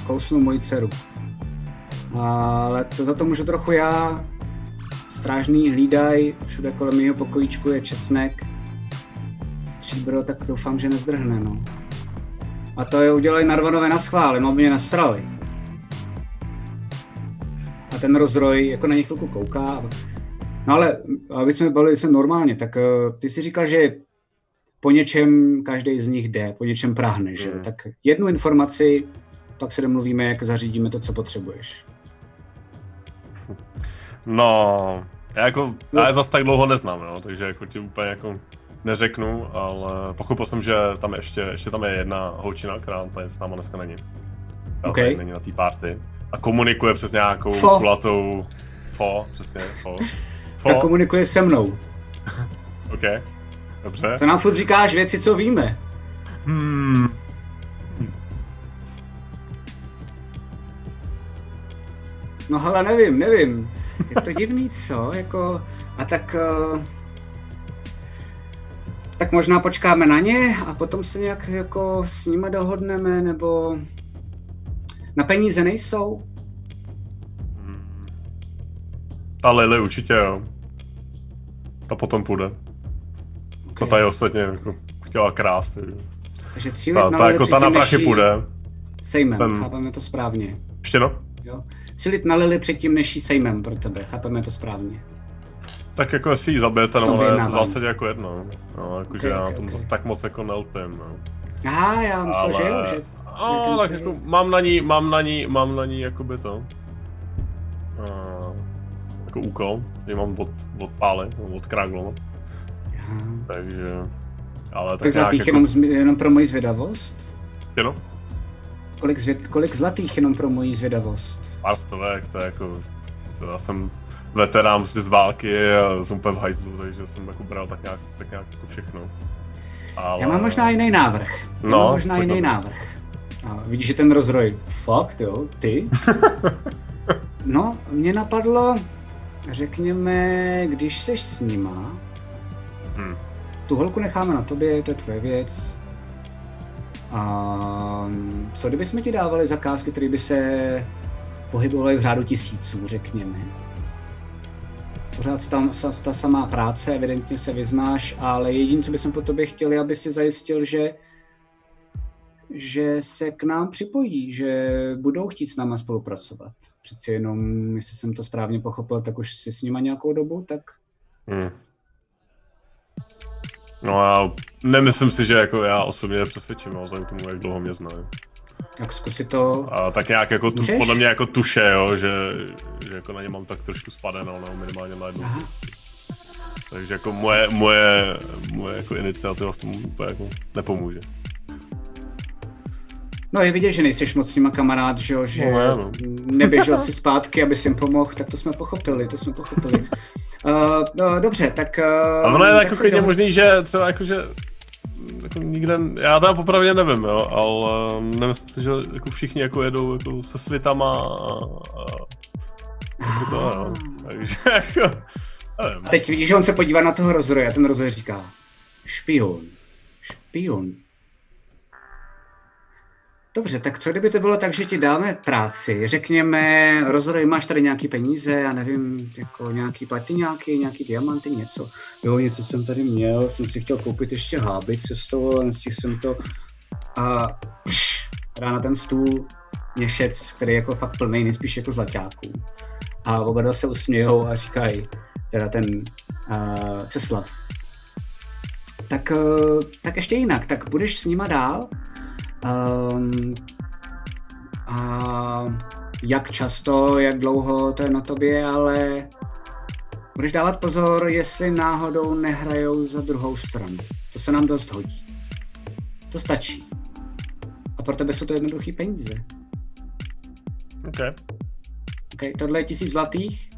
kousnul moji dceru. Ale to za to můžu trochu já. Strážný hlídaj, všude kolem mého pokojíčku je česnek. Stříbro, tak doufám, že nezdrhne, no. A to je udělali Narvanové na schvál, jenom mě nasrali. A ten rozroj jako na ně chvilku kouká. No ale, aby jsme bavili se normálně, tak uh, ty si říkal, že po něčem každý z nich jde, po něčem prahne, že? Hmm. Tak jednu informaci, pak se domluvíme, jak zařídíme to, co potřebuješ. No, já jako, já je zas tak dlouho neznám, jo, takže jako ti úplně jako neřeknu, ale pochopil jsem, že tam ještě, ještě tam je jedna holčina, která úplně s náma dneska není. Ta OK. tady není na té party. A komunikuje přes nějakou Fo. kulatou... Fo, přesně, fo. <laughs> Fo, Tak komunikuje se mnou. OK. Dobře. To nám furt říkáš věci, co víme. Hmm. No ale nevím, nevím. Je to divný, co? Jako, a tak... Uh, tak možná počkáme na ně a potom se nějak jako s nimi dohodneme, nebo... Na peníze nejsou? Ta Lily určitě jo. Ta potom půjde. To tady ostatně jako chtěla krást. takže- Takže cílit Ta, na ta, jako ta na prachy půjde. Sejmem, Ten- chápeme to správně. Ještě no? Jo? Cílit na Lily předtím, než jí sejmem pro tebe, chápeme to správně. Tak jako jestli ji zabijete, no, ale je to v zásadě jako jedno. No, jakože Ok, já ok, na tom ok. zase tak moc jako nelpím, no. Aha, já myslel, že jo, že... Ten- tak jako mám na ní, mám na ní, mám na ní jakoby to. Uh, jako úkol, že mám od, od pály, od takže... Ale tak nějak zlatých jako... jenom, jenom pro moji zvědavost? Jenom? Kolik, zvěd, kolik zlatých jenom pro moji zvědavost? Pár stovek, to je jako... Já jsem veterán prostě z války a jsem úplně v hajzlu, takže jsem jako bral tak nějak, tak nějak jako všechno. Ale... Já mám možná jiný návrh. Já No, mám možná tak jiný dobrý. návrh. A vidíš, že ten rozroj, fakt jo, ty? <laughs> no, mě napadlo, řekněme, když seš s nima, Hmm. tu holku necháme na tobě, to je tvoje věc. A co kdybychom ti dávali zakázky, které by se pohybovaly v řádu tisíců, řekněme? pořád tam ta, ta samá práce, evidentně se vyznáš, ale jediné, co bych po tobě chtěl, je, aby si zajistil, že že se k nám připojí, že budou chtít s náma spolupracovat. Přeci jenom, jestli jsem to správně pochopil, tak už si s nima nějakou dobu, tak Hmm. No já nemyslím si, že jako já osobně je přesvědčím, no, vzhledem k tomu, jak dlouho mě znají. tak zkusit to... A tak nějak jako tu, Můžeš? podle mě jako tuše, jo, že, že jako na ně mám tak trošku spadeno, no, minimálně na jednu. Takže jako moje, moje, moje jako iniciativa v tom úplně jako nepomůže. No je vidět, že nejsiš moc s nima kamarád, že jo, že No, ne, no. neběžel si zpátky, aby si jim pomohl, tak to jsme pochopili, to jsme pochopili. <laughs> Uh, no, dobře, tak... Uh, A ono je tak jako klidně možný, že třeba jako, že jako nikde, já teda popravdě nevím, jo, ale nemyslím si, že jako všichni jako jedou jako se svitama a, a jako to, jo. Takže <laughs> jako, nevím. Teď vidíš, že on se podívá na toho rozroje a ten rozroj říká, špion, špion. Dobře, tak co kdyby to bylo tak, že ti dáme práci, řekněme, rozroj, máš tady nějaký peníze, já nevím, jako nějaký platiňáky, nějaký diamanty, něco. Jo, něco jsem tady měl, jsem si chtěl koupit ještě háby cestou, ale nestihl jsem to. A pš, dá na ten stůl měšec, který je jako fakt plný, nejspíš jako zlaťáků. A oba dva se usmějou a říkají, teda ten uh, Ceslav. Tak, uh, tak ještě jinak, tak budeš s nima dál? Um, a jak často, jak dlouho, to je na tobě, ale budeš dávat pozor, jestli náhodou nehrajou za druhou stranu. To se nám dost hodí. To stačí. A pro tebe jsou to jednoduchý peníze. Okay. Okay, tohle je tisíc zlatých.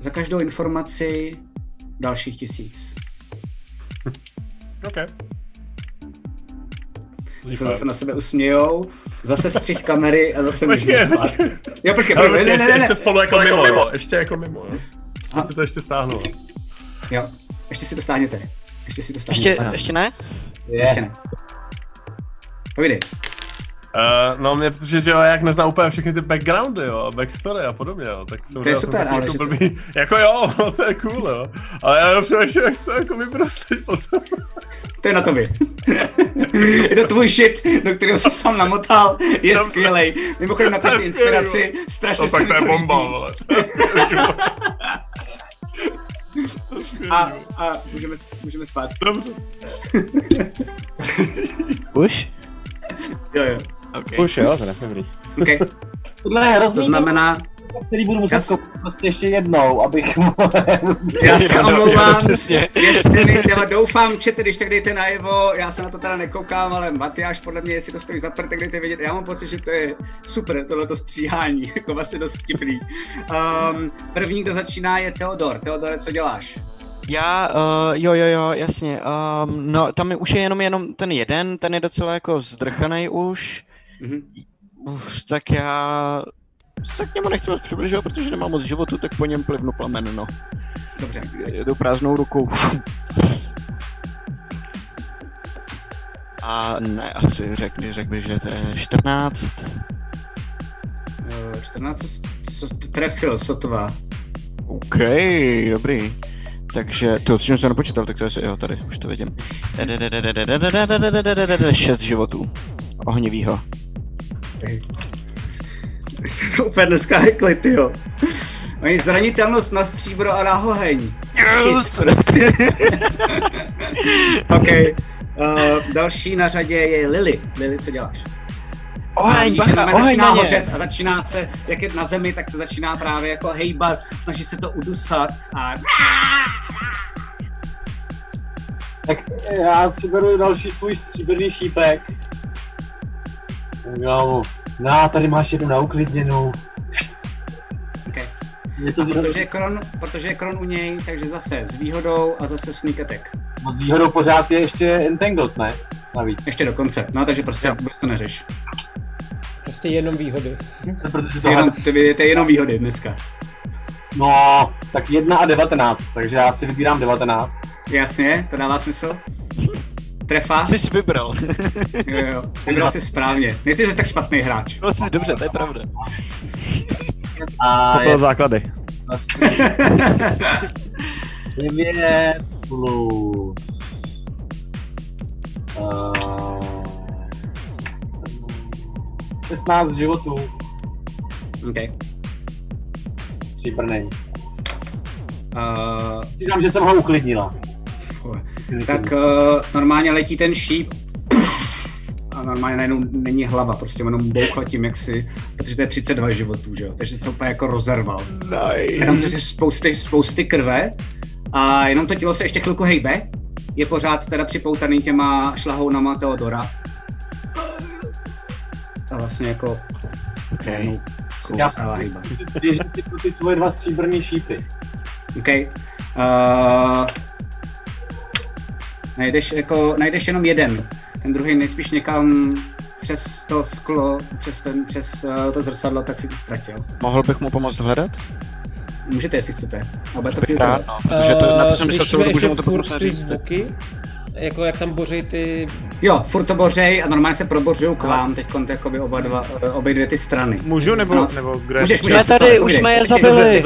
Za každou informaci dalších tisíc. Okay. Se zase na sebe usmějou, zase střih kamery a zase Počkej, můžeme počkej. spát. Jo, počkej, počkej, ne, ještě, ne, ne, ještě ne. spolu jako mimo, jo. Ještě jako mimo, jo. A- Teď si to ještě stáhnu. Jo, ještě si to stáhněte. Ještě si to Ještě, stáhněte. ještě ne? Ještě ne. Povídej. Uh, no mě, protože že jo, jak neznám úplně všechny ty backgroundy, jo, backstory a podobně, jo, tak jsem To je super, ale jako že to- blbý, jako jo, <laughs> no, to je cool, jo, ale já přemýšlím, jak se to jako vyprostlit potom. <laughs> To je na tobě. <laughs> je to tvůj shit, do kterého se sám namotal, je Dobře. skvělej. Mimochodem napiš si To inspiraci, strašně No se tak mi to je to bomba, vole. To. A, a můžeme, můžeme spát. Dobře. Už? Jo, jo. Okay. Už jo, teda, dobrý. Okay. <laughs> Tohle je hrozný. To znamená, celý budu muset Jas- koupit prostě ještě jednou, abych <laughs> Já se <laughs> omlouvám, mi, já doufám, čete, když tak dejte najevo, já se na to teda nekoukám, ale Matyáš podle mě, jestli to stojí za prd, tak dejte vědět, já mám pocit, že to je super, tohleto stříhání, jako vlastně dost vtipný. Um, první, kdo začíná, je Teodor. Teodore, co děláš? Já, uh, jo, jo, jo, jasně. Um, no, tam je, už je jenom, jenom ten jeden, ten je docela jako zdrchanej už. Mhm. Uf, tak já se k němu nechci moc přibližovat, protože nemám moc životu, tak po něm plivnu plamen, no. Dobře. Jedu prázdnou rukou. A ne, asi řekni, řekl bych, že to je 14. Uh, 14 jsi s- trefil, sotva. OK, dobrý. Takže to, s čím jsem nepočítal, tak to je, jo, tady, už to vidím. 6 životů. Ohnivýho. To <laughs> úplně dneska hekli, tyjo. Mají zranitelnost na stříbro a na oheň. Yes! Prostě. <laughs> OK. Uh, další na řadě je Lily. Lily, co děláš? A Oheň, bacha, oheň začíná hořet a začíná se, jak je na zemi, tak se začíná právě jako hejbat, snaží se to udusat a Tak já si beru další svůj stříbrný šípek. Udělám mu, no, tady máš jednu na uklidněnou. okay. Je to A protože je, kron, protože je kron u něj, takže zase s výhodou a zase sneak attack. no, s výhodou pořád je ještě entangled, ne? Navíc. Ještě do konce. No, takže prostě vůbec to neřeš. Prostě jenom výhody. To <laughs> Protože To to je jenom, to je, to je jenom výhody dneska. No, tak 1 a 19, takže já si vybírám 19. Jasně, to dává smysl. Trefa? Jsi vybral. <laughs> Jo, jo, vybral jsi správně. Nejsi, že jsi tak špatný hráč. Byl jsi dobře, to je pravda. A To je, bylo základy. 9 plus... Uh, 16 životů. OK. Stříbrnej. Uh, Říkám, že jsem ho uklidnila. Tak uh, normálně letí ten šíp a normálně najednou není hlava, prostě jenom bouchla tím, jak si, protože to je 32 životů, že jo, takže se úplně jako rozerval. Jenom, že si spousty, spousty krve a jenom to tělo se ještě chvilku hejbe, je pořád teda připoutaný těma šlahounama Teodora. A vlastně jako okay. Já- si pro ty svoje dva stříbrný šípy. OK. Uh, najdeš, jako, najdeš jenom jeden. Ten druhý nejspíš někam přes to sklo, přes, ten, přes uh, to zrcadlo, tak si to ztratil. Mohl bych mu pomoct hledat? Můžete, jestli chcete. A bude to Bych rád, no, protože to, na to jsem myslel celou Slyšíme dobu, že mu to ty neříct. zvuky, jako jak tam boří ty... Jo, furt to bořej a normálně se probořují k vám teď jakoby oba dva, eh, obě dvě ty strany. Můžu, nebo, Ano. nebo kdo je Můžeš, můžeš, Jsme tady, už jsme je zabili.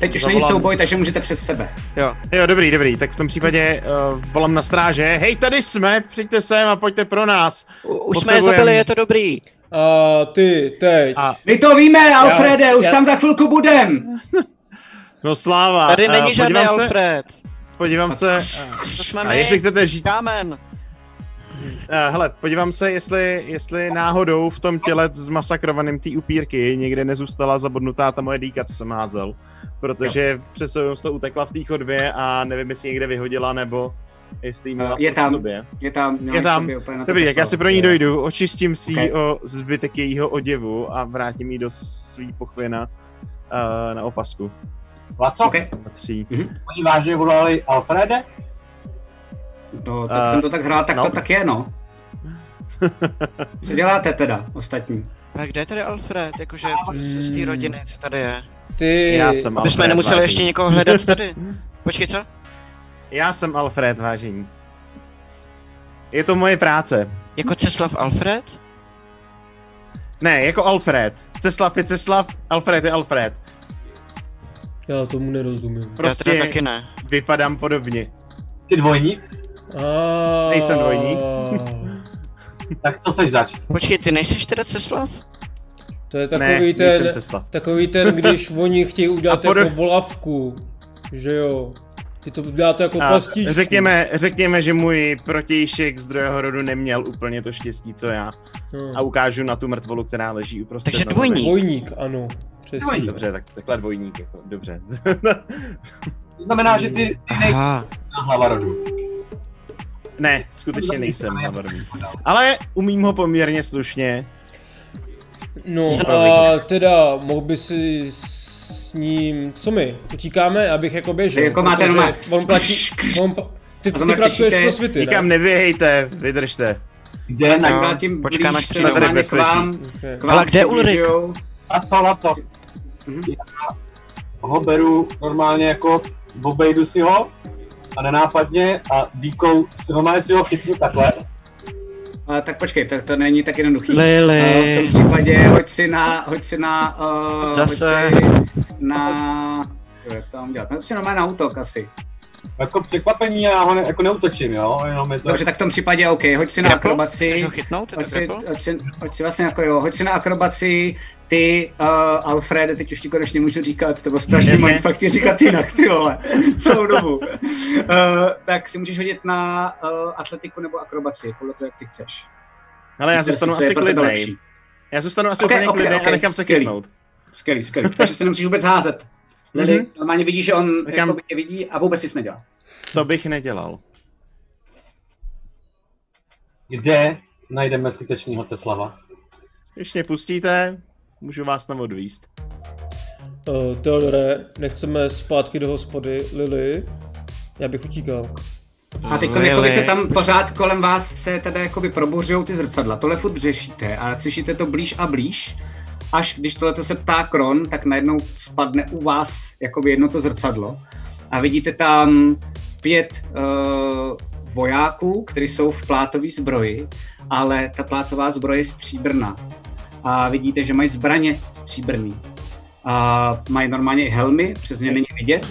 Teď, už, už není Zavolám. souboj, takže můžete přes sebe. Jo. Jo, dobrý, dobrý, tak v tom případě uh, volám na stráže, hej, tady jsme, přijďte sem a pojďte pro nás. U- Už jsme je zabili, je to dobrý. A ty, teď. A, My to víme, Alfrede, Já- už já- tam za chvilku budem. <laughs> no sláva. Tady není žádný podívám se, Alfred. podívám se, jsme a jestli chcete žít, Kámen. Uh, hele, podívám se, jestli, jestli náhodou v tom těle zmasakrovaným té upírky někde nezůstala zabodnutá ta moje dýka, co jsem házel. Protože přece jenom to utekla v té chodbě a nevím, jestli někde vyhodila, nebo jestli jí měla Je tam. sobě. Je tam, Je tam. Dobrý, tak já si pro ní dojdu, očistím si Okay. o zbytek jejího oděvu a vrátím ji do svý pochvy na, uh, na opasku. Laco, Okay. Patří. oni vážně volali Alfrede? No, tak Eh, jsem to tak hrál, tak no. to tak je, no. <laughs> Co děláte teda, ostatní? A kde je tady Alfred, jakože z, z té rodiny, co tady je? Ty... Já jsem Aby jsme Alfred, nemuseli vážení. ještě někoho hledat <laughs> tady. Počkej, co? Já jsem Alfred, vážení. Je to moje práce. Jako Ceslav Alfred? Ne, jako Alfred. Ceslav je Ceslav, Alfred je Alfred. Já tomu nerozumím. Já teda Prostě taky ne. vypadám podobně. Ty dvojník? A... Nejsem dvojník. <laughs> Tak co seš zač? Počkej, ty nejseš teda Ceslav? To je Ne, takový nejsem ten, takový ten, když <laughs> oni chtějí udělat pod- jako volavku, že jo. Ty to děláte jako A plastičku. řekněme, řekněme, že můj protějšek z druhého rodu neměl úplně to štěstí, co já. No. A ukážu na tu mrtvolu, která leží uprostřed Takže na zemi. dvojník. Dvojník, ano. Přesně. Dvojník. Dobře, tak takhle dvojník, jako, dobře. To znamená, že ty, ty nejsi Aha. hlava rodu. Ne, skutečně nejsem hlavní. Ale umím ho poměrně slušně. No a teda mohl by si s ním, co my, utíkáme, abych jako běžel. Jako máte normálně- On platí, on, ty, A ty pracuješ pro svity, Nikam ne? neběhejte, vydržte. Kde na... No, Takhle tím počkáme, blíž až se jsme tady k bezpečí. vám, Okay. k vám Ale kde je Ulrik? přiblížujou. Laco, Laco. Mhm. Já ho beru normálně jako, obejdu si ho a nenápadně a díkou si normálně si ho chytnu takhle. Uh, tak počkej, to, to není tak jednoduchý. Lili. Uh, v tom případě hoď si na, hoď si na, uh, Zase. hoď si na, jak to mám dělat, no, hoď si normálně na útok asi. Jako překvapení já ho ne, jako neutočím, jo, jenom je to... Dobře, tak v tom případě OK, hoď si na Grapple? akrobaci. Chceš ho chytnout? Hoď si, grapple? hoď, si, hoď si vlastně jako jo, hoď si na akrobaci, ty, uh, Alfred, teď už ti konečně můžu říkat, to bylo strašně moc fakt ti říkat jinak, ty vole, <laughs> celou dobu. Uh, tak si můžeš hodit na uh, atletiku nebo akrobaci, podle toho, jak ty chceš. Ale já zůstanu asi klidnej. Já zůstanu asi Okay, úplně okay, klidnej okay, a nechám se chytnout. Skvělý, skvělý. Takže se nemusíš vůbec házet. Lily, Mhm. normálně vidíš, že on Říkám- jako tě vidí a vůbec nic nedělá. To bych nedělal. Kde najdeme skutečného Ceslava? Když mě pustíte, můžu vás tam odvíst. Uh, Teodore, nechceme zpátky do hospody, Lily. Já bych utíkal. A teď jakoby se tam pořád kolem vás se teda jakoby probořují ty zrcadla. Tohle furt řešíte a slyšíte to blíž a blíž. Až když tohle se ptá Kron, tak najednou spadne u vás jakoby jedno to zrcadlo. A vidíte tam pět uh, vojáků, kteří jsou v plátové zbroji, ale ta plátová zbroje je stříbrná. A vidíte, že mají zbraně stříbrný. A mají normálně i helmy, přes ně není vidět.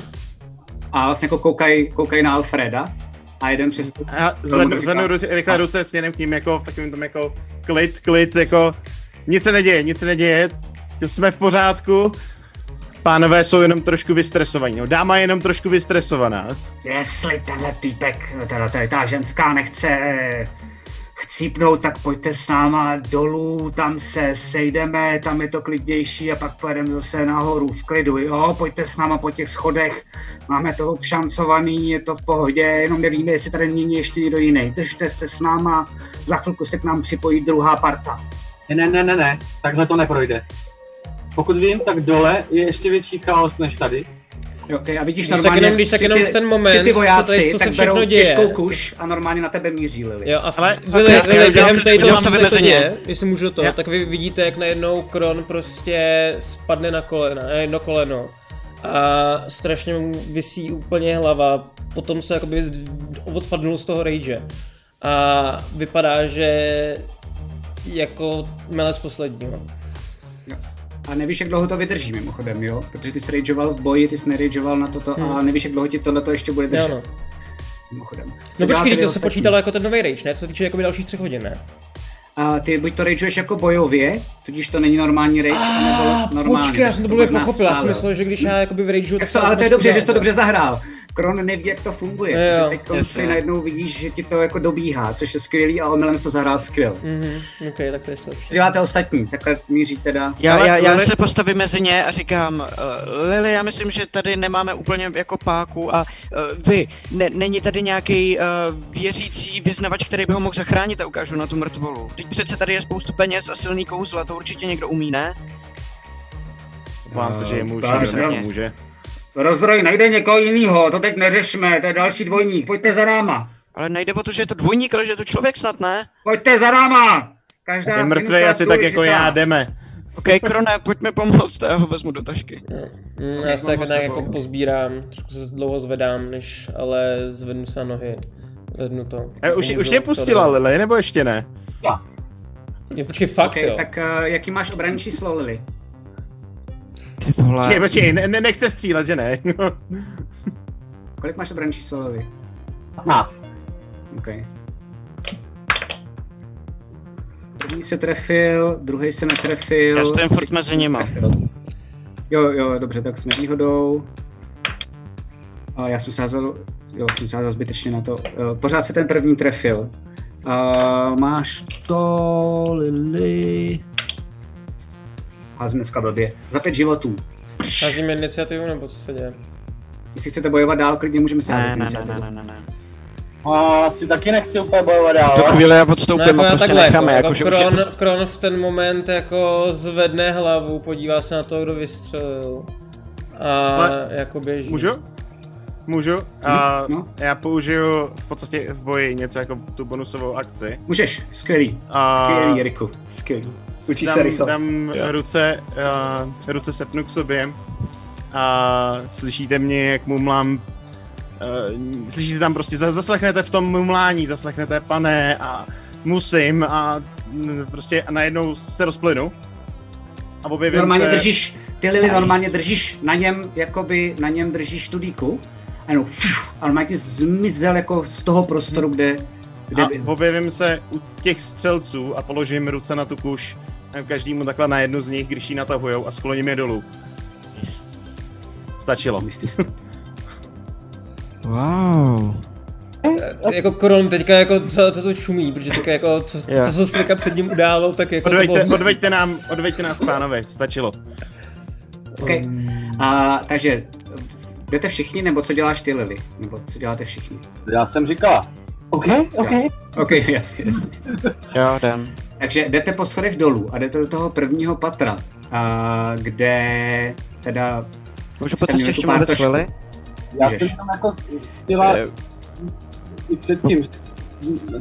A vlastně jako koukají koukaj na Alfreda. A jeden přes... Já zvednu, zvednu ruce, rychle ruce směrem k ním jako v takovém tom jako klid, klid, jako nic se neděje, nic se neděje, jsme v pořádku, pánové jsou jenom trošku vystresovaní, no dáma je jenom trošku vystresovaná. Jestli tenhle týpek, teda tady ta ženská nechce chcípnout, tak pojďte s náma dolů, tam se sejdeme, tam je to klidnější a pak pojedeme zase nahoru v klidu, jo, pojďte s náma po těch schodech, máme to obšancovaný, je to v pohodě, jenom nevíme, jestli tady není ještě někdo jiný. Držte se s náma, za chvilku se k nám připojí druhá parta. Ne, ne, ne, ne, takhle to neprojde. Pokud vím, tak dole je ještě větší chaos než tady. Okay, a vidíš Když tak normálně, jenom- když tak jenom ty, v ten moment, ty co vojáci tady- co se tak všechno děje. těžkou kuš a normálně na tebe míří Lily. Jo, a v, Ale- Ale, ok, Vili, ok, Vili, ok, během tady toho, co se to děje, jestli můžu do toho, Já- tak vy vidíte, jak najednou Kron prostě spadne na kolena, na jedno koleno a strašně mu visí úplně hlava, potom se jakoby odpadnul z toho rage a vypadá, že jako melec posledního. A nevíš, jak dlouho to vydrží mimochodem, jo? Protože ty jsi rageoval v boji, ty jsi nerageoval na toto Hmm. a nevíš, jak dlouho ti tohle ještě bude držet. Jo, no. Mimochodem. Co No počkej, to se počítalo jako ten nový rage, ne? Co se týče jakoby dalších třech hodin, ne? A ty buď to rageuješ jako bojově, tudíž to není normální rage, nebo normální. Počkej, já jsem to to blbě možná pochopil, já jsem myslel, že když já jakoby vyrageu, tak Tak to, ale to je dobře, že jsi to dobře zahrál. Kron neví, jak to funguje, Jo, teď si najednou vidíš, že ti to jako dobíhá, což je skvělý a omylem to zahrál skvěl. Mhm, ok, tak to je ještě lepší. Děláte ostatní? Takhle míří teda. Já, já, já se postavím mezi ně a říkám, uh, Lily, já myslím, že tady nemáme úplně jako páku a uh, vy, ne, není tady nějaký uh, věřící vyznavač, který by ho mohl zachránit a ukážu na tu mrtvolu. Teď přece tady je spoustu peněz a silný kouzla, to určitě někdo umí, ne? Vám se, že je muž, Tak, že tak. může. Rozdroj najde někoho jiného, to teď neřešme, to je další dvojník, pojďte za náma. Ale nejde o to, že je to dvojník, ale že je to člověk snad, ne? Pojďte za náma! Každá Je mrtvý asi tak jako já, jdeme. OK, Krone, pojďme pomoct, já ho vezmu do tašky. Mm, já se jako nějak jako pozbírám, trošku se dlouho zvedám, než ale zvednu se na nohy. Zvednu to. E, už, už tě to pustila Lily, nebo ještě ne? Jo, počkej, fakt Okay, jo. tak uh, jaký máš obranný číslo, Lily? Ty vole. Počkej, počkej, ne, ne, nechce střílet, že ne? <laughs> Kolik máš obranný číslo, Lily? 15. OK. První se trefil, druhý se netrefil. Já stojím furt mezi nima. Jo, jo, dobře, tak s nevýhodou. A já jsem sázel, jo, jsem sázel zbytečně na to. Eh, Pořád se ten první trefil. A máš to, Lily. Házím dneska blbě. Za pět životů. Házím iniciativu, nebo co se děje? Jestli chcete bojovat dál, klidně můžeme se Ne, házet ne, ne, iniciativu. ne, ne, ne. A asi taky nechci úplně bojovat dál. Tu chvíli já odstoupím No jako a já prostě takhle, necháme, jako, jako, že jako už je Kron, to... Kron v ten moment jako zvedne hlavu, podívá se na to, kdo vystřelil. A Ale- jako běží. Můžu? Můžu? A no. já použiju v podstatě v boji něco jako tu bonusovou akci. Můžeš, skvělý. A Skvělý, Jeriku, skvělý. Učíš se dám, rychle. dám ruce, uh, ruce sepnu k sobě a slyšíte mě, jak mumlám uh, slyšíte tam prostě, za- zaslechnete v tom mumlání, zaslechnete pane a musím a prostě najednou se rozplynu a objevím Normálně se... držíš, ty Lily normálně držíš na něm, jakoby na něm držíš tu dýku. A jenom, ty zmizel jako z toho prostoru, kde, kde A byl. objevím se u těch střelců a položím ruce na tu kuš. A Každému takhle na jednu z nich, když ji natahujou a skloním je dolů. Stačilo. <laughs> Wow. Jako Kron teďka jako co, co to šumí, protože teďka jako co, co se teďka před ním událo, tak jako to Odveďte, bylo... odveďte, nám, odveďte nás pánové, stačilo. Okay. A, takže jdete všichni, nebo co děláš ty Lily? Nebo co děláte všichni? Já jsem říkala. OK, OK. OK, jasně, <laughs> jasně. Jo, jdem. Takže jdete po schodech dolů a jdete do toho prvního patra, a, kde teda... Můžu po cestě ještě mluvit trošku- chvíli? Já Můžeš. jsem tam jako chtěla Eh, i předtím,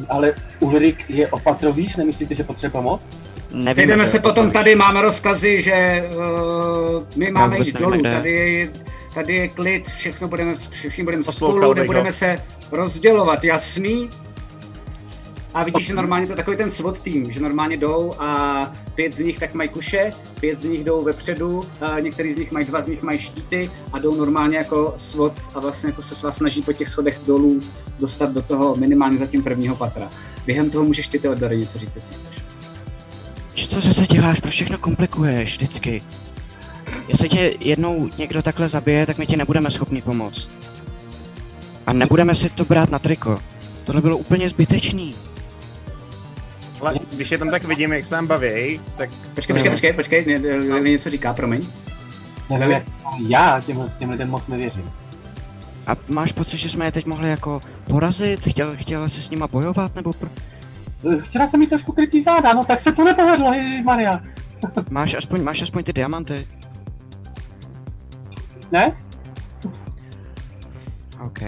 ale Ulrik je opatro víš, nemyslíte, že potřebuje pomoc? Nevím, Sejdeme se potom tady, máme rozkazy, že uh, my máme jít dolů, tady je, tady je klid, všechno budeme, všichni budeme Poslouchal spolu, nebudeme ho. se rozdělovat, jasný? A vidíš, že normálně to je takový ten SWAT tým, že normálně jdou a pět z nich tak mají kuše, pět z nich jdou vepředu, a některý z nich mají, dva z nich mají štíty a jdou normálně jako SWAT a vlastně jako se s vás snaží po těch schodech dolů dostat do toho minimálně zatím prvního patra. Během toho můžeš ty Teodore něco říct, jestli chceš. Co zase děláš? Proč všechno komplikuješ vždycky? Jestli tě jednou někdo takhle zabije, tak my ti nebudeme schopni pomoct. A nebudeme si to brát na triko. Tohle bylo úplně zbytečný. Ale když je tam tak vidím, jak se tam baví, tak... Počkej, počkej, počkej, počkej, ně- ně- něco říká, promiň. Nevím, jak já těm, těm lidem moc nevěřím. A máš pocit, že jsme je teď mohli jako porazit? Chtěl, chtěla jsi s nima bojovat, nebo pro... Včera jsem mi trošku krytý záda, no tak se to nepovedlo, Maria. Máš aspoň, máš aspoň ty diamanty? Ne? OK.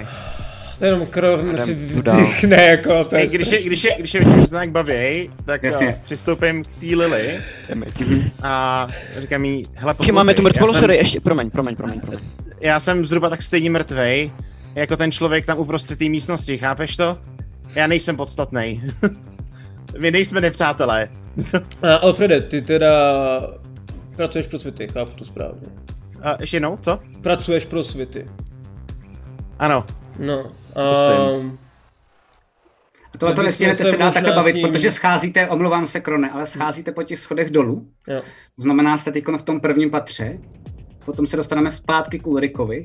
To je jenom Jdem si vdychne jako, to je Hej, když, je, když, je, když je vidím, že se tak baví, tak Jasně. jo, přistoupím k té Lily a říkám jí, hele, poslouchej, máme tu mrtvolu, jsem- sorry, ještě, promiň, promiň, promiň, promiň. já jsem zhruba tak stejně mrtvej, jako ten člověk tam uprostřed té místnosti, chápeš to? Já nejsem podstatný. <laughs> My nejsme nepřátelé. A <laughs> Alfrede, ty teda pracuješ pro světy, chápu to správně. A ještě jednou, co? Pracuješ pro světy. Ano. No. Um, A tohle to nesmíte se možná takhle bavit, protože scházíte, omlouvám se Krone, ale scházíte po těch schodech dolů. jo. To znamená, jste teď v tom prvním patře, potom se dostaneme zpátky k Ulrikovi,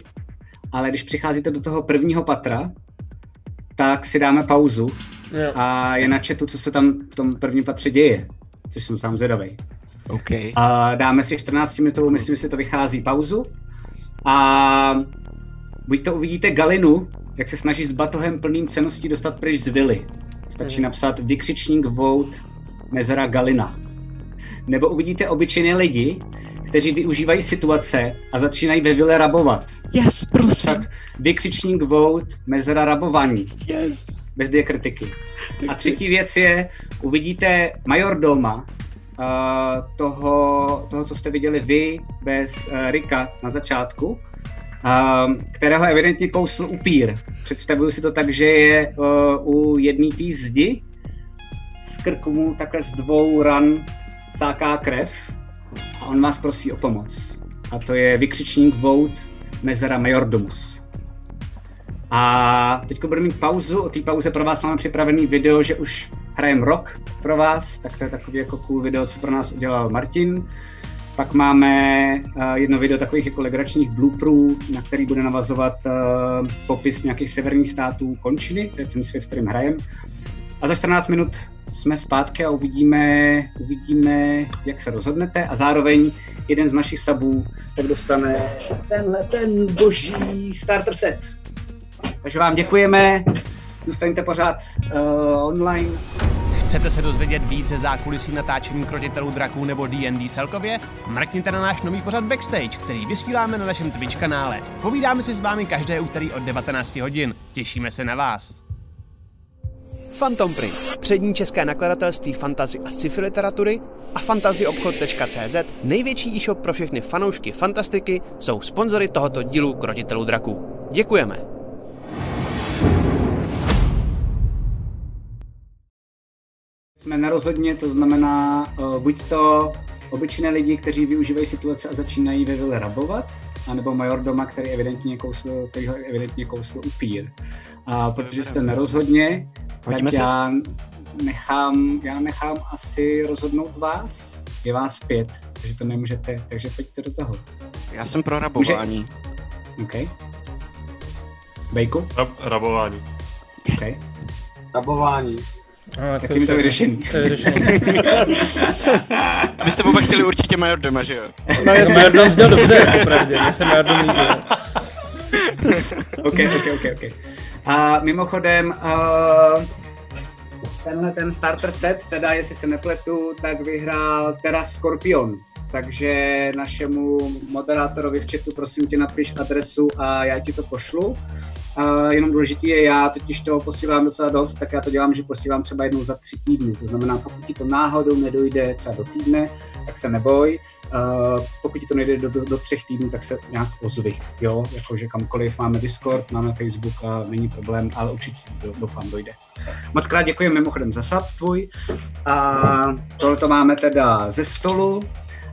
ale když přicházíte do toho prvního patra, tak si dáme pauzu Jo. a je na chatu, co se tam v tom prvním patře děje, což jsem sám zvědavý. OK. A dáme si 14 minutovou, myslím, že si to vychází pauzu. A buď to uvidíte Galinu, jak se snaží s batohem plným ceností dostat pryč z vily. Stačí Mhm. napsat vykřičník vote mezera Galina. Nebo uvidíte obyčejné lidi, kteří využívají situace a začínají ve vile rabovat. Yes, prosím. Psat vykřičník vote mezera rabování. Yes. Bez diakritiky. A třetí věc je, uvidíte majordoma, toho, toho, co jste viděli vy bez uh, Rika na začátku, um, kterého evidentně kousl upír. Představuju si to tak, že je uh, u jedné té zdi, z krku mu takhle z dvou ran cáká krev a on vás prosí o pomoc. A to je vykřičník Vote Mezera Majordomus. A teď budeme mít pauzu, o té pauze pro vás máme připravený video, že už hrajem rock pro vás, tak to je takový jako cool video, co pro nás udělal Martin. Pak máme uh, jedno video takových jako legračních blooperů, na který bude navazovat uh, popis nějakých severních států končiny, to je ten svět, v kterým hrajem. A za 14 minut jsme zpátky a uvidíme, uvidíme, jak se rozhodnete a zároveň jeden z našich sabů tak dostane tenhle ten boží starter set. Takže vám děkujeme, zůstaňte pořád uh, online. Chcete se dozvědět víc ze zákulisí natáčení krotitelů draků nebo D&D celkově? Mrkněte na náš nový pořad Backstage, který vysíláme na našem Twitch kanále. Povídáme si s vámi každé úterý od 19 hodin. Těšíme se na vás. Phantom Print, přední české nakladatelství fantazy a sci-fi literatury a fantazyobchod.cz, největší e-shop pro všechny fanoušky fantastiky, jsou sponzory tohoto dílu Krotitelů draků. Děkujeme! Jsme nerozhodně, to znamená uh, buď to obyčejné lidi, kteří využívají situace a začínají ve vile rabovat, anebo majordoma, který evidentně kousl, který ho evidentně kousl upír. A protože jste nerozhodně, tak já nechám, já nechám asi rozhodnout vás. Je vás pět, takže to nemůžete, takže pojďte do toho. Já jsem pro rabování. OK. Bejku? Rab, rabování. OK. Rabování. A, Tak je mi to vyřešený. Vy jste oba chtěli určitě Majordema, že jo? No jasně. Majordom zněl dobře, popravdě. Mně se Majordom líbil. OK, OK, OK, OK. A mimochodem, uh, tenhle ten starter set, teda jestli se nepletu, tak vyhrál Terra Scorpion. Takže našemu moderátorovi v chatu prosím tě napiš adresu a já ti to pošlu. Jenom důležitý je, já totiž toho posílám docela dost, tak já to dělám, že posílám třeba jednou za tři týdny. To znamená, pokud ti to náhodou nedojde třeba do týdne, tak se neboj. Uh, pokud ti to nejde do, do, do třech týdnů, tak se nějak ozvi, jo, jakože kamkoliv máme Discord, máme Facebook a není problém, ale určitě do, doufám dojde. Moc krát děkuji mimochodem za sub tvůj. A tohle to máme teda ze stolu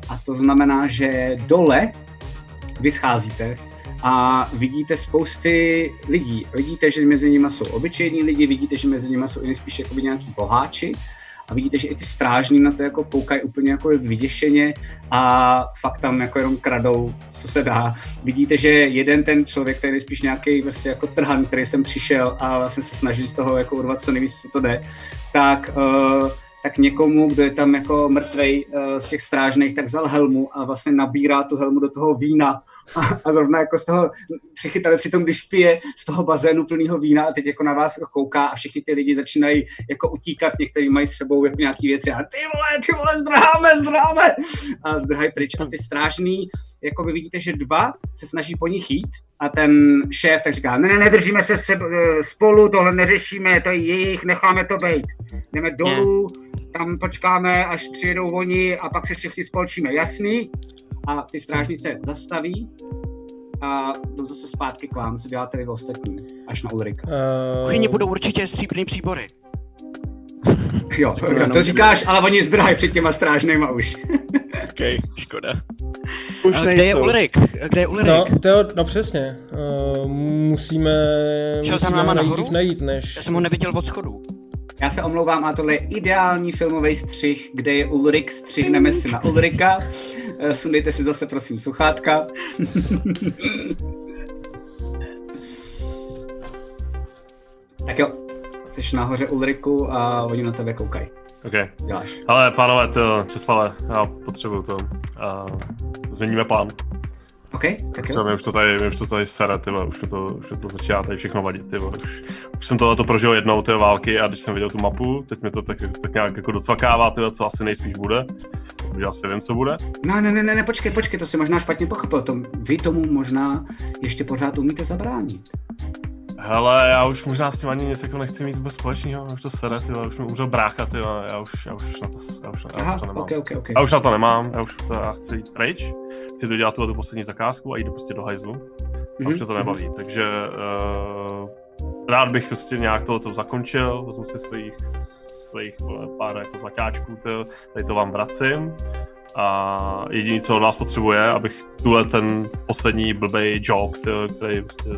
a to znamená, že dole vy scházíte a vidíte spousty lidí. Vidíte, že mezi nimi jsou obyčejní lidi, vidíte, že mezi nimi jsou i spíš jako nějaký boháči a vidíte, že i ty strážní na to jako koukají úplně jako vyděšeně a fakt tam jako jenom kradou, co se dá. Vidíte, že jeden ten člověk, který je spíš nějaký vlastně jako trhan, který jsem přišel a vlastně se snaží z toho jako urvat co nejvíc, co to jde, tak uh, tak někomu, kdo je tam jako mrtvej uh, z těch strážných, tak vzal helmu a vlastně nabírá tu helmu do toho vína. A, a zrovna jako z toho přichytali při tom, když pije z toho bazénu plného vína a teď jako na vás jako kouká a všichni ty lidi začínají jako utíkat, někteří mají s sebou jako nějaký věci a ty vole, ty vole, zdrháme, zdrháme a zdrhají pryč. A ty strážný, jako vy vidíte, že dva se snaží po nich jít a ten šéf tak říká, ne, ne, nedržíme se, se spolu, tohle neřešíme, to je jejich, necháme to být. Jdeme dolů, tam počkáme, až přijedou oni a pak se všichni spolčíme, jasný? A ty strážníci se zastaví a jdou zase zpátky k vám, co děláte vy ostatní, až na Ulrika. V chyni budou určitě stříbrný příbory. <laughs> Jo, to říkáš, ale oni zdrhají před těma strážnýma už. <laughs> okay, škoda. Už A kde je nejsou. Ulrik? Kde je Ulrik? No, to je, no přesně. Uh, musíme, Šel za musíme náma najít dřív najít, než... Já jsem ho neviděl od schodu. Já se omlouvám, a tohle je ideální filmový střih, kde je Ulrik, střihneme si na Ulrika. Eh, Sundejte si zase prosím sluchátka. <laughs> tak jo, jsi nahoře Ulriku a oni na tebe koukají. OK. Děláš. Ale pánové, to, Česlave, já potřebuju to. A změníme plán. OK, tak jo. mi už to tady, mi už to tady sere, ty vole, už to, už to začíná tady všechno vadit, ty vole. Už, už jsem tohle to prožil jednou, ty války, a když jsem viděl tu mapu, teď mi to tak, tak nějak jako docvakává, ty vole, co asi nejspíš bude. Už asi vím, co bude. No, ne, ne, ne, ne, počkej, počkej, to si možná špatně pochopil. To, vy tomu možná ještě pořád umíte zabránit. Hele, já už možná s tím ani nic jako nechci mít vůbec společného, už to sere, ty už mi umřel brácha, ty já už, já už na to, já už, já Aha, už to nemám. ok, ok, ok. Já už na to nemám, já už to já chci jít pryč, chci dodělat tuhle tu poslední zakázku a jít prostě do hajzlu. A už Mhm, mě to nebaví, takže uh, rád bych prostě nějak tohleto zakončil, vezmu si svých, svých pár jako zakáčků, ty, tady to vám vracím. A jediné, co od vás potřebuje, abych tuhle ten poslední blbej job, který prostě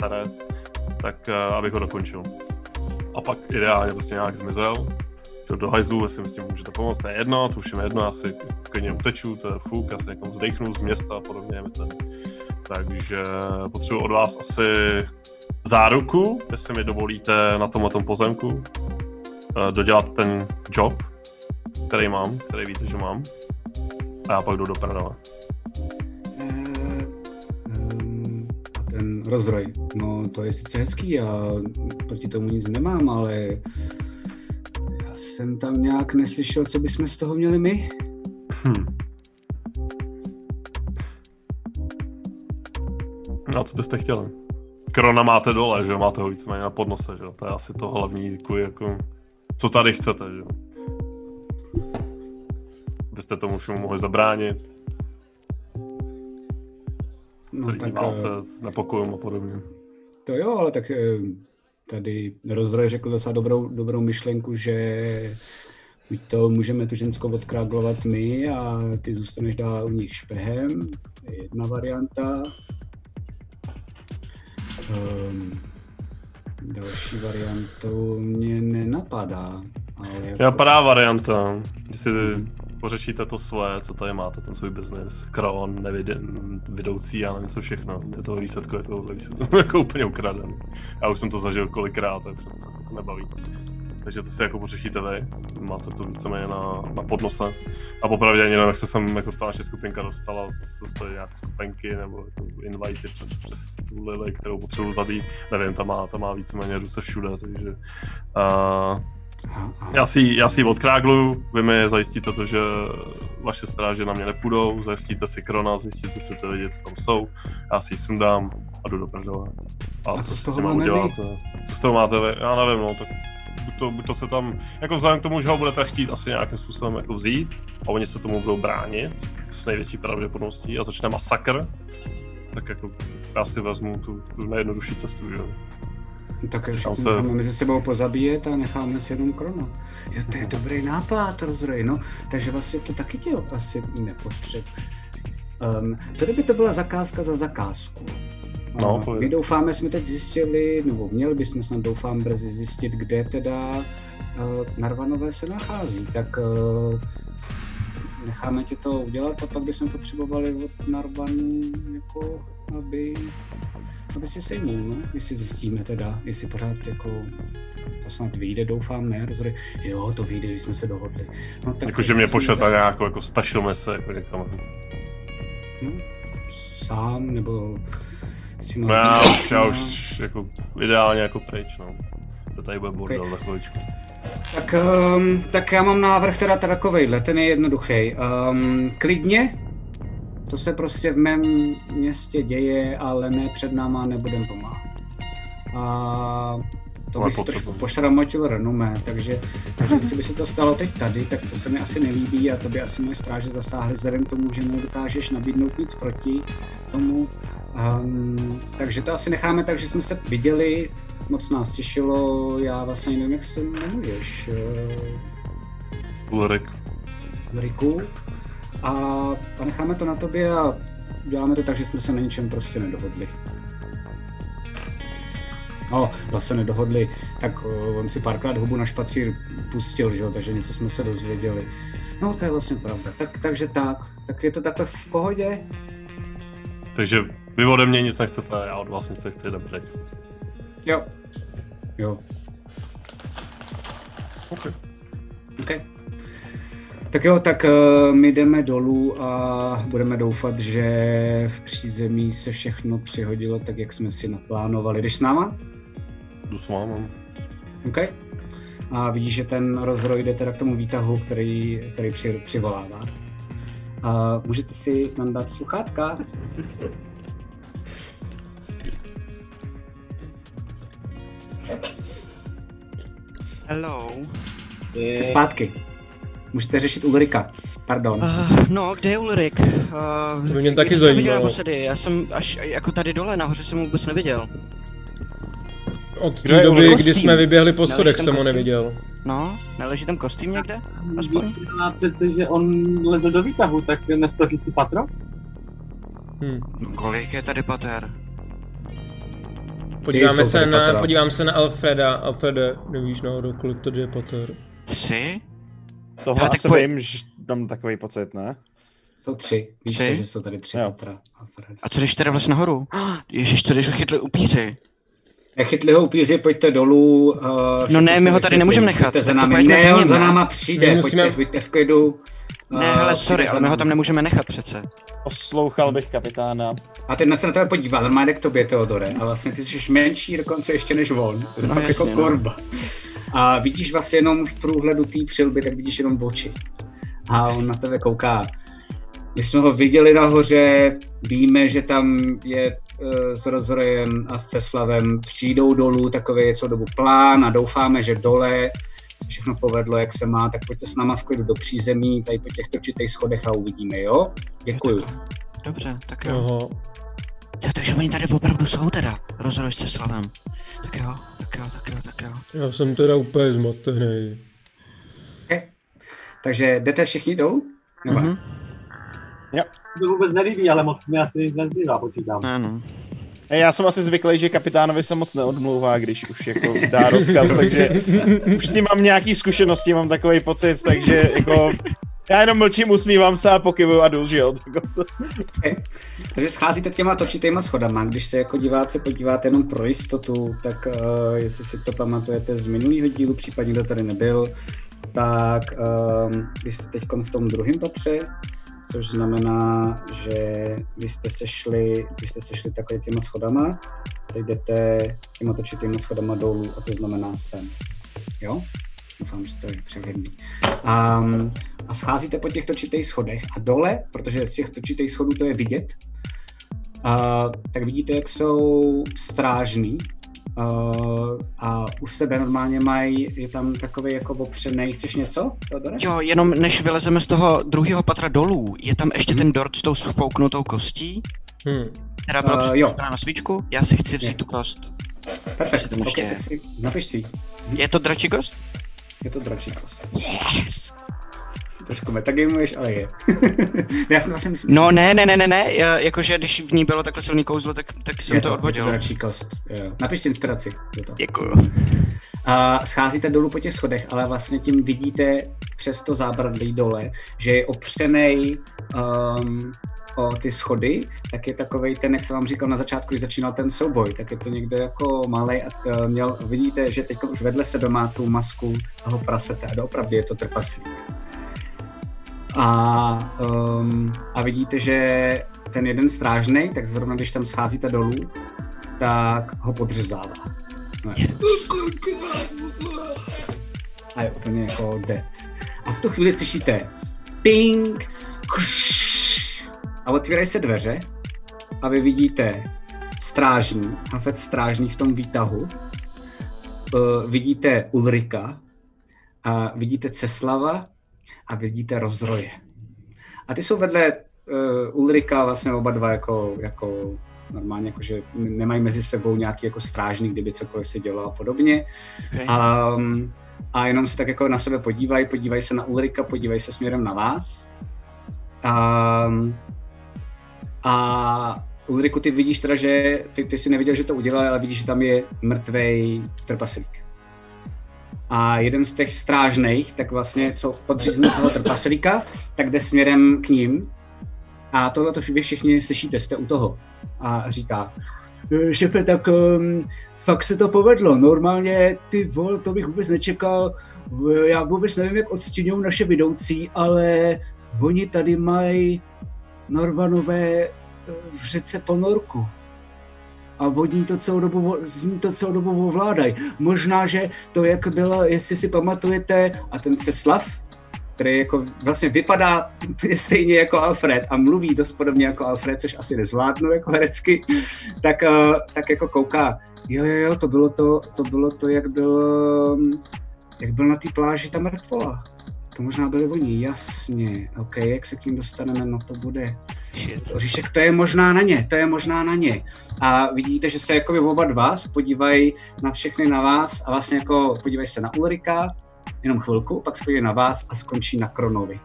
sere, tak uh, abych ho dokončil. A pak ideálně prostě nějak zmizel. Šel do hajzlu, jestli mi s tím můžete pomoct, to je jedno, to už je jedno, asi klidně uteču, to je fuk, asi někam vzdechnu z města a podobně. Takže potřebuji od vás asi záruku, jestli mi dovolíte na tomhle pozemku eh, dodělat ten job, který mám, který víte, že mám. A já pak jdu do prdele. Rozroj, no to je sice hezký, já proti tomu nic nemám, ale já jsem tam nějak neslyšel, co bychom z toho měli my. Hm. A co byste chtěli? Krona máte dole, že? Máte ho víceméně na podnose, že? To je asi to hlavní, jako, co tady chcete, že? Byste tomu všemu mohli zabránit, No, celý tak, válce eh, s nepokojem a podobně. To jo, ale tak eh, tady rozroj řekl docela dobrou, dobrou myšlenku, že buď to můžeme tu ženskou odkráglovat my a ty zůstaneš dál u nich špehem, jedna varianta. Um, další variantou mě nenapadá, ale jako, Já padá varianta, že si pořešíte to své, co tady máte, ten svůj biznis, kron, nevidě, vidoucí, já nevím co všechno. Je to výsledku jako, výsledku, <laughs> jako úplně ukraden. Já už jsem to zažil kolikrát, takže to fakt jako nebaví. Takže to si jako pořešíte vy, máte to víceméně na, na podnose. A popravdě ani nevím, jak se sem jako ta naše skupinka dostala, to je nějaké skupenky nebo jako přes, přes tu Lily, kterou potřebuji zabít. Nevím, ta má, ta má víceméně ruce všude, takže uh, já si, já si odkrágluju, vy mi zajistíte to, že vaše stráže na mě nepůjdou, zajistíte si krona, zjistíte si ty lidi, co tam jsou, já si ji sundám a jdu do prdele. A, A co co s máme uděláte? Co z toho máte vy? Já nevím, no, tak buď to, buď to se tam, jako vzhledem k tomu, že ho budete chtít asi nějakým způsobem jako vzít a oni se tomu budou bránit s největší pravděpodobností a začne masakr, tak jako já si vezmu tu, tu nejjednodušší cestu, že jo. No Tak Tam všechno se- necháme mezi sebou pozabíjet a necháme si jenom krono. Jo, to je dobrý nápad, rozroj, no. Takže vlastně to taky tě asi nepotřeb. Um, co kdyby to byla zakázka za zakázku? No, pověď. my doufáme, jsme teď zjistili, nebo měli bychom snad doufám brzy zjistit, kde teda uh, Narvanové se nachází. Tak uh, necháme tě to udělat a pak bychom potřebovali od Narvanu, jako, aby aby si sejmul, no, jestli zjistíme teda, jestli pořád jako to snad vyjde, doufám, ne, rozhodně, jo, to vyjde, když jsme se dohodli. No, tak Jakože mě jsme pošlete tak- nějakou jako special mise, jako někam. No, sám, nebo s těma No já už, já už jako ideálně jako pryč, no. To tady bude bordel za chviličku. Tak, um, tak já mám návrh teda takovejhle, ten je jednoduchý. Um, klidně, to se prostě v mém městě děje, ale ne před náma nebudem pomáhat. A to Ale by si trošku pošramotil renomé, takže, takže jestli by se to stalo teď tady, tak to se mi asi nelíbí a to by asi moje stráže zasáhly vzhledem k tomu, že nedokážeš nabídnout nic proti tomu. Um, takže to asi necháme tak, že jsme se viděli, moc nás těšilo, já vlastně nevím, jak se jmenuješ. eh, Ulrik. Riku. A, a necháme to na tobě a děláme to tak, že jsme se na ničem prostě nedohodli. No, zase nedohodli, tak o, on si párkrát hubu na špacír pustil, že jo, takže něco jsme se dozvěděli. No, to je vlastně pravda. Tak, takže tak. Tak je to takhle v pohodě? Takže vy ode mě nic nechcete, já od vás nic nechci, dobře. Jo. Jo. OK. OK. Tak jo, tak uh, my jdeme dolů a budeme doufat, že v přízemí se všechno přihodilo tak, jak jsme si naplánovali. Jdeš s náma? Jdu s váma. OK. A vidíš, že ten rozroj jde teda k tomu výtahu, který, který při, přivolává. A můžete si nandat sluchátka. <laughs> Hello. Jste zpátky. Můžete řešit Ulrika. Pardon. Uh, no, kde je Ulrik? Uh, To by mě taky ho zajímalo. naposledy? Já jsem až jako tady dole, nahoře jsem ho vůbec neviděl. Od té doby, kdy jsme vyběhli po schodech, jsem ho kostým? neviděl. No, neleží tam kostým někde? Aspoň? Má přece, že on lezl do výtahu, tak nespletl si patro? Hm. No, kolik je tady pater? Podíváme se, na, patra. podíváme se na Alfreda. Alfrede, nevíš náhodou, kolik to je Potter? Tři? Tohle asi pojď- vím, že mám takový pocit, ne? Jsou tři. Víš Tři? to, že jsou tady tři Jo. patra. Alfred. A co když teda vlastně nahoru? <gasps> Ježíš, co když ho chytli upíři? Nechytli ho upíři, pojďte dolů. Uh, No ne, my ho tady nemůžeme nechat, za námi. Ne, on za náma přijde, My musíme... musíme- pojďte, pojďte v klidu. Ne, Uh, hele, sorry, ale my ho tam nemůžeme nechat přece. Poslouchal bych kapitána. A teď se na tebe podívá, normálně jde k tobě, Teodore. A vlastně ty jsi menší dokonce ještě než on. To je No, jako jasně, no. korba. A vidíš vlastně jenom v průhledu té přilby, tak vidíš jenom oči. A on na tebe kouká. Když jsme ho viděli nahoře, víme, že tam je uh, s Rozrojem a s Ceslavem, přijdou dolů, takový je co dobu plán a doufáme, že dole všechno povedlo, jak se má, tak pojďte s náma v klidu do přízemí, tady po těch točitých schodech a uvidíme, jo? Děkuju. Dobře, tak jo. Oho. Jo, takže oni tady opravdu jsou teda, rozhodli se slavem. Tak jo, tak jo, tak jo, tak jo. Já jsem teda úplně zmatený. Okay. Takže jdete všichni dolů? Nebo Mhm. mm-hmm. To vůbec nelíbí, ale moc mi asi nic nezbývá, počítám. No. Ej, Já jsem asi zvyklý, že kapitánovi se moc neodmlouvá, když už jako dá rozkaz, takže už s tím mám nějaký zkušenosti, mám takový pocit, takže jako já jenom mlčím, usmívám se a pokyvuju a jdu, že jo. Okay. Takže scházíte těma točitýma schodama. Když se jako diváci podíváte jenom pro jistotu, tak uh, jestli si to pamatujete z minulého dílu, případně kdo tady nebyl, tak um, vy jste teď v tom druhém patře, což znamená, že vy jste sešli, vy jste sešli takhle těma schodama, teď jdete těma točitýma schodama dolů a to znamená sem. Jo? Doufám, že to je přehledný. Um, a scházíte po těch točitých schodech a dole, protože z těch točitých schodů to je vidět, uh, tak vidíte, jak jsou strážný uh, a u sebe normálně mají, je tam takový jako opřený, chceš něco, Teodore? Jo, jenom než vylezeme z toho druhého patra dolů, je tam ještě ten dort s tou sfouknutou kostí, Hmm. která byla Uh, jo. na svíčku. Já si chci vzít Je. tu kost. Perfekt, to okay, si, napiš si, Je to dračí kost? je to dračí kost. Yes! Trošku metagamuješ, ale je. <laughs> Já jsem vlastně myslím, No ne, ne, ne, ne, ne, já- jakože když v ní bylo takhle silný kouzlo, tak, tak jsem je to, to, odvodil. Je to kost. Napiš si inspiraci. Je to. Děkuju. A scházíte dolů po těch schodech, ale vlastně tím vidíte přes to zábradlí dole, že je opřený um, o ty schody, tak je takový ten, jak jsem vám říkal na začátku, když začínal ten souboj, tak je to někdo jako malý a uh, měl, vidíte, že teď už vedle sebe má tu masku toho prasete a doopravdy je to trpaslík. A, um, a vidíte, že ten jeden strážný, tak zrovna když tam scházíte dolů, tak ho podřezává. A je úplně jako dead. A v tu chvíli slyšíte ping, a otvírají se dveře a vy vidíte strážní, hafet strážní v tom výtahu. Uh, vidíte Ulrika, a vidíte Ceslava a vidíte Rozroje. A ty jsou vedle uh, Ulrika vlastně oba dva jako, jako normálně, jakože nemají mezi sebou nějaký jako strážný, kdyby cokoliv se dělo a podobně. Okay. Um, a jenom se tak jako na sebe podívají, podívají se na Ulrika, podívají se směrem na vás. Um, a Ulriku, ty vidíš teda, že ty, ty si neviděl, že to udělal, ale vidíš, že tam je mrtvej trpaslík. A jeden z těch strážných, tak vlastně, co podříznul toho trpaslíka, tak jde směrem k ním. A tohle to vy všichni slyšíte, jste u toho. A říká, "Eh, šefe, tak um, fakt se to povedlo. Normálně, ty vole, to bych vůbec nečekal. Eh, Já vůbec nevím, jak odstěňují naše vidoucí, ale oni tady mají Normanové eh, v řece ponorku. A vodní to celou dobu, to celou dobu ovládají. Možná, že to, jak bylo, jestli si pamatujete, a ten Ceslav, který jako vlastně vypadá <laughs> stejně jako Alfred a mluví dost podobně jako Alfred, což asi nezvládnu jako herecky, tak, eh, tak jako kouká, jo, jo, jo, to bylo to, to bylo to, jak byl, jak byl na té pláži ta mrtvola. To možná byli oni, jasně, ok, jak se k tím dostaneme, no to bude. Říšek, to je možná na ně, to je možná na ně. A vidíte, že se jako oba dva podívají na všechny na vás a vlastně jako podívají se na Ulrika, jenom chvilku, pak se podívají na vás a skončí na Kronovi.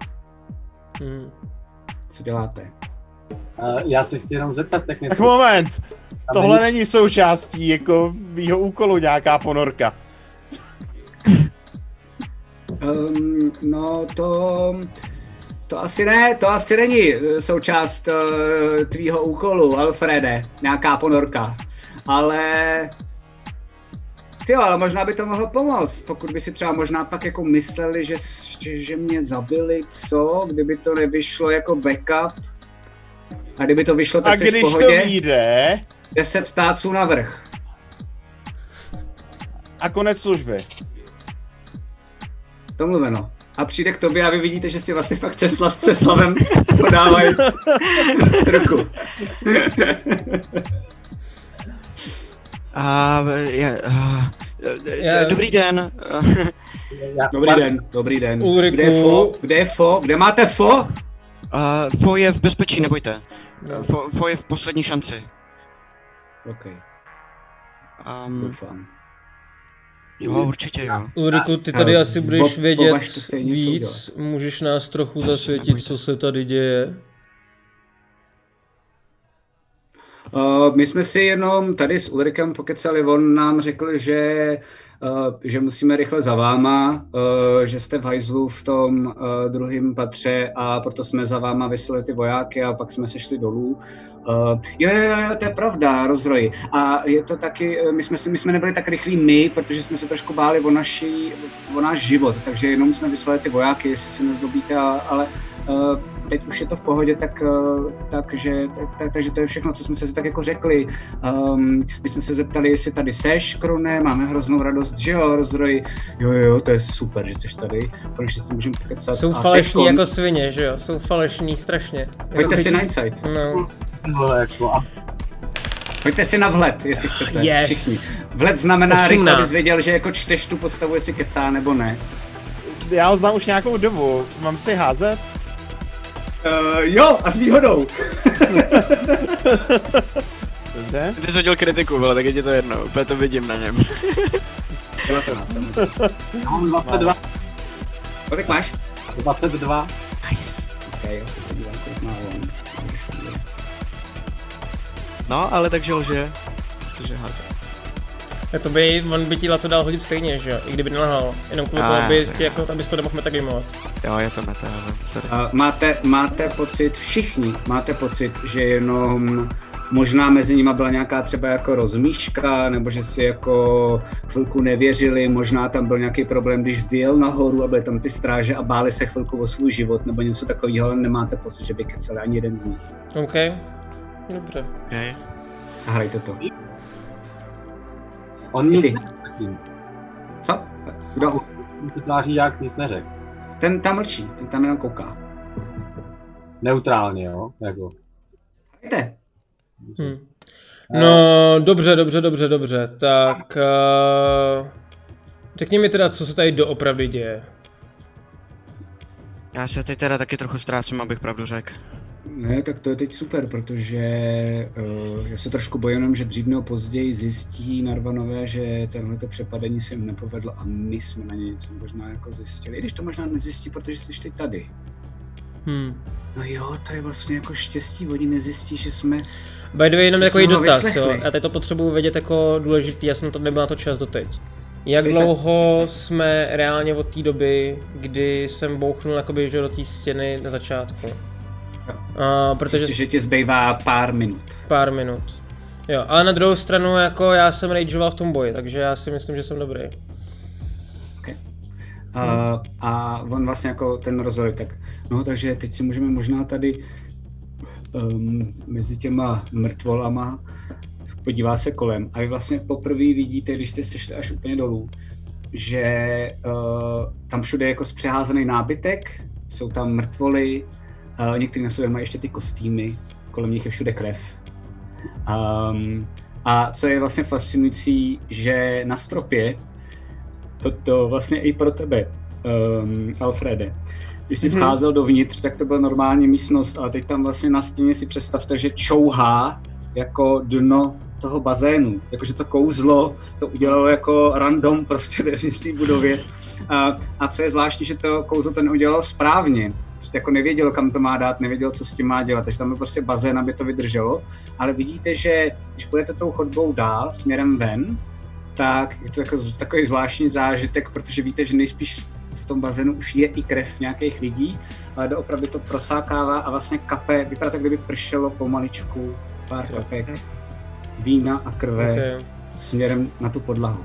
Hmm. Co děláte? Uh, já se chci jenom zeptat, tak Tak moment, tohle není- není součástí jako mýho úkolu nějaká ponorka. Um, no to, to asi ne, to asi není eh, součást uh, tvýho úkolu, Alfrede, nějaká ponorka. Ale ty jo, ale možná by to mohlo pomoct, pokud by si třeba možná pak jako mysleli, že, že, že mě zabili, co, kdyby to nevyšlo jako backup. A kdyby to vyšlo, tak A jsi v když to pohodě. vyjde, 10 táců navrh. a konec služby. Domluveno. A přijde k tobě a vy vidíte, že si vlastně fakt Tesla s Teslavem <laughs> podávají <laughs> ruku. A, je, a, dobrý den. Dobrý den, dobrý den. Ulriku. Kde je Fo? Kde je Fo? Kde máte Fo? A, Fo je v bezpečí, nebojte. Fo, Fo je v poslední šanci. OK, Um, doufám. Jo, určitě jo. Ulriku, ty tady A- asi budeš vědět víc, můžeš nás trochu zasvětit, co se tady děje. My jsme si jenom tady s Ulrikem pokecali, on nám řekl, že, uh, že musíme rychle za váma, uh, že jste v hajzlu v tom uh, druhém patře a proto jsme za váma vyslali ty vojáky a pak jsme se šli dolů. Jo, jo, jo, to je pravda, rozroj. A je to taky, eh, my jsme, my jsme nebyli tak rychlí my, protože jsme se trošku báli o, naší, o náš život, takže jenom jsme vyslali ty vojáky, jestli si nezlobíte, ale teď už je to v pohodě, tak, eh, takže, tak, tak, takže to je všechno, co jsme se tak jako řekli. Um, my jsme se zeptali, jestli tady seš, Krone, máme hroznou radost, že jo, rozroj, jo, jo, to je super, že jsi tady, konečně si můžeme pokecat. Jsou falešní jako svině, že jo? Jsou falešní strašně. Pojďte Jako si na insight. No. No, jako, Pojďte si na vhled, jestli chcete, Yes. všichni. Vhled znamená, Rick, 18. abys věděl, že jako čteš tu postavu, jestli kecá nebo ne. Já ho znám už nějakou dobu. Mám si házet? Uh, jo, a s výhodou. Dobře. Ty jsi hodil kritiku, vole, tak je ti to jedno, úplně to vidím na něm. 19. <laughs> já mám 22. Kolik máš? 22. Ok, já se podívám, kolik má on. No, ale takže lže. Takže háže. Tak to by, on by ti co dal hodit stejně, že jo? I kdyby nelhal. Jenom kvůli tomu, aby tě, jako, abys to nemohl metagimovat. Jo, je to meta, ale. Uh, máte, máte pocit, všichni máte pocit, že jenom možná mezi nimi byla nějaká třeba jako rozmíška, nebo že si jako chvilku nevěřili, možná tam byl nějaký problém, když vyjel nahoru a byly tam ty stráže a báli se chvilku o svůj život, nebo něco takového, ale nemáte pocit, že by keceli ani jeden z nich. OK. Dobře. Okay. A hrajte to. On nic Ty. Co? Kdo? Se tváří jak nic neřekl. Ten tam mlčí, ten tam jenom kouká. Neutrálně, jo? Jako. Hrajte. Hm. No, dobře, dobře, dobře, dobře. Tak... Uh, řekni mi teda, co se tady doopravdy děje. Já se teď teda taky trochu ztrácím, abych pravdu řekl. Ne, tak to je teď super, protože uh, já se trošku bojím, jenom, že dřív nebo později zjistí Narvanové, že tenhle přepadení se jim nepovedlo a my jsme na ně něco možná jako zjistili. I když to možná nezjistí, protože jsi ty tady. Hm. No jo, to je vlastně jako štěstí, oni nezjistí, že jsme... By the way, jenom takový ho dotaz, jo. Já teď to potřebuji vědět jako důležitý, já jsem to nebyl na to čas doteď. Jak se- dlouho jsme reálně od té doby, kdy jsem bouchnul jakoby, že do té stěny na začátku? A, protože Protože... že ti zbývá pár minut. pár minut. Jo, ale na druhou stranu jako já jsem rageoval v tom boji, takže já si myslím, že jsem dobrý. A, a on vlastně jako ten rozhovor, tak no takže teď si můžeme možná tady um, mezi těma mrtvolama podívá se kolem a vy vlastně poprvé vidíte, když jste se šli až úplně dolů, že uh, tam všude je jako zpřeházený nábytek, jsou tam mrtvoly, uh, některý na sobě mají ještě ty kostýmy, kolem nich je všude krev. Um, a co je vlastně fascinující, že na stropě to, to vlastně i pro tebe, um, Alfrede. Když jsi Mhm. vcházel dovnitř, tak to byla normální místnost, ale teď tam vlastně na stěně si představte, že čouhá jako dno toho bazénu. Jakože to kouzlo to udělalo jako random prostě ve té budově. A, a co je zvláštní, že to kouzlo ten udělalo správně. Jako nevědělo, kam to má dát, nevědělo, co s tím má dělat, takže tam byl prostě bazén, aby to vydrželo. Ale vidíte, že když půjdete tou chodbou dál, směrem ven, tak je to jako, takový zvláštní zážitek, protože víte, že nejspíš v tom bazénu už je i krev nějakých lidí, ale doopravdy to prosákává a vlastně kape, vypadá tak, kdyby pršelo pomaličku pár kapek vína a krve Okay. směrem na tu podlahu.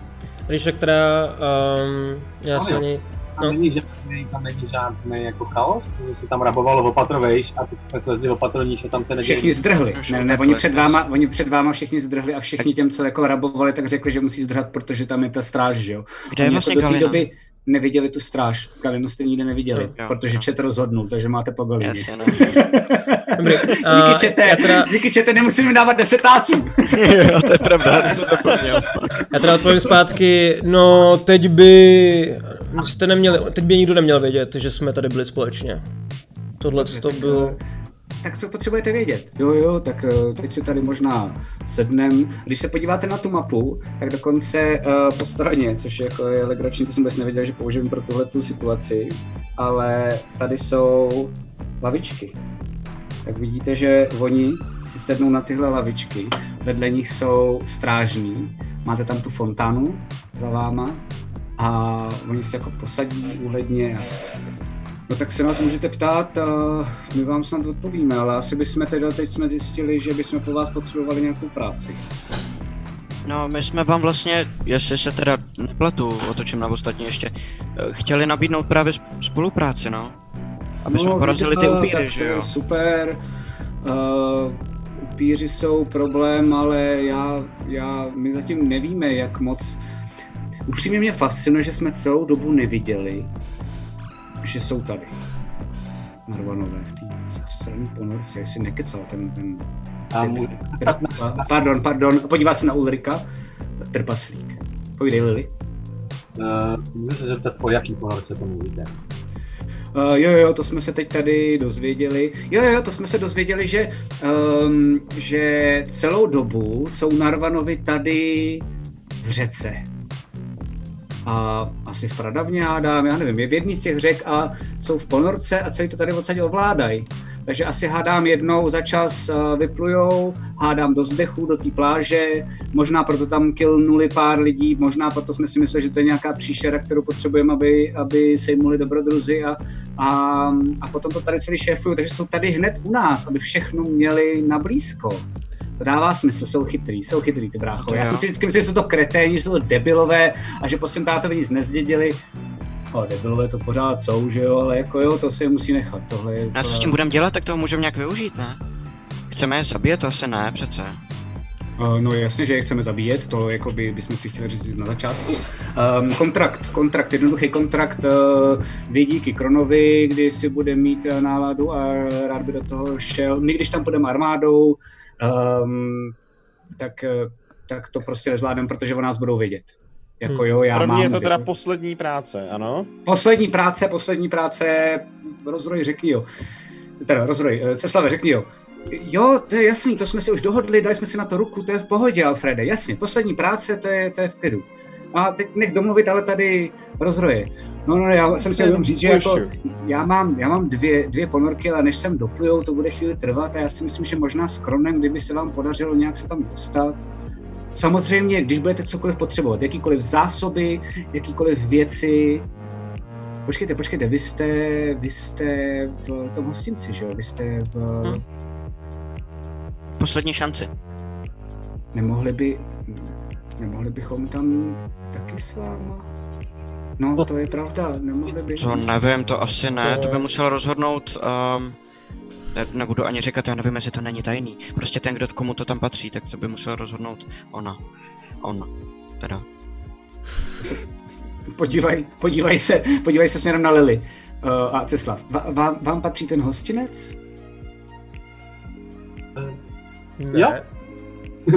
Když tak teda, um, já se ani, Tam No. není žádný, tam není žádný jako chaos, že se tam rabovalo opatro vejš a teď jsme slezli opatro níž a tam se neděje. Všichni zdrhli. Ne, ne, oni před váma, oni před váma všichni zdrhli a všichni těm, co jako rabovali, tak řekli, že musí zdrhat, protože tam je ta stráž, že jo. Kde je Oni vlastně jako do té doby neviděli tu stráž. Galinu jste nikdy neviděli, Jo, protože jo. Čet rozhodnul, takže máte po Galině. Jasně, no. <laughs> Dobrý, a díky Čete, já teda- díky Čete nemusím dávat desetáců. <laughs> jo, to je pravda, to jsem zapomněl. Já teda odpovím zpátky, no teď by jste neměli, teď by nikdo neměl vědět, že jsme tady byli společně. Tohle to bylo, eh, Tak co potřebujete vědět? Jo, jo, tak eh, teď si tady možná sednem. Když se podíváte na tu mapu, tak dokonce uh, po straně, což je jako je legrační, to jsem vůbec nevěděl, že použijeme pro tuhle tu situaci, ale tady jsou lavičky. Tak vidíte, že oni si sednou na tyhle lavičky, vedle nich jsou strážní, máte tam tu fontánu za váma a oni se jako posadí úhledně No tak se nás můžete ptát a my vám snad odpovíme, ale asi bychom teda teď jsme zjistili, že bychom po vás potřebovali nějakou práci. No, my jsme vám vlastně, jestli se teda nepletu, otočím na ostatní ještě, eh, chtěli nabídnout právě sp- spolupráci, no. Aby jsme porazili ty upíry, tak že to je jo? super. Uh, upíři jsou problém, ale já, já, my zatím nevíme, jak moc... Upřímně mě fascinuje, že jsme celou dobu neviděli, že jsou tady. Narvanové v té straně ponorce, jestli nekecal ten... ten A můžu <laughs> Pardon, pardon, podívá se na Ulrika. Trpaslík. Povídej, Lili. Uh, můžu se zeptat, o jaký ponorce to mluvíte? Uh, jo, jo, to jsme se teď tady dozvěděli. Jo, jo, to jsme se dozvěděli, že, um, že celou dobu jsou Narvanovi tady v řece. A asi v Pradavně hádám, já nevím, je v jedný z těch řek a jsou v ponorce a celý to tady odsaď ovládají. Takže asi hádám jednou za čas uh, vyplujou, hádám do zdechu, do té pláže, možná proto tam killnuli pár lidí, možná proto jsme si mysleli, že to je nějaká příšera, kterou potřebujeme, aby, aby sejmuli dobrodruzi a, a, a potom to tady celý šéfují, takže jsou tady hned u nás, aby všechno měli na blízko. To dává smysl, jsou chytrý, jsou chytrý ty bráchové. Já jsem si vždycky myslel, že jsou to kreténi, že jsou to debilové a že po svém tátovi nic nezdědili. No, debilové to pořád jsou, že jo, ale jako jo, to si je musí nechat. Tohle je A co s tím budeme dělat, tak toho můžeme nějak využít, ne? Chceme je zabít, to asi ne, přece. Uh, No jasně, že je chceme zabíjet, to jako by, bychom si chtěli říct na začátku. Um, kontrakt, kontrakt, jednoduchý kontrakt, uh, vy díky Kronovi, kdy si bude mít eh, náladu a rád by do toho šel. My když tam půjdeme armádou, um, tak, eh, tak to prostě nezvládneme, protože o nás budou vědět. Jako jo, já Pro mám... mě je to teda poslední práce, ano? Poslední práce, poslední práce, rozroj řekni jo. Teda rozroj, eh, Ceslave řekni jo. Jo, to je jasný, to jsme si už dohodli, dali jsme si na to ruku, to je v pohodě, Alfrede, jasně, poslední práce, to je, to je v klidu. A teď nech domluvit ale tady rozroje. No, no, já jsem chtěl jenom říct, že jako, já mám, já mám dvě, dvě ponorky, ale než sem doplujou, to bude chvíli trvat a já si myslím, že možná s Kronem, kdyby se vám podařilo nějak se tam dostat, Samozřejmě, když budete cokoliv potřebovat, jakýkoliv zásoby, jakýkoliv věci, Počkejte, počkejte, vy jste, vy jste v tom hostinci, že jo? Vy jste v... Hm. Poslední šanci. Nemohli by... Nemohli bychom tam taky s váma? No, to je pravda, nemohli by... To nevím, to asi ne, To- to by musel rozhodnout, um, ne, nebudu ani říkat, já nevím, jestli to není tajný. Prostě ten, kdo komu to tam patří, tak to by musel rozhodnout ona. On. Teda. Podívej, podívej se, podívej se směrem na Lily. Uh, a Ceslav, va, vám, vám patří ten hostinec? Ne. Jo.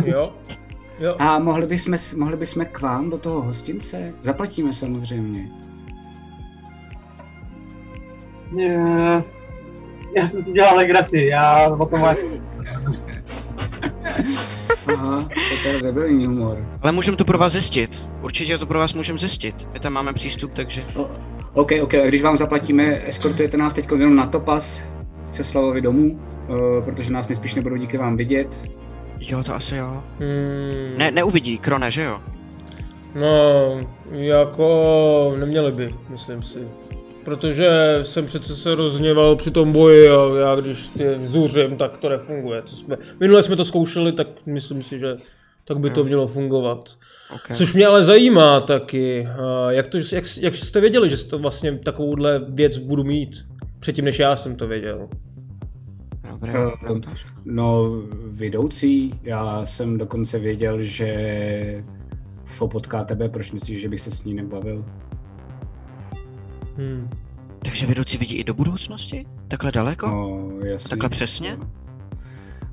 Jo. <laughs> <laughs> Jo. A mohli bychom, mohli bychom k vám do toho hostince? Zaplatíme samozřejmě. Ne, já jsem si dělal legraci, já o tom máš... <laughs> Aha, to je debilní humor. Ale můžeme to pro vás zjistit. Určitě to pro vás můžeme zjistit. My tam máme přístup, takže... O, OK, OK, a když vám zaplatíme, eskortujete nás teď jenom na Topas, Ceslavovi domů, uh, protože nás nejspíš nebudou díky vám vidět. Jo, to asi jo. Hmm. Ne, neuvidí, Krone, že jo? No, jako neměli by, myslím si. Protože jsem přece se rozněval při tom boji a já když je zuřím, tak to nefunguje. Co jsme, minule jsme to zkoušeli, tak myslím si, že tak by to mělo fungovat. Okay. Což mě ale zajímá taky, jak, to, jak, jak jste věděli, že to vlastně takovouhle věc budu mít? Předtím, než já jsem to věděl. Dobré, Uh, no, vidoucí, já jsem dokonce věděl, že Fo potká tebe, proč myslíš, že bych se s ní nebavil? Hmm. Takže vedoucí vidí i do budoucnosti? Takhle daleko? No, jasně. Takhle přesně?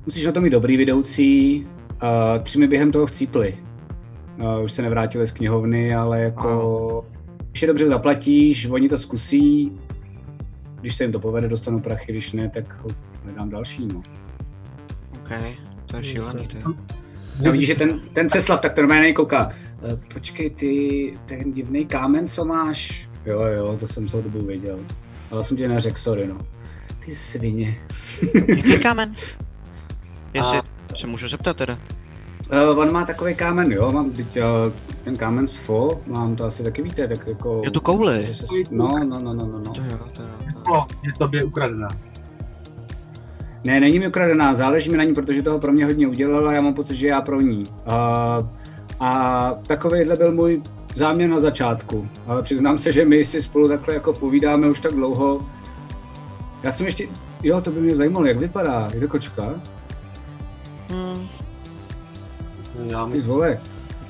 Musíš na to mít dobrý vidoucí. Uh, tři mi během toho chcípli. Uh, už se nevrátili z knihovny, ale jako... Když je dobře zaplatíš, oni to zkusí. Když se jim to povede, dostanu prachy, když ne, tak hledám další, no. OK, to je šílený, to je. Já vidíš, že ten, ten Ceslav tak to normálně kouká. "Eh, Počkej, ty, ten divný kámen, co máš? Jo, jo, to jsem celou dobu věděl. Ale jsem tě neřekl, sorry, no. Ty svině. <laughs> Jaký kámen? Jestli se můžu zeptat teda. Uh, on má takový kámen, jo, mám teď uh, ten kámen z FO, mám to asi taky víte, tak jako... Jo, tu kouli. Že se, no, no, no, no, no, no. To jo, to jo. No, je tobě ukradená. Ne, není mi ukradená, záleží mi na ní, protože toho pro mě hodně udělala a já mám pocit, že já pro ní. A, a takovýhle byl můj záměr na začátku, ale přiznám se, že my si spolu takhle jako povídáme už tak dlouho, Já jsem ještě, jo, to by mě zajímalo, jak vypadá, je to kočka? Hmm, Já Ty vole,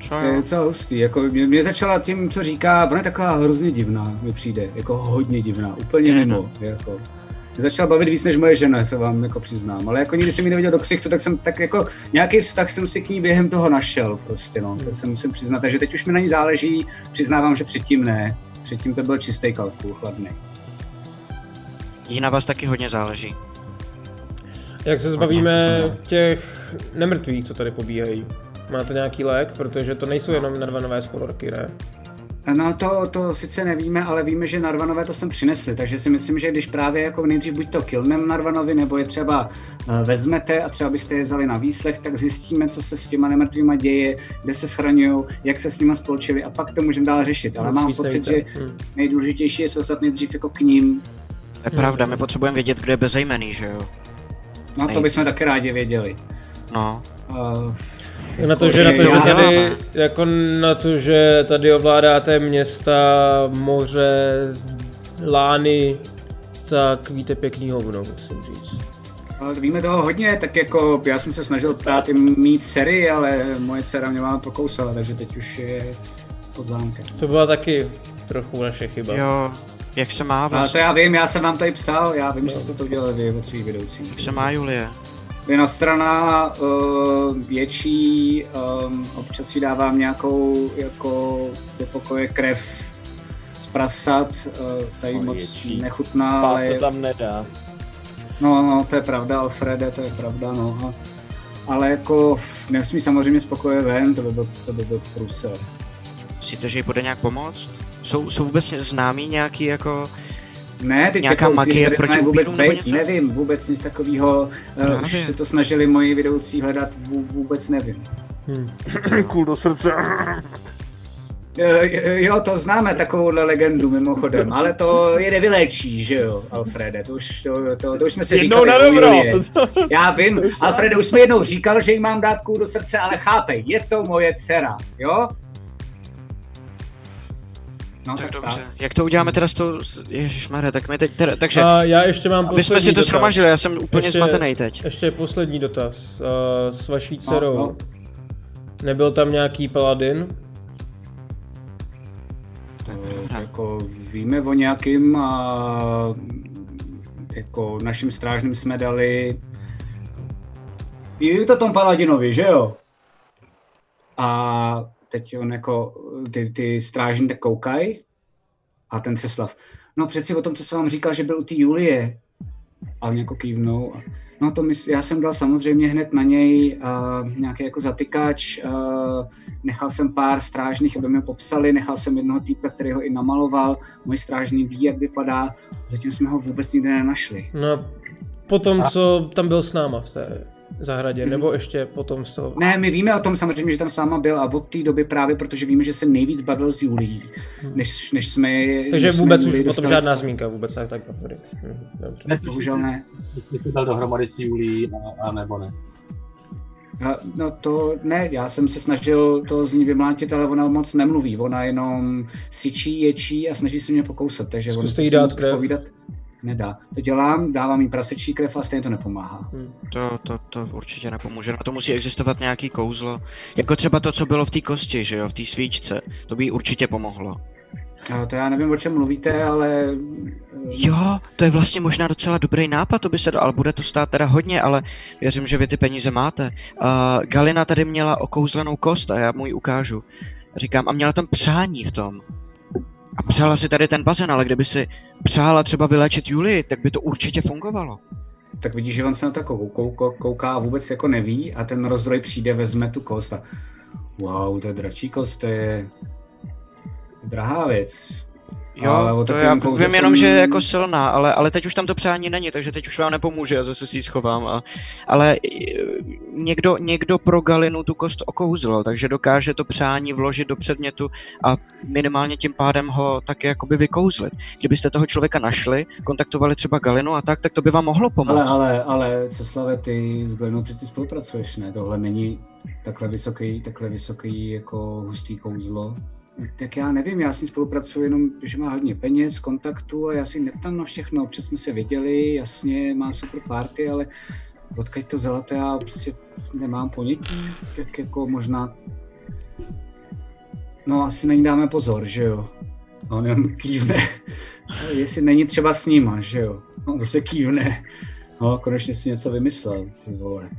to je jo? docela hustý, jako mě, mě začala tím, co říká, ona je taková hrozně divná, mi přijde, jako hodně divná, úplně mimo, jako. Mě začala bavit víc než moje žena, co vám jako přiznám, ale jako nikdy jsem ji neviděl do ksichtu, tak jsem tak jako nějaký vztah jsem si k ní během toho našel prostě, no, to se musím přiznat, takže teď už mi na ní záleží, přiznávám, že předtím ne, předtím to byl čistý kalkul, chladný. jí na vás taky hodně záleží. Jak se zbavíme těch nemrtvých, co tady pobíhají? Máte nějaký lék? Protože to nejsou jenom narvanové spororky, ne? No to, to sice nevíme, ale víme, že Narvanové to sem přinesli, takže si myslím, že když právě jako nejdřív buď to killnem Narvanovi, nebo je třeba uh, vezmete a třeba byste je vzali na výslech, tak zjistíme, co se s těma nemrtvýma děje, kde se schraňují, jak se s nima spolčili a pak to můžeme dál řešit. Ale Nic mám pocit, že nevíte. Hm. nejdůležitější je se dostat nejdřív jako k ním. To je pravda, my potřebujeme vědět, kde je bezejmený, že jo? No to bychom taky rádi věděli. No. Uh, Na to, že, na to, že tady, jako na to, že tady ovládáte města, moře, lány, tak víte pěkný hovno, musím říct. Ale víme toho hodně, tak jako já jsem se snažil ptát i mít dcery, ale moje dcera mě má prokousala, takže teď už je pod zámkem. To byla taky trochu naše chyba. Jo, jak se má Ale to já vím, já jsem vám tady psal, já vím, že jste to udělali vy od svých vedoucích. Jak se má Julie? Jedna strana uh, větší, um, občas si dávám nějakou jako do pokoje krev z prasat, uh, tady No, moc větší. nechutná, Spát ale se tam nedá. no, no, to je pravda, Alfrede, to je pravda, no. A, ale jako nesmí samozřejmě z pokoje ven, to by byl, to by byl průser. Myslíte, že jí bude nějak pomoct? Jsou, jsou vůbec známí nějaký jako... Ne, teď Nějaká jako, magie když proti vůbec být, něco? nevím, vůbec nic takového, uh, už nevím. se to snažili moji vedoucí hledat, vů- vůbec nevím. <clears throat> Kůl do srdce. Eh, Jo, to známe takovouhle legendu mimochodem, ale to je nevyléčí, že jo, Alfrede, to už, to, to, to už jsme si Jednou říkali. na u dobro. Já vím, <laughs> už Alfrede, už jsme jednou říkal, že jí mám dát kůl do srdce, ale chápej, je to moje dcera, jo? No, Tak dobře. Jak to uděláme teda s tou... Ježišmarja, tak my teď teda... Takže... A já ještě mám Aby jsme poslední si to dotaz. shromaždili, já jsem úplně ještě, zmatený teď. Ještě poslední dotaz. Uh, s vaší dcerou. no. Nebyl tam nějaký paladin? To, jako víme o nějakým a jako našim strážným jsme dali je to tom Paladinovi, že jo? A teď on jako, ty, ty strážní tak koukají a ten Ceslav. No přeci o tom, co jsem vám říkal, že byl u té Julie. A oni jako kývnou. No to mysl, já jsem dal samozřejmě hned na něj uh, nějaký jako zatykač, uh, nechal jsem pár strážných, aby mi popsali, nechal jsem jednoho týpka, který ho i namaloval, můj strážný ví, jak vypadá, zatím jsme ho vůbec nikde nenašli. No, potom, A- co tam byl s náma v té zahradě, Mhm. nebo ještě potom z toho? Ne, my víme o tom samozřejmě, že tam s váma byl a od té doby právě, protože víme, že se nejvíc bavil s Julí, než, než jsme Takže než jsme vůbec už Julii o tom žádná zmínka, vůbec tak, tak dobrý. Hm, Dobře. Bohužel ne. Ty jsi dal dohromady s Julí a, a nebo ne? A, No to ne, já jsem se snažil to z ní vymlátit, ale ona moc nemluví, ona jenom syčí, ječí a snaží se mě pokousat, takže ona Zkuste se jí s dát krev. povídat nedá. To dělám, dávám jí prasečí krev a stejně to nepomáhá. To, to, to určitě nepomůže. Na to musí existovat nějaký kouzlo. Jako třeba to, co bylo v té kosti, že jo, v té svíčce. To by jí určitě pomohlo. A to já nevím, o čem mluvíte, ale Jo, to je vlastně možná docela dobrý nápad, to by se do, ale bude to stát teda hodně, ale věřím, že vy ty peníze máte. Uh, Galina tady měla okouzlenou kost a já mu ji ukážu. Říkám, a měla tam přání v tom. A přála si tady ten bazén, ale kdyby si přála třeba vyléčit Julii, tak by to určitě fungovalo. tak vidíš, že on se na to kou- kou- kou- kouká a vůbec jako neví a ten rozdroj přijde, vezme tu kost a wow, to je dračí kost, to je drahá věc. Ale o Jo, to takovém já vím jenom, jsem- že je jako silná, ale, ale teď už tam to přání není, takže teď už vám nepomůže, já zase si ji schovám. A, ale e, někdo, někdo pro Galinu tu kost okouzl, takže dokáže to přání vložit do předmětu a minimálně tím pádem ho také jakoby vykouzlit. Kdybyste toho člověka našli, kontaktovali třeba Galinu a tak, tak to by vám mohlo pomoct. Ale, ale, ale, Ceslave, ty s Glenou přeci spolupracuješ, ne? Tohle není takhle vysoký, takhle vysoký jako hustý kouzlo. Tak já nevím, já s ním spolupracuji jenom, že má hodně peněz, kontaktů a já si neptám na všechno. Občas jsme se viděli, jasně, má super party, ale odkud to zlato já prostě nemám ponětí, tak jako možná... No asi na ní dáme pozor, že jo. No, on jenom kývne. <laughs> Jestli není třeba s nima, že jo. No, prostě kývne. No, konečně si něco vymyslel, ty vole.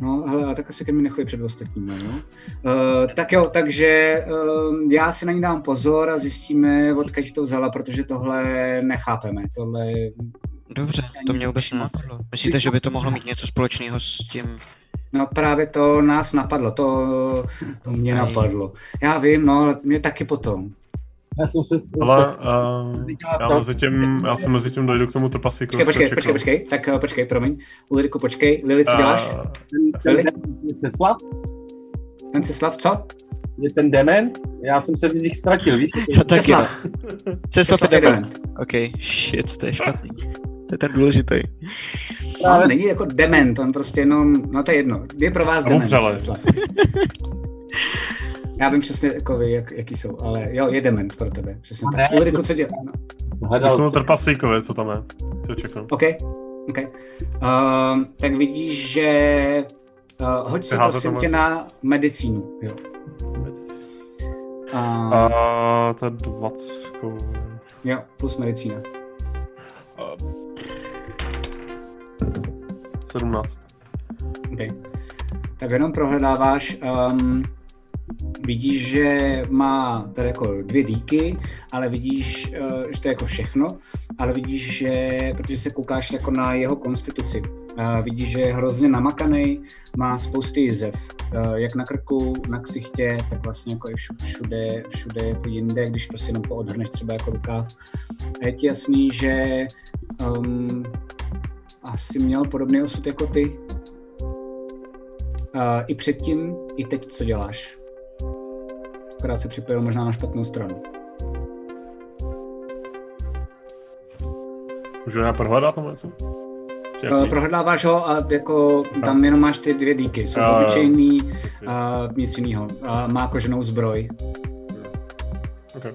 No, hele, ale tak asi ke mi nechodí před ostatními, no. Uh, tak jo, takže uh, já si na ní dám pozor a zjistíme, odkud to vzala, protože tohle nechápeme. Tohle Dobře, to mě vůbec nenapadlo. Myslíte, že by to mohlo mít něco společného s tím... No právě to nás napadlo, to, to mě napadlo. Já vím, no, ale mě taky potom. Já jsem se... Ale <laughs> uh, já, mezi tím, já jsem mezi tím dojdu k tomu trpaslíku. Počkej, počkej, počkej, počkej, tak uh, počkej, promiň. Ulriku, počkej. Lili, co děláš? Uh, Lili? Ceslav? Ten Ceslav, co? Je ten dement? Já jsem se v nich ztratil, víš? <laughs> Já taky. Ceslav. Ceslav je dement. OK, shit, to je špatný. To je ten důležitý. On není jako dement, on prostě jenom, no to je jedno. Je pro vás dement. Ceslav. <laughs> Já vím přesně, jako vy, jak, jaký jsou, ale jo, je dement pro tebe, přesně tak. Ne. Ulriku, co dělá? No. Jsem hledal, tomu trpaslíkovi, co tam je. Co čekám. OK, OK. Um, tak vidíš, že uh, hoď si Ty házet prosím tě na medicínu, jo. Uh, A to je 20. jo, plus medicína. 17. Okay. Tak jenom prohledáváš, um, vidíš, že má tady jako dvě díky, ale vidíš, uh, že to je jako všechno, ale vidíš, že, protože se koukáš jako na jeho konstituci, uh, vidíš, že je hrozně namakaný, má spousty jizev, uh, jak na krku, na ksichtě, tak vlastně jako i všu- všude, všude jako jinde, když prostě jenom poodhrneš třeba jako rukáv. A je ti jasný, že um, asi měl podobný osud jako ty, Uh, I předtím, i teď, co děláš. Akorát se připojil možná na špatnou stranu. Můžu já prohledat nebo něco? Uh, prohledáváš ho a jako tam jenom máš ty dvě díky. Jsou jo. obyčejný a nic jiného. A má koženou zbroj. Okay.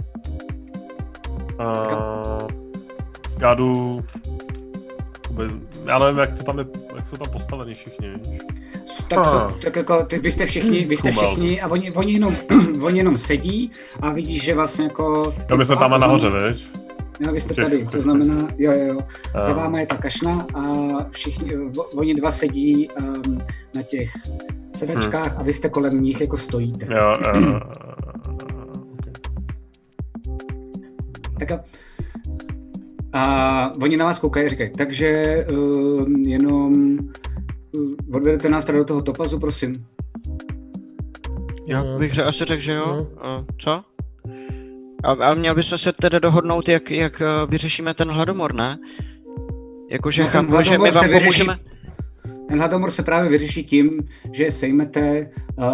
Uh, já jdu... Já nevím, jak, to tam je, jak jsou tam postavení všichni. Tak, to, tak jako ty, vy jste všichni, vy jste všichni a oni, oni, jenom, <clears throat> oni jenom sedí a vidíš, že vlastně jako... Jo, my jsme a tam nahoře, víš? Jo, vy jste Těch- tady, to znamená, jo, jo, jo. Za Ah. váma je ta kašna a všichni, oni dva sedí um, na těch sedačkách a vy jste kolem nich jako stojíte. Hmm. Jo, uh, <clears throat> Tak jo. A oni na vás koukají a říkají, takže um, jenom odvedete nás tady do toho topazu, prosím. Já Mhm. bych ře- asi řekl, že jo. Mhm. A co? A, a měl bychom se tedy dohodnout, jak, jak eh, vyřešíme ten hladomor, ne? Jakože No, ten chápu, že my hladomor vám se vyřeší- pomůžeme. Ten hladomor se právě vyřeší tím, že je sejmete uh,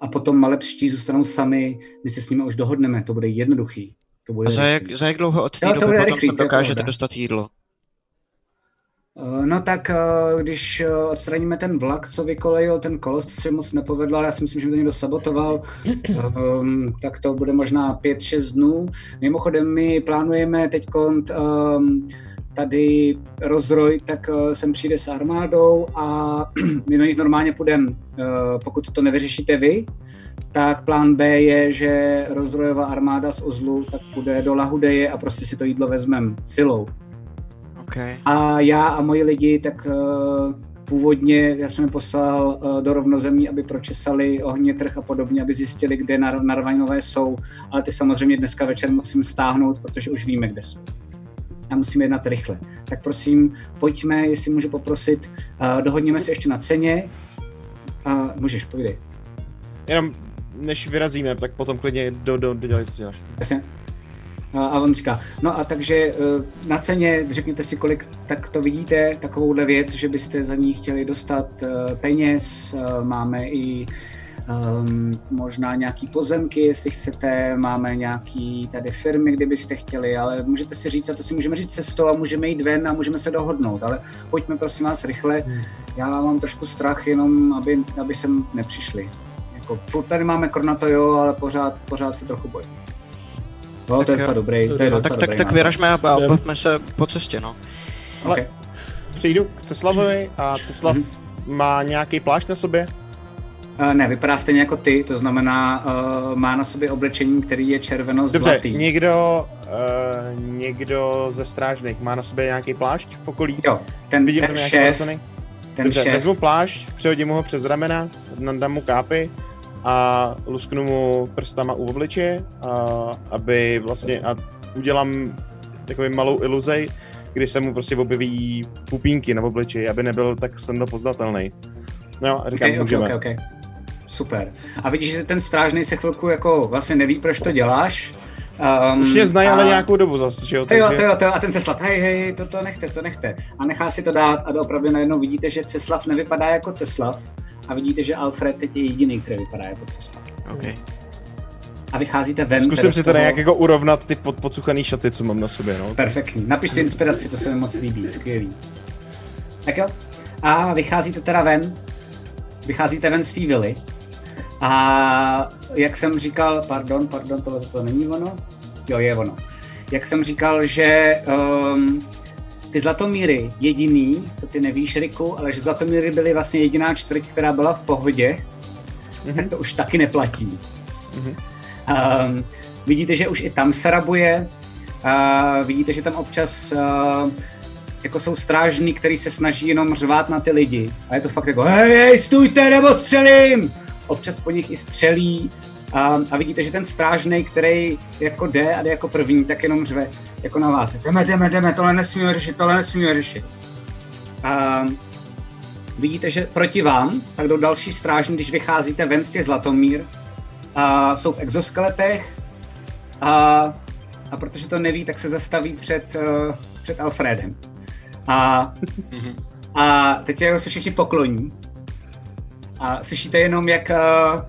a potom malepští zůstanou sami, my se s nimi už dohodneme, to bude jednoduchý. To bude A za jak, rychlý. za jak dlouho od té doby bude potom rychlý, sem je dokážete dostat jídlo? Uh, No tak uh, když uh, odstraníme ten vlak, co vykolejil ten kolos, to se moc nepovedlo, ale já si myslím, že mi to někdo sabotoval, um, tak to bude možná 5-6 dnů. Mimochodem my plánujeme teď um, tady rozroj, tak sem přijde s armádou a <clears throat> my do nich normálně půjdeme. Pokud to nevyřešíte vy, tak plán B je, že rozrojová armáda z Ozlu tak půjde do Lahudeje a prostě si to jídlo vezmeme silou. Okay. A já a moji lidi, tak uh, původně já jsem je poslal uh, do rovnozemí, aby pročesali ohně trh a podobně, aby zjistili, kde nar- narvaňové jsou, ale ty samozřejmě dneska večer musím stáhnout, protože už víme, kde jsou. A musíme jednat rychle. Tak prosím, pojďme, jestli můžu poprosit, uh, dohodněme se ještě na ceně. Uh, můžeš, povídej. Jenom než vyrazíme, tak potom klidně do, do, dodělej, co děláš. Jasně. A on říká, no a takže eh, na ceně řekněte si, kolik tak to vidíte, takovouhle věc, že byste za ní chtěli dostat eh, peněz, eh, máme i um, možná nějaký pozemky, jestli chcete, máme nějaký tady firmy, kdybyste chtěli, ale můžete si říct, a to si můžeme říct cestou a můžeme jít ven a můžeme se dohodnout, ale pojďme prosím vás rychle, já mám trošku strach jenom, aby, aby sem nepřišli. Jako, furt tady máme Kronato, jo, ale pořád, pořád se trochu bojím. No, to je docela dobrý, to je No, docela tak, tak, dobrý tak nápad. vyražme a, bavme se po cestě, no. Ale Okay. přijdu k Ceslavovi a Ceslav Mhm. má nějaký plášť na sobě? Uh, ne, vypadá stejně jako ty, to znamená, uh, má na sobě oblečení, který je červeno-zlatý. Dobře, někdo, uh, někdo ze strážných má na sobě nějaký plášť v okolí? Jo, ten, Vidím ten šéf, ten Dobře, šéf, vezmu plášť, přehodím mu ho přes ramena, nadám mu kápy a lusknu mu prstama u obličeje, a, aby vlastně, a udělám takový malou iluzi, kdy se mu prostě objeví pupínky na obličeji, aby nebyl tak snadno poznatelný. No a říkám, okay, můžeme. okay, okay. Super. A vidíš, že ten strážný se chvilku jako vlastně neví, proč to děláš. Um, Už mě znají a- ale nějakou dobu zase, že jo? To jo, to jo, to jo, a ten Ceslav, hej, hej, to, to nechte, to nechte. A nechá si to dát a opravdu najednou vidíte, že Ceslav nevypadá jako Ceslav a vidíte, že Alfred teď je jediný, který vypadá jako Ceslav. Okay. A vycházíte ven. Zkusím si tady toho- nějak jako urovnat ty pod, podcuchaný šaty, co mám na sobě, no. Perfektní. Napiš si inspiraci, to se mi moc líbí, skvělý. Tak jo. A vycházíte teda ven, vycházíte ven z té vily. A jak jsem říkal, pardon, pardon, tohle to není ono? Jo, je ono. Jak jsem říkal, že um, ty Zlatomíry jediný, to ty nevíš, Riku, ale že Zlatomíry byly vlastně jediná čtvrť, která byla v pohodě, mm-hmm. tak to už taky neplatí. Mhm. Um, vidíte, že už i tam se rabuje, uh, vidíte, že tam občas uh, jako jsou strážní, který se snaží jenom řvát na ty lidi. A je to fakt jako, hej, hej, stůjte, nebo střelím! Občas po nich i střelí. A, a vidíte, že ten strážný, který jako jde a jde jako první, tak jenom řve jako na vás. Jdeme, jdeme, jdeme, tohle nesmíme řešit, tohle nesmíme řešit. A vidíte, že proti vám, tak jdou další strážní, když vycházíte ven z těch Zlatomír, a jsou v exoskeletech a, a protože to neví, tak se zastaví před, uh, před Alfredem. A, a teď jeho se všichni pokloní. A slyšíte jenom, jak, uh,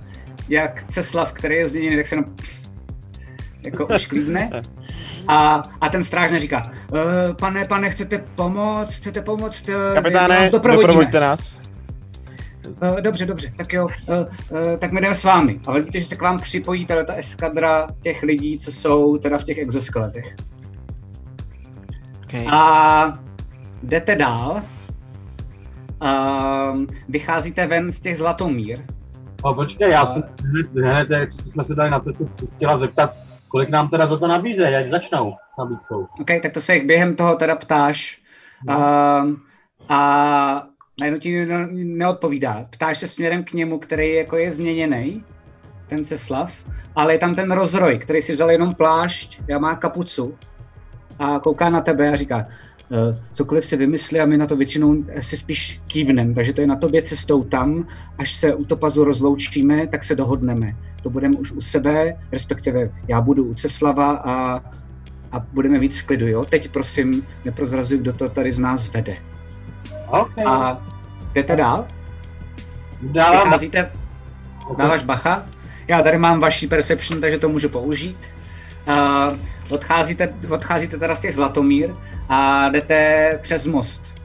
jak Ceslav, který je změněný, tak se jenom jako ušklídne. <laughs> A, a ten strážný říká, uh, pane, pane, chcete pomoct, chcete pomoct? Uh, Kapitáne, nás doprovodíme." doprovoďte nás. Uh, dobře, dobře, tak jo, uh, uh, tak my jdeme s vámi. A vidíte, že se k vám připojí tady ta eskadra těch lidí, co jsou teda v těch exoskeletech. Okay. A jdete dál. Um, vycházíte ven z těch zlatomír. No počkej, já jsem hned, hned, jak jsme se dali na cestu, chtěla zeptat, kolik nám teda za to nabízejí, ať začnou nabídkou. OK, tak to se jich během toho teda ptáš. Um, a najednou ti ne- neodpovídá. Ptáš se směrem k němu, který jako je změněný, ten Ceslav, ale je tam ten rozroj, který si vzal jenom plášť, já má kapucu a kouká na tebe a říká, "Eh, cokoliv si vymyslí a my na to většinou si spíš kývnem, takže to je na tobě cestou tam, až se u Topazu rozloučíme, tak se dohodneme. To budeme už u sebe, respektive já budu u Ceslava a, a budeme víc v klidu, jo? Teď prosím, neprozrazuj, kdo to tady z nás vede. Okay. A jdete dál? Dávám Vycházíte, dáváš bacha? Já tady mám vaší perception, takže to můžu použít. Uh, odcházíte, odcházíte teda z těch Zlatomír a jdete přes most.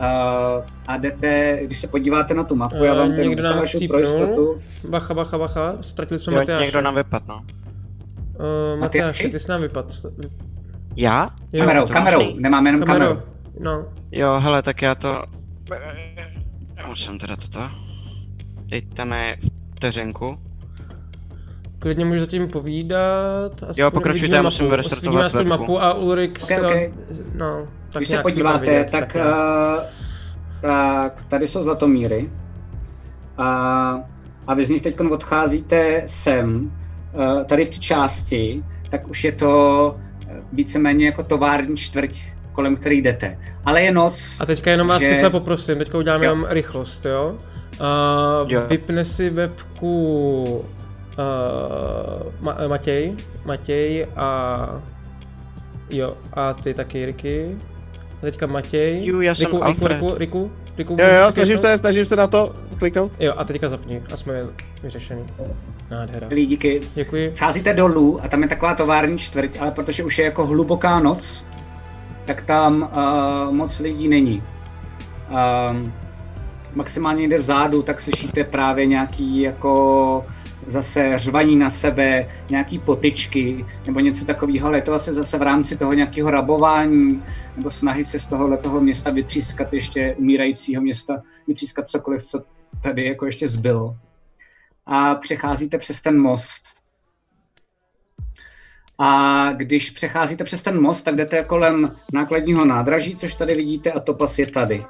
Uh, a jdete, když se podíváte na tu mapu, já vám Eh, to někdo nám ukážu pro chcípnul. jistotu. Bacha, bacha, bacha, ztratili jsme Jo, Matyáše. někdo nám vypad, no. Uh, Matyáše, ty jsi nám vypad. Já? Jo. Kamerou, kamerou, možný? nemáme jenom Kamerou. kameru. No, Jo, hele, tak já to... Já musím teda toto. Dejte mi vteřinku. Klidně můžu zatím povídat. aspoň Jo, pokračujte, já musím restartovat aspoň webku. mapu a Ulrik... Ok, ok. No, tak Když se podíváte, vidět, tak, nějak. uh, tak tady jsou zlatomíry. A, a vy z nich teď odcházíte sem, uh, tady v té části, tak už je to eh, víceméně jako tovární čtvrť, kolem který jdete. Ale je noc. A teďka jenom vás že- rychle poprosím, teďka uděláme Jo. jenom rychlost, jo? Uh, Jo. vypne si webku uh, Ma- Matěj, Matěj a jo, a ty taky Riky. A teďka Matěj. Ju, já jsem Riku, Riku. Riku, Riku, Riku, Jo, jo, snažím se, snažím se na to kliknout. Jo, a teďka zapni a jsme vyřešený. Nádhera. Milí, díky. Děkuji. Scházíte dolů a tam je taková tovární čtvrť, ale protože už je jako hluboká noc, tak tam uh, moc lidí není. Um, maximálně někde vzadu, tak slyšíte právě nějaký jako zase řvaní na sebe, nějaký potyčky nebo něco takového, ale je to vlastně zase v rámci toho nějakého rabování nebo snahy se z tohohle toho města vytřískat ještě umírajícího města, vytřískat cokoliv, co tady jako ještě zbylo. A přecházíte přes ten most. A když přecházíte přes ten most, tak jdete kolem nákladního nádraží, což tady vidíte, a Topas je tady.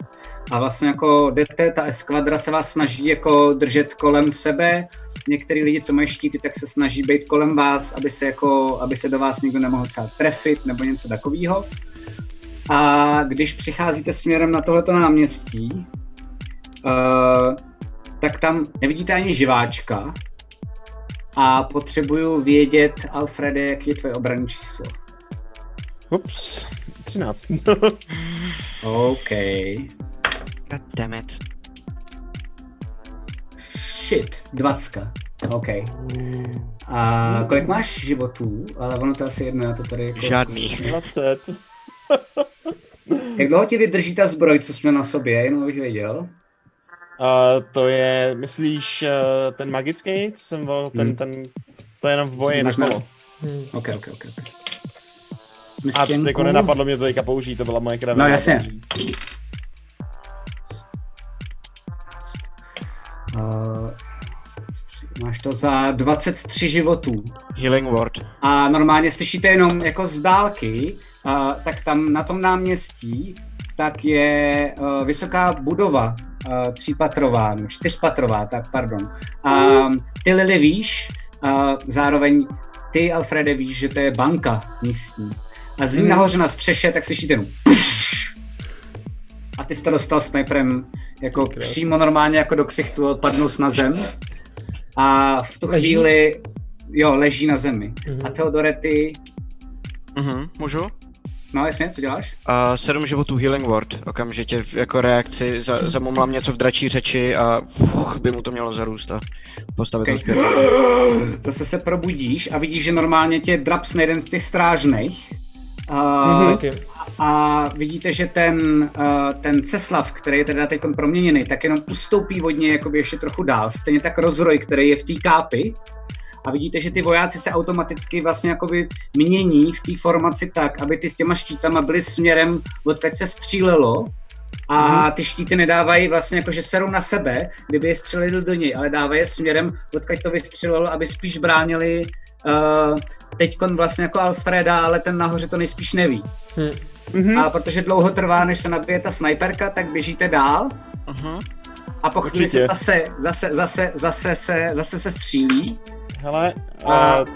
A vlastně jako jdete, ta eskvadra se vás snaží jako držet kolem sebe. Některý lidi, co mají štíty, tak se snaží být kolem vás, aby se, jako, aby se do vás nikdo nemohl třeba trefit nebo něco takového. A když přicházíte směrem na tohleto náměstí, uh, tak tam nevidíte ani živáčka, a potřebuju vědět, Alfrede, jaký je tvoje obranné číslo. Ups, 13. <laughs> OK. God damn it. Shit, 20. OK. A kolik máš životů? Ale ono to asi jedno, já to tady jako... Žádný. 20. Jak dlouho ti vydrží ta zbroj, co jsme na sobě, jenom abych věděl? Uh, to je, myslíš, uh, ten magický, co jsem volil, ten, Hmm. ten, to je jenom v boji na kolo. OK, OK, OK. okay. A jako nenapadlo mě to teďka použít, to byla moje kravina. No jasně. Uh, máš to za 23 životů. Healing word. A normálně slyšíte jenom jako z dálky, uh, tak tam na tom náměstí tak je uh, vysoká budova, uh, třípatrová, čtyřpatrová, tak pardon. A ty Lily víš, uh, zároveň ty Alfrede víš, že to je banka místní. A z ní Hmm. nahoře na střeše tak slyšíte jenom a ty jsi to dostal sniperem jako přímo normálně jako do ksichtu, odpadnul jsi na zem. A v tu Leží? chvíli, jo, leží na zemi. Mhm. A Theodore, ty, Mhm, můžu? No jasně, co děláš? Uh, sedm životů healing word, okamžitě v, jako reakci za, zamumlám něco v dračí řeči a fuch, by mu to mělo zarůst a postavit Okay. to zpět. <gasps> Zase se probudíš a vidíš, že normálně tě drapsne jeden z těch strážných. Uh, Taky. a vidíte, že ten, uh, ten Ceslav, který je teda teď proměněný, tak jenom ustoupí od něj jakoby ještě trochu dál. Stejně tak rozroj, který je v té kápi. A vidíte, že ty vojáci se automaticky vlastně jakoby mění v té formaci tak, aby ty s těma štítama byly směrem, odkud se střílelo, a ty štíty nedávají vlastně jako, že serou na sebe, kdyby je střelili do něj, ale dávají je směrem, odkud to vystřelilo, aby spíš bránili uh, teďkon vlastně jako Alfreda, ale ten nahoře to nejspíš neví. Hm. Mhm. A protože dlouho trvá, než se nabije ta snajperka, tak běžíte dál Mhm. a po chvíli se zase, zase, zase, zase, se, zase se střílí Hele, a uh,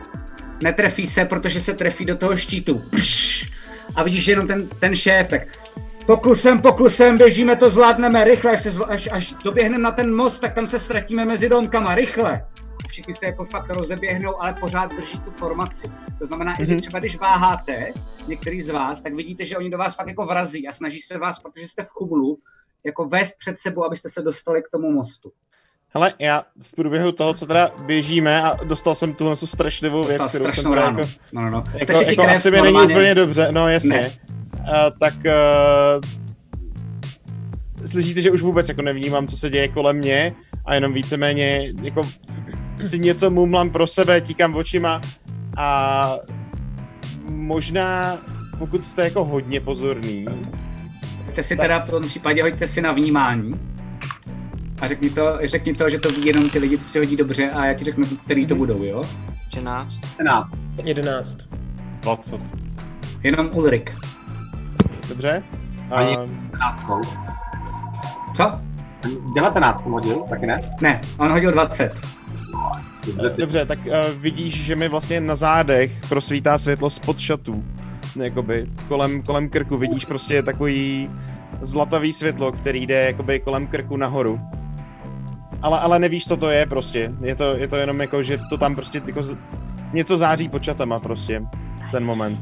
netrefí se, protože se trefí do toho štítu. Pš! A vidíš že jenom ten, ten šéf, tak poklusem, poklusem, běžíme, to zvládneme, rychle, až, se zv... až, až doběhneme na ten most, tak tam se ztratíme mezi domkama, rychle. A všichni se jako fakt rozeběhnou, ale pořád drží tu formaci. To znamená, i vy třeba když váháte, některý z vás, tak vidíte, že oni do vás fakt jako vrazí a snaží se vás, protože jste v chumlu, jako vést před sebou, abyste se dostali k tomu mostu. Hele, já v průběhu toho, co teda běžíme a dostal jsem tuhle tu strašlivou věc, kterou jsem strašnou teda ránu. jako, No, no, no. jako, Takže jako asi mi není úplně dobře, no jasně. Ne. Uh, tak uh, slyšíte, že už vůbec jako nevnímám, co se děje kolem mě a jenom víceméně jako si něco mumlám pro sebe, tíkám očima a možná pokud jste jako hodně pozorný, Hoďte si teda v tom případě, hoďte si na vnímání. A řekni to, řekni to, že to ví jenom ty lidi, co si hodí dobře a já ti řeknu, který to budou, jo? 13. 11. 11. 20. Jenom Ulrik. dobře? Ani- Uh, 19. Co? 19 jsem hodil, taky ne? Ne, on hodil 20. Dobře, ty. Dobře, tak uh, vidíš, že mi vlastně na zádech prosvítá světlo spod šatů. Jakoby kolem, kolem krku vidíš prostě takový zlatavý světlo, který jde jakoby kolem krku nahoru. Ale, ale nevíš, co to je prostě. Je to, je to jenom jako, že to tam prostě jako z... něco září pod šatama prostě v ten moment.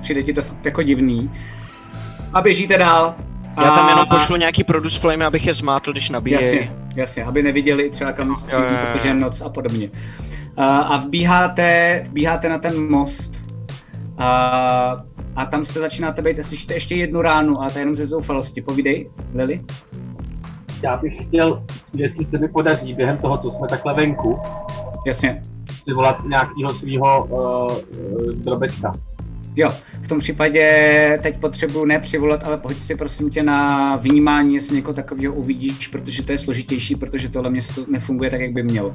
Přijde ti to fakt jako divný. A běžíte dál. Já tam A- jenom pošlu nějaký produce flame, abych je zmátl, když nabíjejí. Jasně, jasně, aby neviděli třeba kam jo. protože je noc a podobně. A, a vbíháte, vbíháte na ten most a, a tam jste začínáte být, a slyšíte ještě jednu ránu a to je jenom ze zoufalosti. Povídej, Lily? Já bych chtěl, jestli se mi podaří během toho, co jsme takhle venku, Jasně. vyvolat nějakého svého uh, uh, drobečka. Jo, v tom případě teď potřebuji ne přivolat, ale pojď si prosím tě na vnímání, jestli někoho takového uvidíš, protože to je složitější, protože tohle město nefunguje tak, jak by mělo.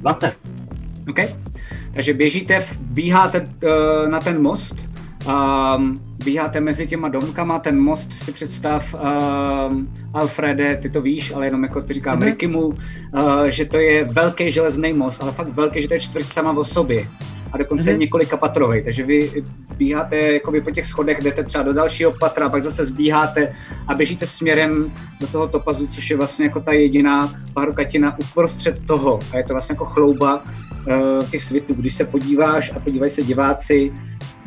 20. OK? Takže běžíte, bíháte uh, na ten most, um, bíháte mezi těma domkama, ten most si představ, um, Alfrede, ty to víš, ale jenom jako ty říkám Mhm. mm-hmm. Rickymu, uh, že to je velký železný most, ale fakt velký, že to je čtvrť sama o sobě. A dokonce mm-hmm. Mhm. několika patrovej, takže vy bíháte jakoby po těch schodech, jdete třeba do dalšího patra, pak zase zbíháte a běžíte směrem do toho topazu, což je vlastně jako ta jediná parukatina uprostřed toho. A je to vlastně jako chlouba uh, těch svitů. Když se podíváš a podívají se diváci,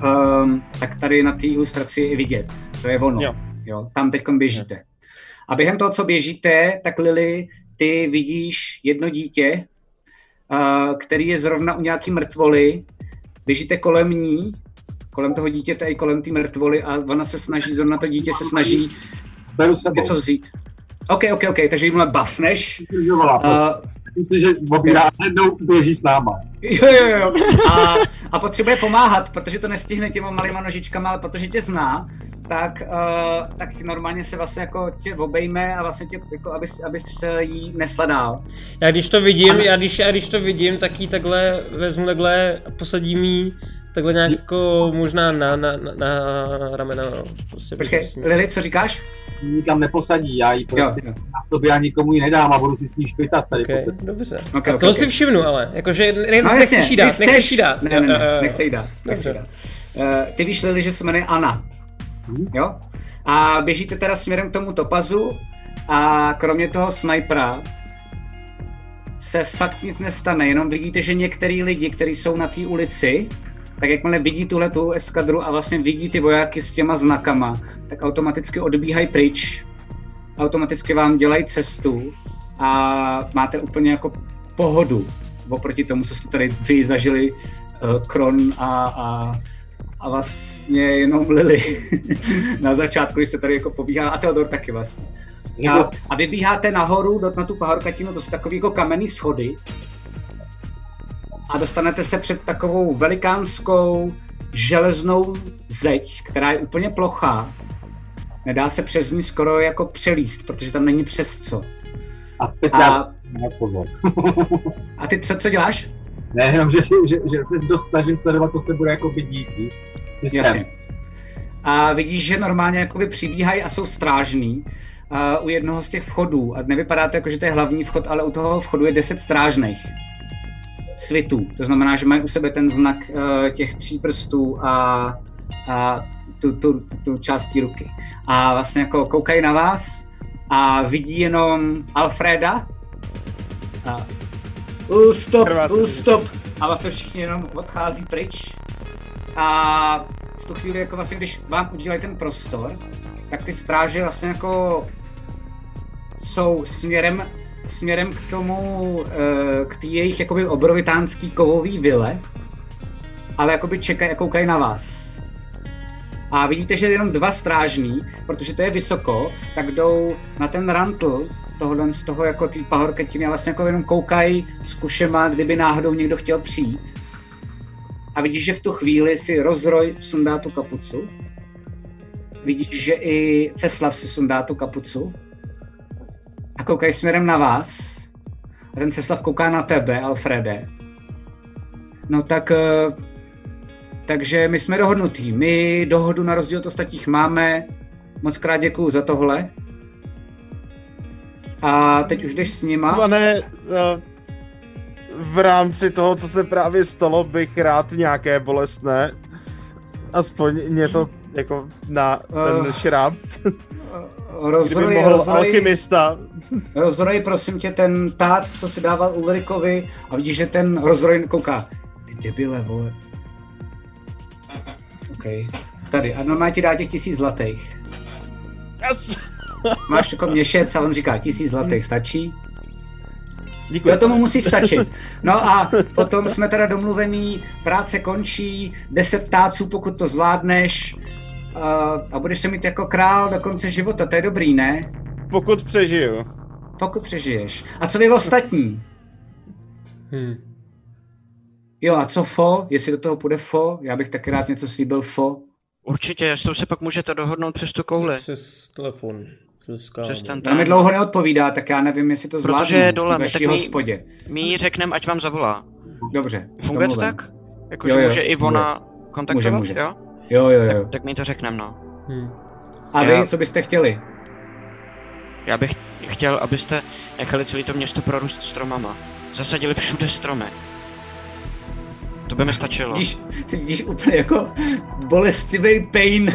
um, tak tady na té ilustraci je vidět. To je ono. Jo. Jo, tam teď běžíte. A během toho, co běžíte, tak Lily, ty vidíš jedno dítě, uh, který je zrovna u nějaký mrtvoly. Běžíte kolem ní, kolem toho dítěte i kolem té mrtvoly a ona se snaží, zrovna to dítě se snaží Beru něco vzít. OK, OK, OK, takže jim bafneš. Uh, Protože obírá a najednou běží s náma. Jo, jo, jo. <laughs> A, a potřebuje pomáhat, protože to nestihne těma malýma nožičkama, ale protože tě zná, tak, uh, tak normálně se vlastně jako tě obejme a vlastně tě, jako abys, abys se jí nesla dál. Já když to vidím, Ano. já když, já když to vidím, tak ji takhle vezmu takhle a posadím jí takhle nějak jako možná na, na, na, na ramena, no. Prostě Počkej, prostě- Lili, co říkáš? Nikam neposadí, já ji prostě Jo, jo. na sobě a nikomu ji nedám a budu si s ní špitat tady Okay, okay. dobře. Ok, a ok, to ok. si všimnu ale, jakože ne, No nechceš jasně, jí dát, ty nechceš jí dát. Ne, ne, ne, jo. nechce jí dát. Nechce jí Dobře. dát. Uh, ty víš, Lili, že se jmenuje Anna. Jo? A běžíte teda směrem k tomu topazu a kromě toho snajpera se fakt nic nestane, jenom vidíte, že některý lidi, kteří jsou na té ulici, tak jakmile vidí tuhle tu eskadru a vlastně vidí ty vojáky s těma znakama, tak automaticky odbíhají pryč, automaticky vám dělají cestu a máte úplně jako pohodu oproti tomu, co jste tady vy zažili, uh, Kron a, a, a vlastně jenom Lily <laughs> na začátku, když jste tady jako pobíhá, a Theodor taky vlastně. A, a vybíháte nahoru do, na tu pahorkatinu, to jsou takové jako kamenné schody a dostanete se před takovou velikánskou železnou zeď, která je úplně plochá. Nedá se přes ní skoro jako přelíst, protože tam není přes co. A teď A- já pozor. <laughs> A ty co, co děláš? ne, jenom, že, že, že se dost snažím sledovat, co se bude jako dít, víš? Systém. Jasně. A vidíš, že normálně jakoby přibíhají a jsou strážní uh, u jednoho z těch vchodů. A nevypadá to jako, že to je hlavní vchod, ale u toho vchodu je 10 strážných svitů. To znamená, že mají u sebe ten znak uh, těch tří prstů a, a tu, tu, tu, tu část té ruky. A vlastně jako koukají na vás a vidí jenom Alfreda. A uh, stop, uh, stop. A vlastně všichni jenom odchází pryč. A v tu chvíli, jako vlastně, když vám udělají ten prostor, tak ty stráže vlastně jako jsou směrem, směrem k tomu, eh, k té jejich jakoby obrovitánský kovový vile, ale jakoby čekají a koukají na vás. A vidíte, že jenom dva strážní, protože to je vysoko, tak jdou na ten rantl tohohle z toho jako ty pahorkatiny a vlastně jako jenom koukají s kušema, kdyby náhodou někdo chtěl přijít. A vidíš, že v tu chvíli si rozroj sundá tu kapucu. Vidíš, že i Ceslav si sundá tu kapucu. A koukají směrem na vás. A ten Ceslav kouká na tebe, Alfrede. No tak... eh, Takže my jsme dohodnutí. My dohodu na rozdíl od ostatních máme. Moc krát děkuju za tohle. A teď už jdeš s nima. Pane, eh, v rámci toho, co se právě stalo, bych rád nějaké bolestné, aspoň něco jako na ten Eh, šráp. <laughs> Kdyby Rozroj, mohl rozroj, alchymista. rozroj, prosím tě, ten tác, co si dával Ulrikovi a vidíš, že ten rozroj kouká. Ty debile, vole. OK. Tady. A normálně ti dá těch tisíc zlatých. Yes. <laughs> Máš jako měšec a on říká tisíc zlatých, stačí? Děkuji. Jo, tomu musí stačit. No a potom jsme teda domluvený, práce končí, deset táců, pokud to zvládneš, a, a budeš se mít jako král do konce života, to je dobrý, ne? Pokud přežiju. Pokud přežiješ. A co vy ostatní? Hmm. Jo, a co Fo? Jestli do toho půjde Fo? Já bych taky rád něco slíbil Fo. Určitě, s tou se pak můžete dohodnout přes tu kouli. Přes telefon. Přes, Přes ten On mi dlouho neodpovídá, tak já nevím, jestli to zvládnu Protože je v dole, tak vaší my- hospodě. My jí řekneme, ať vám zavolá. Dobře. Funguje to tak? Jakože může i ona kontaktovat, může. jo? Jo, jo, jo. Tak my jí to řekneme, no. Hmm. A Já- vy, co byste chtěli? Já bych chtěl, abyste nechali celé to město prorůst stromama. Zasadili všude stromy. To by mi stačilo. Vidíš, ty vidíš úplně jako bolestivý pain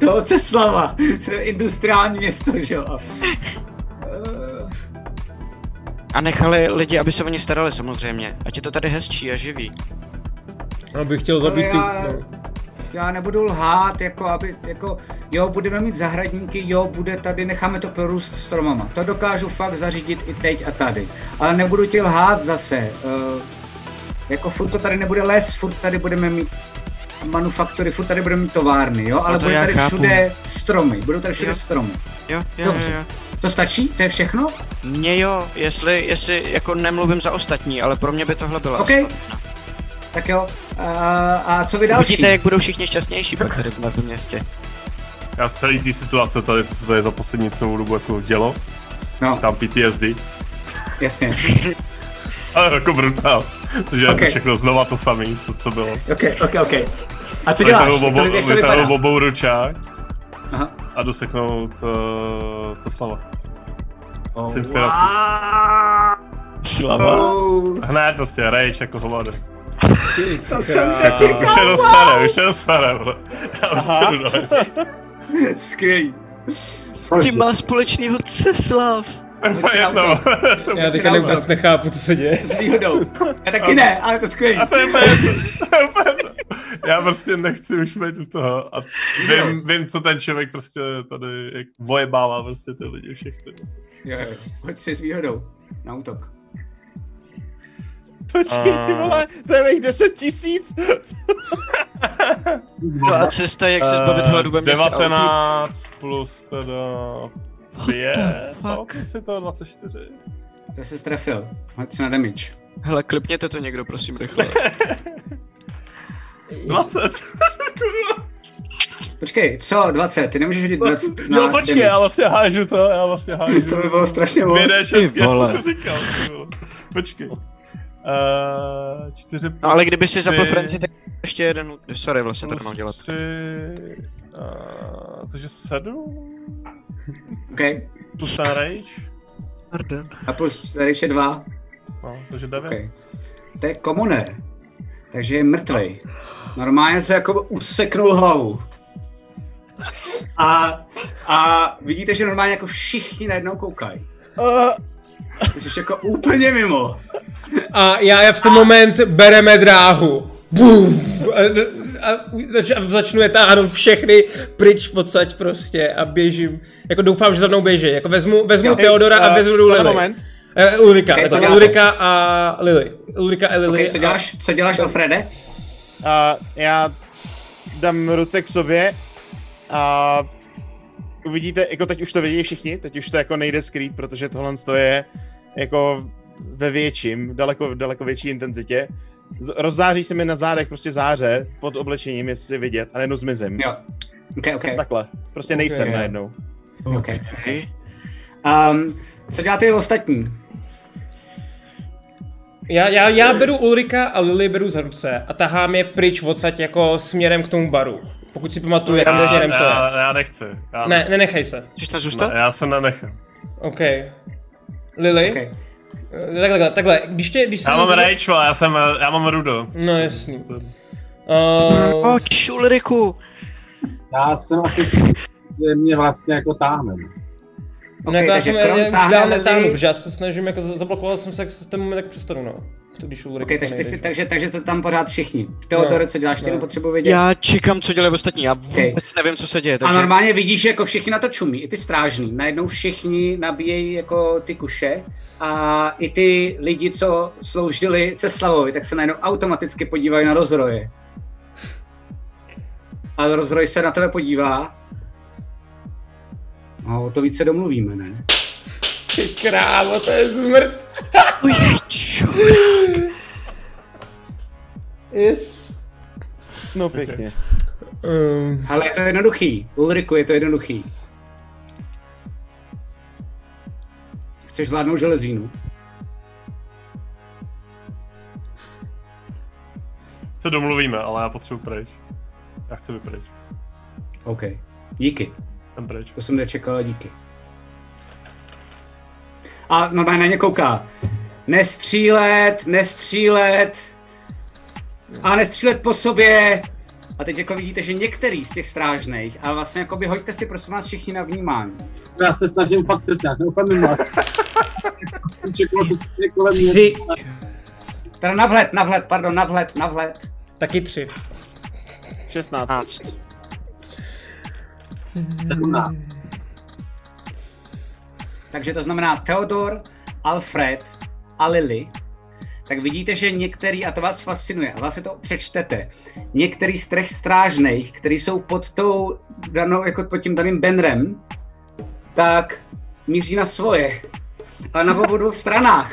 toho Ceslava. To je industriální město, že jo? A- nechali lidi, aby se o ně starali samozřejmě. Ať je to tady hezčí a živý. Abych chtěl Ale zabít ty... já, No. Já nebudu lhát, jako aby, jako, jo, budeme mít zahradníky, jo, bude tady, necháme to prorůst stromama. To dokážu fakt zařídit i teď a tady. Ale nebudu ti lhát zase. Uh, jako furt to tady nebude les, furt tady budeme mít manufaktory, furt tady budeme mít továrny, jo, ale No já tady chápu. všude stromy, budou tady všude Jo. stromy. Jo, jo, Dobře. jo, jo. To stačí? To je všechno? Mně jo, jestli, jestli jako nemluvím za ostatní, ale pro mě by tohle bylo OK. Tak jo. A, a co vy další? Uvidíte, jak budou všichni šťastnější pak tady v v městě. Já z celé té situace tady, co se tady za poslední celou dobu jako dělo, no. tam PTSD, Jasně. <laughs> ale jako brutál. Takže Ok. okay. všechno znova to samé, co, co bylo. OK, OK, OK. A co děláš? To, Vytáhnu to obou ručák Aha. a jdu seknout uh, Ceslava. Oh, S inspirací. Slava. Hned prostě, rage jako hovado. To jsem Už je dostane, už je dostane, bro. Já už. Skvělý. S tím má společného Ceslav. To je jedno. To Já teďka vůbec nechápu, co se děje. S výhodou. Já taky ne, ale to je skvělý. A to je úplně. Já prostě nechci už být u toho. A vím, vím, co ten člověk prostě tady jak vojebává prostě ty lidi všechny. Jo, jo. Pojď si s výhodou. Na útok. Počkej, ty vole, to je mých 10 tisíc. No a cesta, jak se zbavit hladu ve městě. 19 plus teda 5, fuck? no, jestli to je 24. To jsi strefil. Hoď si na damage. Hele, klipněte to někdo, prosím, rychle. <laughs> 20. Počkej, co? 20? Ty nemůžeš hodit 20 <laughs> na No počkej, já vlastně hážu to, já vlastně <laughs> hážu. To by bylo strašně moc. 2 6 Ty vole. jak jsem říkal. Počkej. Uh, 4 plus No ale kdyby si zapl tři Franci, tak ještě jeden, sorry, vlastně to nemám dělat. 3, uh, takže 7 OK. plus ten rage. Pardon. A plus tady ještě dva. No, takže 9. OK. To je komuner. Takže je mrtvej. Normálně se jako useknul hlavu. A, a vidíte, že normálně jako všichni najednou koukají. Uh, jsi jako úplně mimo. A já, já v ten moment bereme dráhu. Buf, a, a, a začnu je táhnout všechny pryč odsaď prostě a běžím. Jako doufám, že za mnou běží. Jako vezmu, vezmu Jo. Teodora a Eh, vezmu tenhle Lily. moment. Uh, Ulrika, okay, děláte? Ulrika a Lily. Ulrika a Lily. Okay, co děláš? Co děláš, Alfrede? A já dám ruce k sobě a uvidíte, jako teď už to vidí všichni, teď už to jako nejde skrýt, protože tohle je jako ve větším, daleko, daleko větší intenzitě. Z- Rozzáří se mi na zádech prostě záře pod oblečením, jestli vidět, a najednou zmizím. Jo. OK, OK. Takhle, prostě nejsem Ok. najednou. OK. Okay. Um, co děláte ostatní? Já, já, já beru Ulrika a Lily beru za ruce a tahám je pryč odsaď jako směrem k tomu baru. Pokud si pamatuju, jakým Já, směrem to je. já, já nechci. Já, Ne, nenechej se. Chceš tam zůstat? ne, já se nenechám. OK. Lily? OK. Eh, Takhle, takhle, když tě, když Já mám rage, vole, já jsem, já mám rudo. No jasný. To- Uh, Pojď, Ulriku! Já jsem asi, že mě vlastně jako táhne. no, jako já takže jsem já, už dál netáhnu, protože já se snažím, jako za- zablokoval jsem se, jak se ten moment tak přestanu, no. Když Ulrika OK, takže, ty nejde, si, že? takže, takže to tam pořád všichni. Teodore, co děláš? Ty no. jenom potřebuji vědět. Já čekám, co dělají ostatní, já vůbec nevím, co se děje, A takže... normálně vidíš, že jako všichni na to čumí, i ty strážní. Najednou všichni nabíjejí jako ty kuše a i ty lidi, co sloužili Ceslavovi, tak se najednou automaticky podívají na rozroje. A rozroj se na tebe podívá. No, o to více domluvíme, ne? Ty krávo, to je zmrt. Yes. No pěkně. Um, Ale je to jednoduchý. Ulriku, je to jednoduchý. Chceš zvládnout železínu? Se domluvíme, ale já potřebuji pryč. Já chci být pryč. OK. Díky. Jsem pryč. To jsem nečekal, díky. A normálně na ně kouká. Nestřílet, nestřílet. A nestřílet po sobě. A teď jako vidíte, že některý z těch strážných, a vlastně jako by hoďte si prosím vás všichni na vnímání. Já se snažím fakt přesně, <laughs> mě. tři. Teda na vhled, na vhled, pardon, na vhled, na vhled. Taky tři. 16. Sedmnáct. Takže to znamená Theodor, Alfred a Lily. Tak vidíte, že některý, a to vás fascinuje, a vás se to přečtete, některý z těch strážných, který jsou pod tou danou, jako pod tím daným Benrem, tak míří na svoje. Ale na obou dvou stranách.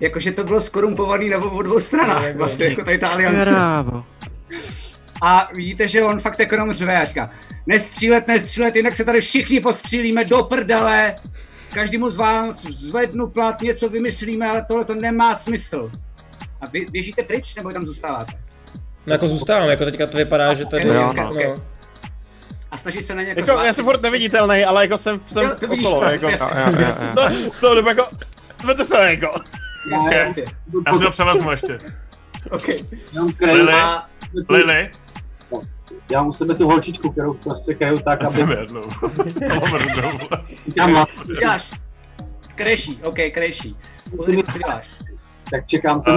Jakože to bylo skorumpovaný na obou dvou stranách, vlastně jako tady ta aliance. Krávo. A vidíte, že on fakt ekonom řve a říká, nestřílet, nestřílet, jinak se tady všichni postřílíme do prdele. Každému z vás zvednu plat, něco vymyslíme, ale tohle to nemá smysl. A vy běžíte pryč, nebo tam zůstáváte? No jako zůstávám, jako teďka to vypadá, že tady... Jo, no. okay, okay. A snaží se na ně Jako, já jsem furt neviditelný, ale jako jsem, jsem Jo, to vidíš, okolo, no, jako. jasně, Jo, jasně, jasně. No, celou dobu jako, WTF, jako. Jasně, jasně. Já si to převezmu ještě. OK. Lily, Lily, já u sebe tu holčičku, kterou prostě kryju tak, aby jednou. <laughs> Má, děláš. Kreší, OK, kreší. Ulriku, co děláš? tak čekám, co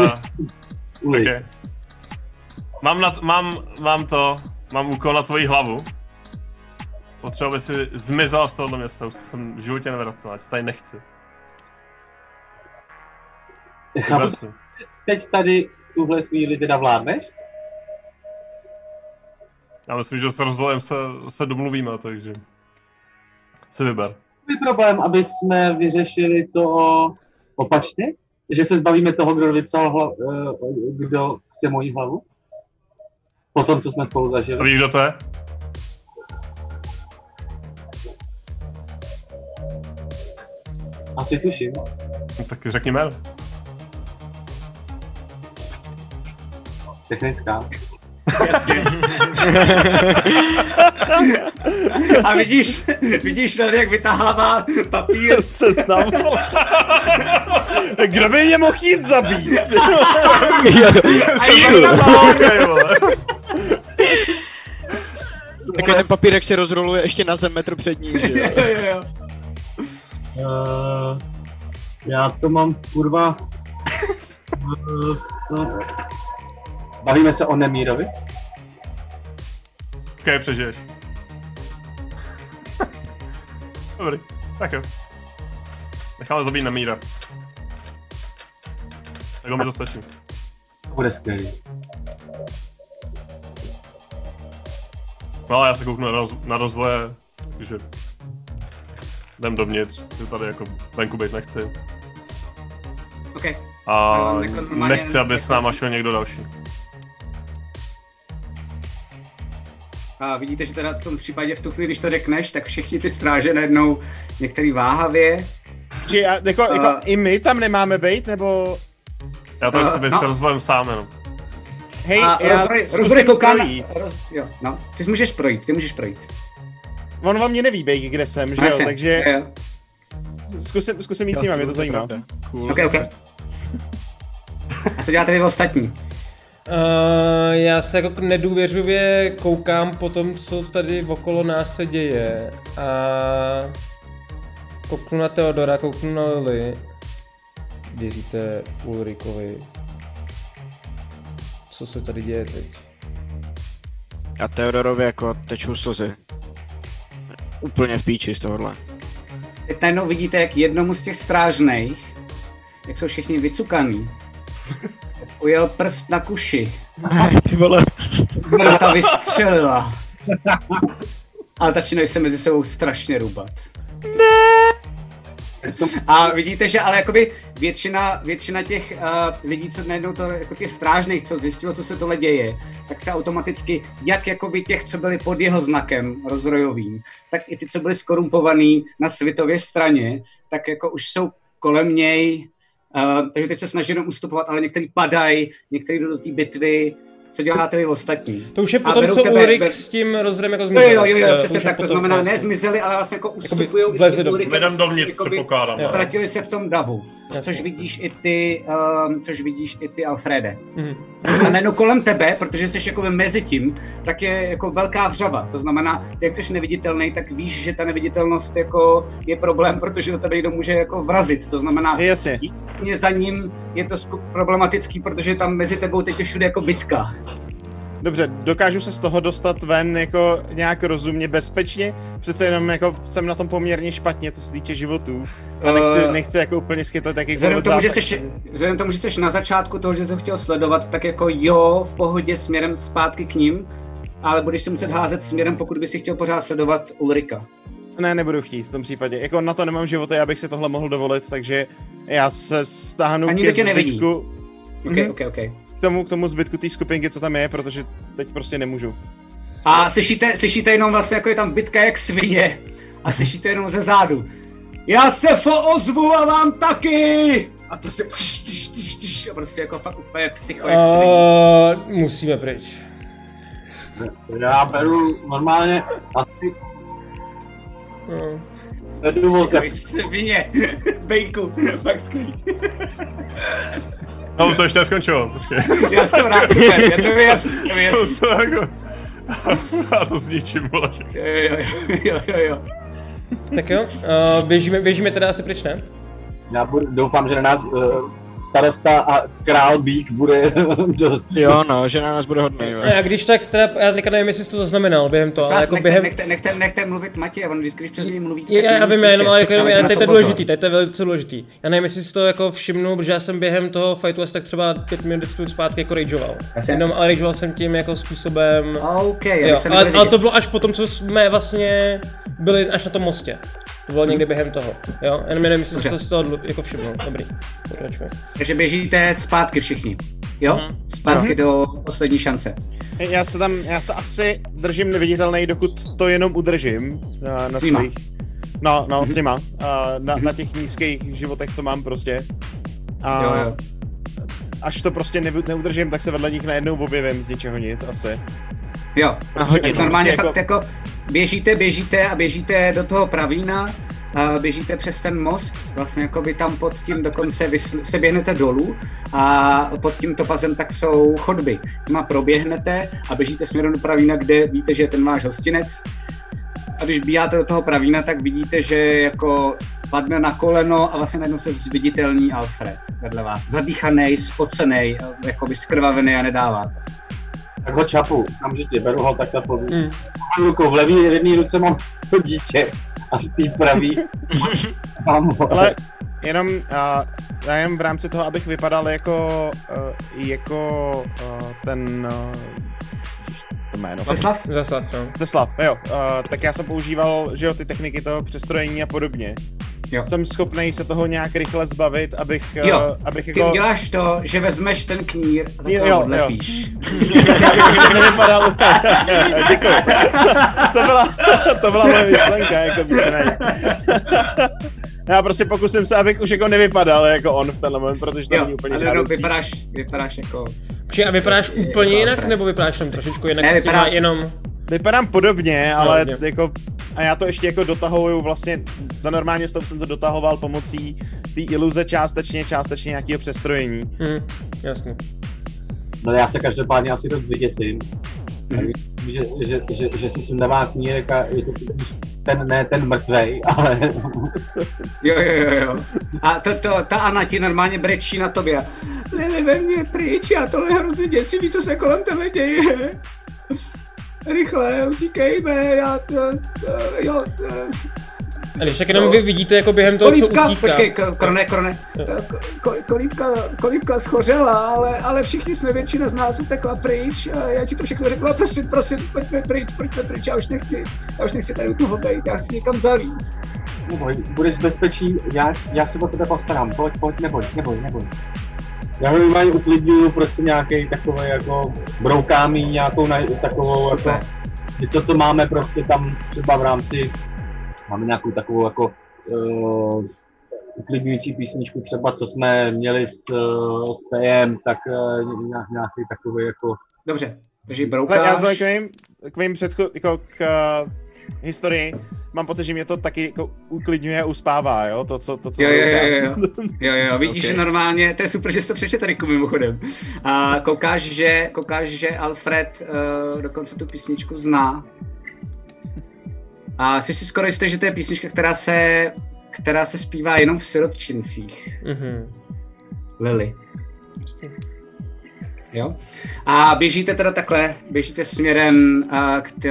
Uli. okay. Mám, na, mám, mám to, mám úkol na tvoji hlavu. Potřeba by si zmizela z tohohle města, už jsem v životě nevracel, ať tady nechci. Chápu, teď tady v tuhle chvíli teda vládneš? Já myslím, že s rozvojem se, se domluvíme, takže si vyber. Je problém, aby jsme vyřešili to opačně? Že se zbavíme toho, kdo vypsal, hla, eh, kdo chce moji hlavu? Po tom, co jsme spolu A zažili. víš, kdo to je? Asi tuším. No, tak řekni jméno. Technická. A vidíš, vidíš tady, jak vytáhává papír. <laughs> Seznam. Kdo by mě mohl jít zabít? A Okay, vole. Takový ten papírek si rozroluje ještě na zem metr před ním, že jo? Jo, jo, jo. Uh, já to mám kurva... Uh, no. Bavíme se o Nemírovi? Ok, přežiješ. Dobrý, tak jo. Necháme zabít na míra. Tak mi to stačí. To bude skvělý. No a já se kouknu na, roz, na rozvoje, takže jdem dovnitř, že tady jako venku být nechci. OK. A jako nechci, aby s náma šel někdo další. A vidíte, že teda v tom případě v tu chvíli, když to řekneš, tak všichni ty stráže najednou některý váhavě. Já, jako, jako, A- i my tam nemáme být, nebo... Já to chci být no. s rozvojem sám jenom. Hej, A já rozvroj, zkusím rozvroj kouká na, projít. roz, jo, no, ty můžeš projít, ty můžeš projít. On vám mě neví, bej, kde jsem, že No, jo, takže jo, jo. zkusím, zkusím jít s nima, mě to zajímá. Cool. OK, OK. A co děláte vy ostatní? Uh, já se jako nedůvěřivě koukám po tom, co tady okolo nás se děje a kouknu na Teodora, kouknu na Lily. Věříte Ulrikovi? Co se tady děje teď? A Teodorovi jako tečou slzy. Úplně v píči z tohohle. Teď najednou vidíte, jak jednomu z těch strážných, jak jsou všichni vycukaný, ujel prst na kuši Ty vole. a ta vystřelila. Ale začínají se mezi sebou strašně rubat. Ne! A vidíte, že ale jakoby většina, většina těch uh, lidí, co najednou to, jako těch strážných, co zjistilo, co se tohle děje, tak se automaticky, jak jakoby těch, co byli pod jeho znakem rozrojovým, tak i ty, co byli skorumpovaný na světově straně, tak jako už jsou kolem něj, uh, takže teď se snaží jenom ustupovat, ale některý padají, některý jdou do té bitvy, co děláte vy ostatní. To už je potom, co tebe- Ulrik ber- s tím rozhodem jako Jo, zmizel. jo, jo, jo, to přesně už je tak, to znamená, ne zmizeli, ale vlastně jako ustupují vlezli do- dovnitř, jakoby předpokládám. Ztratili se v tom davu, Jasně. což vidíš i ty, um, což vidíš i ty Alfrede. Mhm. A najednou kolem tebe, protože jsi jako mezi tím, tak je jako velká vřava. To znamená, ty jak jsi neviditelný, tak víš, že ta neviditelnost jako je problém, protože do tebe někdo může jako vrazit. To znamená, Jasně. jedině za ním je to problematický, protože tam mezi tebou teď je všude jako bitka. Dobře, dokážu se z toho dostat ven jako nějak rozumně, bezpečně. Přece jenom jako jsem na tom poměrně špatně, co se týče životů. A nechci, Eh, nechci jako úplně skytat jakýkoliv Vzhledem tomu, že jsi, vzhledem tomu, že jsi na začátku toho, že jsi ho chtěl sledovat, tak jako jo, v pohodě směrem zpátky k ním, ale budeš si muset házet směrem, pokud by si chtěl pořád sledovat Ulrika. Ne, nebudu chtít v tom případě. Jako na to nemám života, já bych si tohle mohl dovolit, takže já se stáhnu A nikdo ke tě nevidí. zbytku, OK, Mhm. OK, OK. K tomu, k tomu zbytku té skupinky, co tam je, protože teď prostě nemůžu. A slyšíte, slyšíte jenom vlastně, jako je tam bitka jak svině. A slyšíte jenom ze zádu. Já se fo ozvu a vám taky! A prostě pš, tyš, tyš, tyš, a prostě jako fakt úplně psycho jak svině. Uh, musíme pryč. Já beru normálně asi No. vedu volka. Svině. <laughs> Bejku, fakt skvělý. No, to ještě neskončilo, počkej. Já jsem rád, já to vyjasním, to <laughs> vyjasním. to jako... <laughs> Já to zničím, vole. Jo, jo, jo, jo, jo. Tak jo, uh, běžíme, běžíme teda asi pryč, ne? Já budu, doufám, že na nás uh, starosta a král Bík bude <laughs> dost. Jo, no, že na nás bude hodný. jo. A já když tak, teda, já teďka nevím, jestli jsi to zaznamenal během toho, ale jako nechte, během... nechte, nechte, nechte, mluvit Matěj, on vždycky, když přes něj mluví, Já, já, já vím, jenom, ale jako, jenom, já, tady to je důležité. důležitý, tady to je velice důležitý. Já nevím, jestli si to jako všimnul, protože já jsem během toho fightu asi tak třeba 5 minut, 10 minut zpátky jako rageoval. Jasně. Jenom, ale rageoval jsem tím jako způsobem... OK, já jo, jsem ale, ale to bylo až potom, co jsme vlastně byli až na tom mostě. To bylo někdy během toho, jo? Jenom nevím, jestli jsi to z toho dlu- jako všimnul. Dobrý, pokračujeme. Takže běžíte zpátky všichni, jo? Zpátky do poslední šance. Já se tam, já se asi držím neviditelný, dokud to jenom udržím na, na S nima. svých, no, no, s Mhm. nima, a na, na těch nízkých životech, co mám prostě. A Jo, jo. až to prostě ne, neudržím, tak se vedle nich najednou objevím z ničeho nic asi. Jo, Na protože hodinu. normálně Prostě fakt jako běžíte, běžíte a běžíte do toho pravína, a běžíte přes ten most, vlastně jako by tam pod tím dokonce vysl- se běhnete dolů a pod tím topazem tak jsou chodby. Těma proběhnete a běžíte směrem do pravína, kde víte, že je ten váš hostinec. A když bíháte do toho pravína, tak vidíte, že jako padne na koleno a vlastně najednou se zviditelní Alfred vedle vás. Zadýchaný, spocený, jako skrvavený a nedáváte. Tak ho čapu, okamžitě, beru ho takhle pod Hmm. rukou. V levý v jedné ruce mám to dítě a v té pravý <laughs> mám ho. Ale jenom, uh, já jen v rámci toho, abych vypadal jako, uh, jako uh, ten, uh, to jméno. Zeslav? Zasav, no. Zeslav, jo. Uh, tak já jsem používal, že jo, ty techniky toho přestrojení a podobně. Jo. Jsem schopný se toho nějak rychle zbavit, abych, Jo, uh, abych Ty jako... uděláš to, že vezmeš ten knír a tak Jo, ho jo, odlepíš. se <laughs> nevypadal. Děkuji. to, byla, to byla moje myšlenka, jako víceméně. Já prostě pokusím se, abych už jako nevypadal jako on v tenhle moment, protože to Jo, není úplně ale no, žádoucí. vypadáš, vypadáš jako... Počkej, a vypadáš Je- úplně jako jinak, nebo vypadáš tam trošičku jinak Ne, s těma vypadá- jenom... Vypadám podobně, ale Podobně. jako a já to ještě jako dotahuju vlastně, za normálně stavu jsem to dotahoval pomocí té iluze částečně, částečně nějakého přestrojení. Hm, jasně. No já se každopádně asi dost vyděsím. Takže, že, že, že, že si sundává knírek a je to ten, ne ten mrtvej, <laughs> ale Jo, jo, jo, jo. A to, to, ta Anna ti normálně brečí na tobě. Lili ve mně pryč, já tohle je hrozně děsivý, co se kolem tebe děje. Rychle, utíkejme, já to, to jo, to, A když tak jenom vy vidíte jako během toho, co Kolítka, utíká. počkej, krone, krone. Ko- Kolítka, kolítka schořela, ale, ale všichni jsme, většina z nás utekla pryč. A Já ti to všechno řekla, prosím, prosím, pojďme pryč, pojďme pryč, já už nechci, já už nechci tady u toho být, já chci někam zalít. Neboj, budeš v bezpečí, já, já se o tebe postarám, pojď, pojď, neboj, neboj, neboj. Já ho normálně uklidňuju, prostě nějaký takový jako broukámí, nějakou na, takovou Super. jako, něco, co máme prostě tam třeba v rámci, máme nějakou takovou jako uh, uklidňující písničku třeba, co jsme měli s, uh, s PM, tak uh, nějaký takový jako Dobře, takže já broukáš. vzhledem k mým, k mým předcho- jako k uh, historii, mám pocit, že mě to taky jako uklidňuje a uspává, jo? To, co, to, co Jo, jo, jo, jo, jo, jo, vidíš, Ok. že normálně, to je super, že jsi to přečetl Riku mimochodem. A koukáš, že, koukáš, že Alfred uh, dokonce tu písničku zná. A jsi si skoro jistý, že to je písnička, která se, která se zpívá jenom v sirotčincích. Mhm. Lily. Jo? A běžíte teda takhle, běžíte směrem uh, k, t,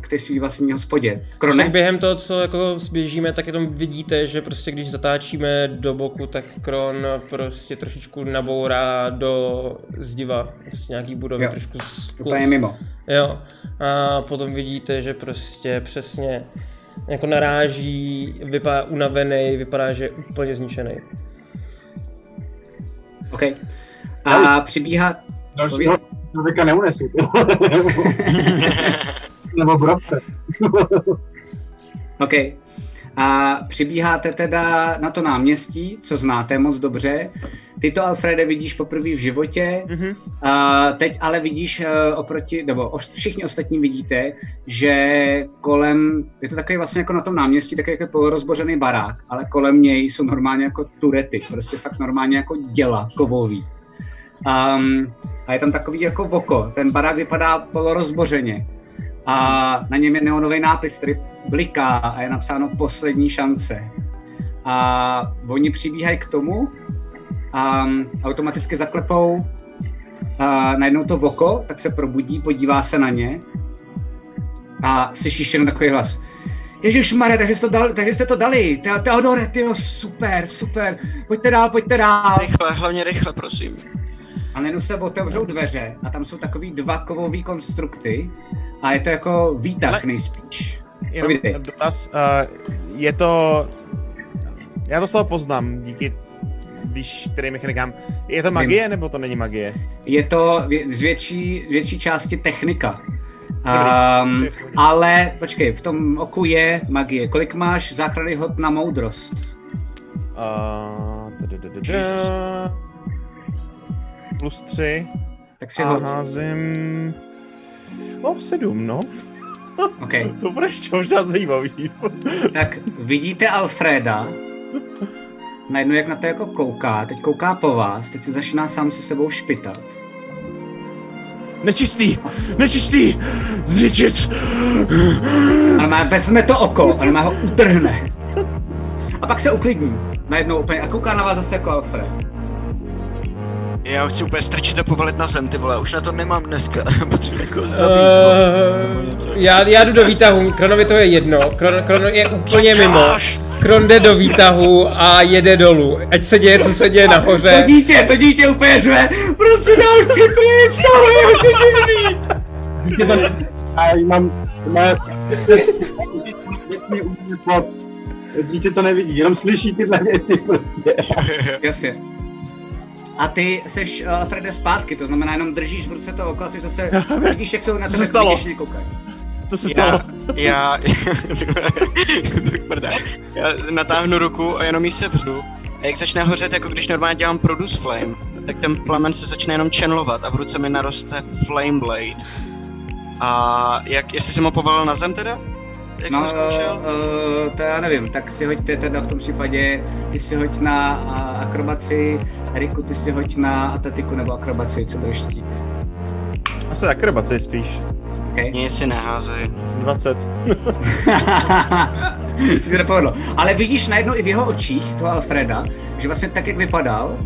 k té svý vlastní hospodě. Krone? Tak během toho, co jako běžíme, tak jenom vidíte, že prostě když zatáčíme do boku, tak Kron prostě trošičku nabourá do zdiva, prostě nějaký budovy, Jo, trošku sklus. úplně mimo. Jo. A potom vidíte, že prostě přesně jako naráží, vypadá unavený, vypadá, že je úplně zničený. OK. A přibíhá... dalšího člověka neunesu. <laughs> Nebo brabce. OK. A přibíháte teda na to náměstí, co znáte moc dobře. Ty to, Alfrede, vidíš poprvé v životě. Mhm. A teď ale vidíš eh, oproti, nebo všichni ostatní vidíte, že kolem, je to takový vlastně jako na tom náměstí, takový jako polorozbořený barák, ale kolem něj jsou normálně jako turety, prostě fakt normálně jako děla kovový. Um, a je tam takový jako voko, ten barák vypadá polorozbořeně a na něm je neonový nápis, který bliká a je napsáno poslední šance. A oni přibíhají k tomu a automaticky zaklepou a najednou to voko, tak se probudí, podívá se na ně a slyšíš jenom takový hlas. Ježíš Mare, takže, to dali, takže jste to dali. Te- Teodore, ty super, super. Pojďte dál, pojďte dál. Rychle, hlavně rychle, prosím. A najednou se otevřou dveře a tam jsou takový dva kovový konstrukty a je to jako výtah nejspíš. Jenom dotaz, uh, je to, já to slovo poznám díky, víš, kterým mechanikám. Je to magie, nebo to není magie? Je to z větší, z větší části technika. Um, ale počkej, v tom oku je magie. Kolik máš záchranný hod na moudrost? Uh. Plus tři. Tak si a hod. házím... O, sedm, no. OK. <laughs> To bude ještě možná zajímavý. <laughs> Tak vidíte Alfreda, najednou jak na to jako kouká, teď kouká po vás, teď se začíná sám se sebou špitat. Nečistý! Nečistý! Zničit! Ale má, vezme to oko, ale má ho utrhne. A pak se uklidní. Najednou úplně a kouká na vás zase jako Alfred. Já ho chci úplně strčit a povalit na zem, ty vole, už na to nemám dneska, <laughs> potřebuji jako zabít. Uh, já, já jdu do výtahu, Kronovi to je jedno, Kron, Kron je úplně mimo. Kron jde do výtahu a jede dolů. Ať se děje, co se děje To nahoře. dítě, to dítě úplně řve. Prosím, já už chci pryč, tohle je hodně divný. Dítě to ne... A mám... Má... Dítě to nevidí, jenom slyší tyhle věci prostě. Jasně. A ty seš uh, Alfrede zpátky, to znamená jenom držíš v ruce to oko jsi zase, vidíš, jak jsou na Co tebe se stalo? zbytečně koukají. Co se stalo? Já, <laughs> prdá. já natáhnu ruku a jenom jí sevřu. A jak začne hořet, jako když normálně dělám Produce Flame, tak ten plamen se začne jenom channelovat a v ruce mi naroste Flame Blade. A jak, jestli jsem ho povalil na zem teda? Jak No, jsem zkoušel? uh, to já nevím, tak si hoďte teda v tom případě, ty si hoď na akrobaci, Eriku, ty si hoď na atletiku nebo akrobaci, co budeš chtít. Asi akrobaci spíš. Okay. Nic si neházej. 20. si <laughs> to nepovedlo. Ale vidíš najednou i v jeho očích, toho Alfreda, že vlastně tak, jak vypadal,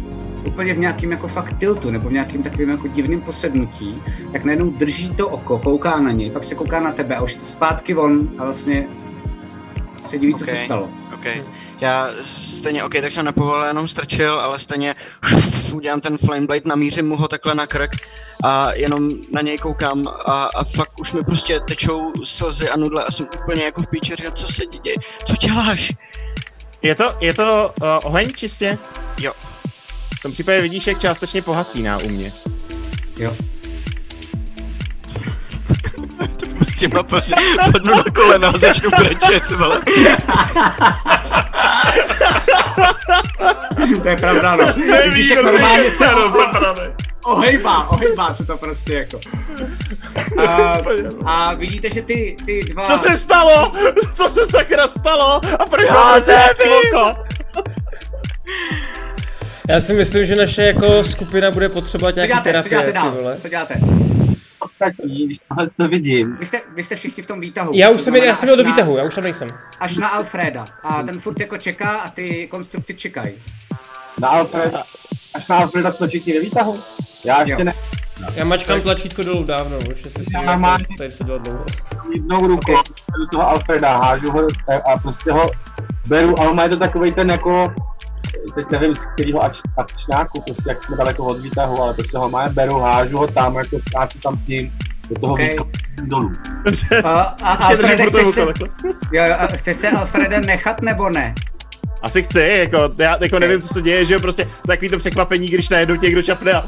úplně v nějakým jako fakt tiltu, nebo v nějakým takovým jako divným posednutí, tak najednou drží to oko, kouká na něj, pak se kouká na tebe a už to zpátky von a vlastně se diví, co se stalo. OK. Já stejně, OK, tak jsem nepovolil, jenom strčil, ale stejně <laughs> udělám ten Flameblade, namířím mu ho takhle na krk a jenom na něj koukám a, a fakt už mi prostě tečou slzy a nudle a jsem úplně jako v píči, říkám, co se děje, co děláš? Je to, je to uh, oheň čistě? Jo. V tom případě vidíš, jak částečně pohasíná u mě. Jo. Prostě má prostě padnu na kolena a začnu brečet, vole. <laughs> to je pravda, no. Vidíš, jak normálně se dobrý. ohejbá, ohejbá se to prostě jako. A, a vidíte, že ty, ty dva... Co se stalo? Co se sakra stalo? A proč nevím. oko? Já si myslím, že naše jako skupina bude potřebovat Co nějaký děláte, co terapie, děláte ty dál? Co děláte? Ostatní, když tohle to vidím, Vy jste, vy jste všichni v tom výtahu. Já už jsem, já jsem jel do výtahu, já už tam nejsem. Až na Alfreda. A ten furt jako čeká a ty konstrukty čekají. na Alfreda, až na Alfreda jsme všichni ve výtahu. Já ještě Jo. ne, Já mačkám tlačítko dolů dávno, už jestli si Já jako, mám- tady se dělat dlouho. jednou rukou do toho Alfreda, hážu ho a- a prostě ho beru, ale má je to takový ten jako, teď nevím z kterého ač, ačnáku, prostě jak jsme daleko od výtahu, ale prostě ho má, beru, hážu ho tam, jako skáču tam s ním, do toho Okay. výtahu dolů. <laughs> A, a Alfrede, chceš to se, jo, a chceš se Alfrede nechat nebo ne? Asi chci, jako, já jako nevím, co se děje, že jo, prostě takový to překvapení, když najednou tě někdo čapne a...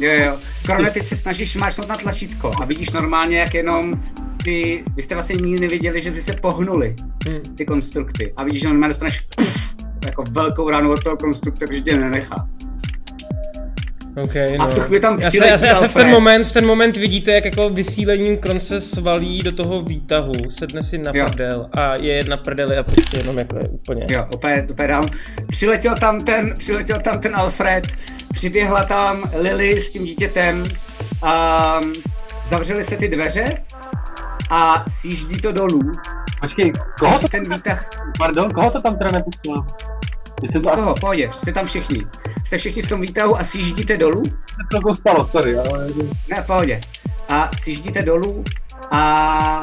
Jo, jo. Krone, teď se snažíš máčknout na tlačítko a vidíš normálně, jak jenom ty, vy jste vlastně nikdy neviděli, že by se pohnuli Hm. ty konstrukty. A vidíš, že normálně dostaneš pff, jako velkou ránu od toho konstruktu, takže tě nenechá. Okay, A v tu chvíli tam já se, já se, já se v ten moment, v ten moment vidíte, jak jako vysílením Kron se svalí do toho výtahu, sedne si na Jo. prdel a je na prdeli a prostě jenom jako je úplně. Jo, úplně, úplně down. Přiletěl tam ten, přiletěl tam ten Alfred, přiběhla tam Lily s tím dítětem, a zavřely se ty dveře a sjíždí to dolů. Počkej, koho to, ten výtah? pardon, koho to tam teda nepustilo? Teď jsem to asi Koho? Pohodě, jste tam všichni. Jste všichni v tom výtahu a sjíždíte dolů? trochu stalo, sorry, ale... Ne, pohodě. A sjíždíte dolů a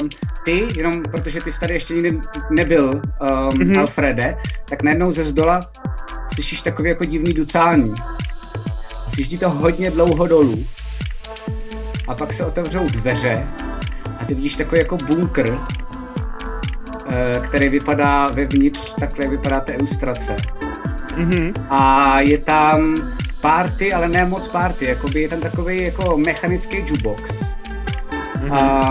um, ty, jenom protože ty jsi tady ještě nikdy nebyl, um, Mhm. mm-hmm. Alfrede, tak najednou ze zdola slyšíš takový jako divný ducání. Sjíždí to hodně dlouho dolů. A pak se otevřou dveře ty vidíš takový jako bunkr, eh, který vypadá vevnitř, takhle vypadá ta ilustrace. Mhm. A je tam party, ale ne moc party, jakoby je tam takový jako mechanický jukebox. A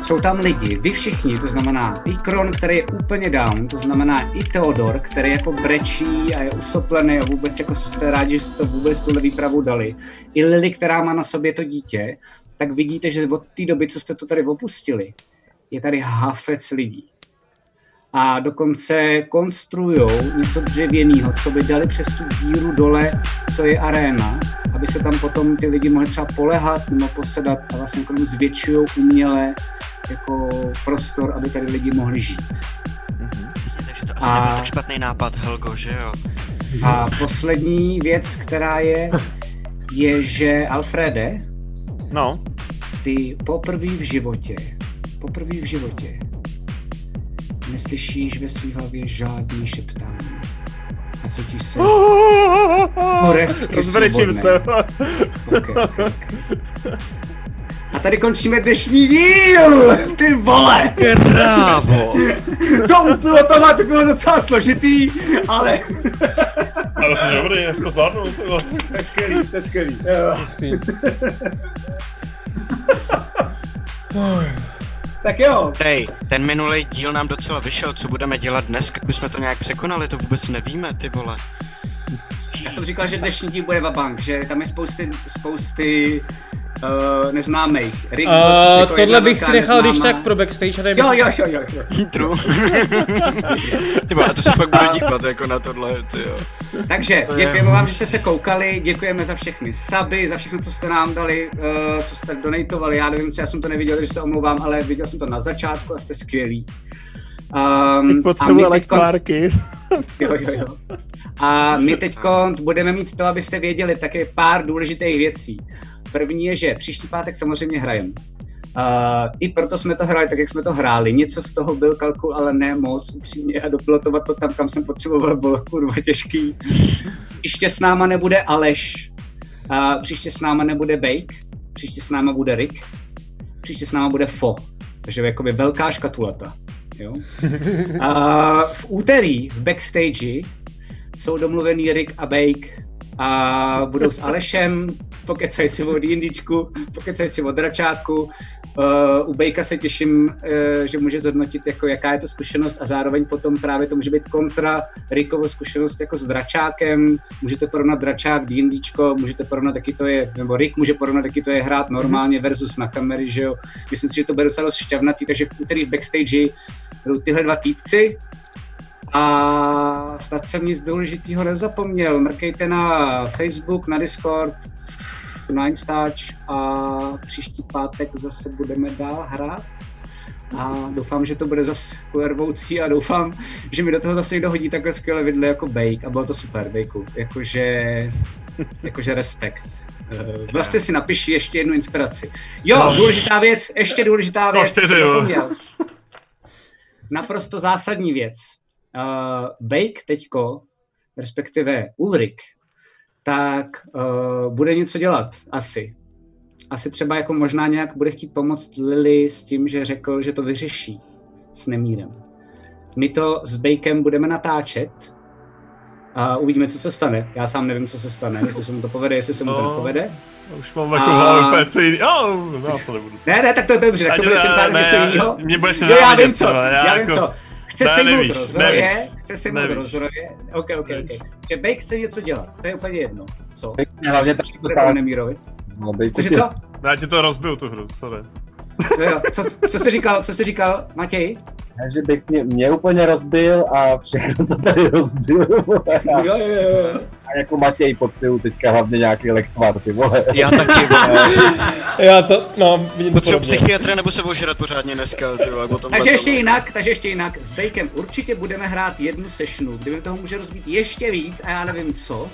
jsou tam lidi, vy všichni, to znamená i Kron, který je úplně down, to znamená i Theodor, který jako brečí a je usoplený a vůbec jako jste rádi, že jste to vůbec tuhle výpravu dali. I Lily, která má na sobě to dítě, tak vidíte, že od té doby, co jste to tady opustili, je tady hafec lidí. A dokonce konstrujou něco dřevěného, co by dali přes tu díru dole, co je aréna, aby se tam potom ty lidi mohli třeba polehat nebo posedat a vlastně kolem zvětšují uměle jako prostor, aby tady lidi mohli žít. Takže to asi A- nebyl tak špatný nápad, Helgo, že jo? A poslední věc, která je, je, že Alfrede, No, ty poprvé v životě, poprvé v životě neslyšíš ve své hlavě žádný šeptání. A cítíš se horesky Rozbrečím se. Okay, okay. A tady končíme dnešní díl! Ty vole! Krávo! To upilotovat bylo docela složitý, ale Ale jsi dobrý, jak jsi to vole. jste skvělý, jste skvělý. Jistý. <sighs> Tak jo, Hej, ten minulý díl nám docela vyšel, co budeme dělat dnes, aby jsme to nějak překonali, to vůbec nevíme, ty vole. já jsem říkal, že dnešní díl bude vabank, že tam je spousty, spousty uh, neznámých. Rick Uh, jako tohle bych si nechal když tak pro backstage a nevím, Jo, jo, jo, jo, jo. True. <laughs> ty vole, a to se fakt bude dívat jako na tohle, ty jo. Takže děkujeme vám, že jste se koukali, děkujeme za všechny suby, za všechno, co jste nám dali, uh, co jste donatovali. Já nevím, co já jsem to neviděl, že se omlouvám, ale viděl jsem to na začátku a jste skvělí. Um, potřebuji a my teďkon- elektrárky. <laughs> Jo, jo, jo. A my teď budeme mít to, abyste věděli, také pár důležitých věcí. První je, že příští pátek samozřejmě hrajeme. Uh, I proto jsme to hráli tak, jak jsme to hráli. Něco z toho byl kalkul, ale ne moc upřímně a dopilotovat to tam, kam jsem potřeboval, bylo kurva těžký. Příště s náma nebude Aleš, uh, příště s náma nebude Bake, příště s náma bude Rick, příště s náma bude Fo. Takže jakoby velká škatulata. Jo? A v úterý v backstage jsou domluvený Rick a Bake a budou s Alešem, <laughs> pokecají si o D&Dčku, pokecají si o dračátku. Uh, u Bejka se těším, uh, že může zhodnotit, jako, jaká je to zkušenost a zároveň potom právě to může být kontra Rickovo zkušenost jako s dračákem. Můžete porovnat dračák, D&Dčko, můžete porovnat, jaký to je, nebo Rick může porovnat, jaký to je hrát normálně versus na kamery, že jo. Myslím si, že to bude docela dost šťavnatý, takže v úterý v backstage budou tyhle dva týpci, a snad jsem nic důležitého nezapomněl. Mrkejte na Facebook, na Discord, na Instač a příští pátek zase budeme dál hrát. A doufám, že to bude zase kulervoucí a doufám, že mi do toho zase někdo hodí takhle skvěle vidle jako Bake a bylo to super, Bakeu. Jakože, jakože respekt. Eh, Vlastně si napiši ještě jednu inspiraci. Jo, důležitá věc, ještě důležitá věc. čtyři, jo. zapomněl. Naprosto zásadní věc. Uh, Bake teďko, respektive Ulrik, tak uh, bude něco dělat, asi. Asi třeba jako možná nějak bude chtít pomoct Lily s tím, že řekl, že to vyřeší s Nemírem. My to s Bakem budeme natáčet a uvidíme, co se stane. Já sám nevím, co se stane, jestli se mu to povede, jestli se mu to No. nepovede. Už mám jako hlavě úplně co jiný. Jo, já to nebudu. Ne, ne, tak to je dobře, tak to bude ne, tím pádem ne, něco jiného. mě budeš Jo, já vím co, já já vím jako- co. Chce nevíš, mout rozroje, chce si mout nevíš. rozroje. OK, OK, OK. Že Bake chce něco dělat, to je úplně jedno. Co? Hlavně taky to. Nemírovi. No, tě- co? Já ti to rozbiju tu hru, sorry. Jo, jo, co, co jsi říkal, co jsi říkal, Matěj? Ne, že bych mě, mě úplně rozbil a všechno to tady rozbil. vole. Jo, jo, jo. A jako Matěj potřebuju teďka hlavně nějaký lektvar, ty vole. Já taky. <laughs> Já to, no, vidím to Potřebuji psychiatra nebo se ožrat pořádně dneska, ty vole, potom Takže ještě jinak, takže ještě jinak, s Bakem určitě budeme hrát jednu sessionu, kdy toho může rozbít ještě víc a já nevím co.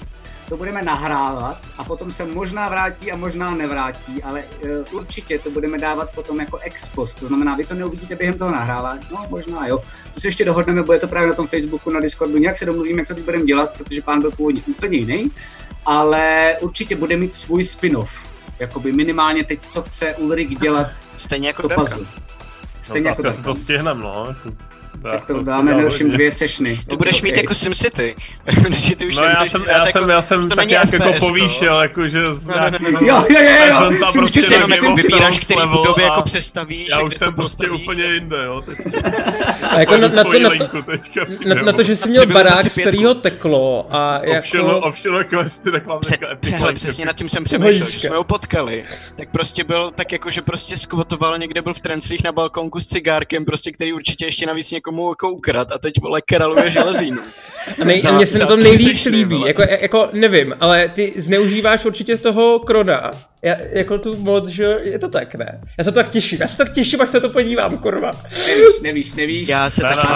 To budeme nahrávat a potom se možná vrátí a možná nevrátí, ale uh, určitě to budeme dávat potom jako ex post. To znamená, vy to neuvidíte během toho nahrávání, no možná jo. To se ještě dohodneme, bude to právě na tom Facebooku, na Discordu, nějak se domluvíme, jak to teď budeme dělat, protože pán byl původně úplně jiný, ale určitě bude mít svůj spin-off. Jakoby minimálně teď, co chce Ulrik dělat Stejně jako to puzzle. No, Stejně jako tak si Darka. to stihneme, no. Jako- Tak to dáme dalším dvě sessiony. Ty budeš mít Ok. jako SimCity. <laughs> Že ty už No já jsem, dělat já jako- jsem, já jsem to tak nějak jako povýšil, jakože z No, no, no, no, no. Jo, jo, jo, jo, si prostě jenom jako vybíráš, který budovy a jako přestavíš Já a už jsem to prostě úplně jinde, jo. A jako na, na, to, na, to, na, na to, že jsi měl barák, z kterého teklo a jako... optional questy, tak mám přehle, přesně nad tím jsem přemýšlel, že jsme ho potkali. Tak prostě byl, tak jako, že prostě skvotoval někde byl v trenclích na balkonku s cigárkem, prostě, který určitě ještě navíc někomu jako ukrad a teď vole kraluje železínu. A, nej, a Za- mně se na tom nejvíc líbí, vole. jako, jako nevím, ale ty zneužíváš určitě toho kroda. Já, jako tu moc, že je to tak, ne? Já se to tak těším, já se tak těším, až se to podívám, kurva. Nevíš, nevíš, nevíš. Já se Ne, taky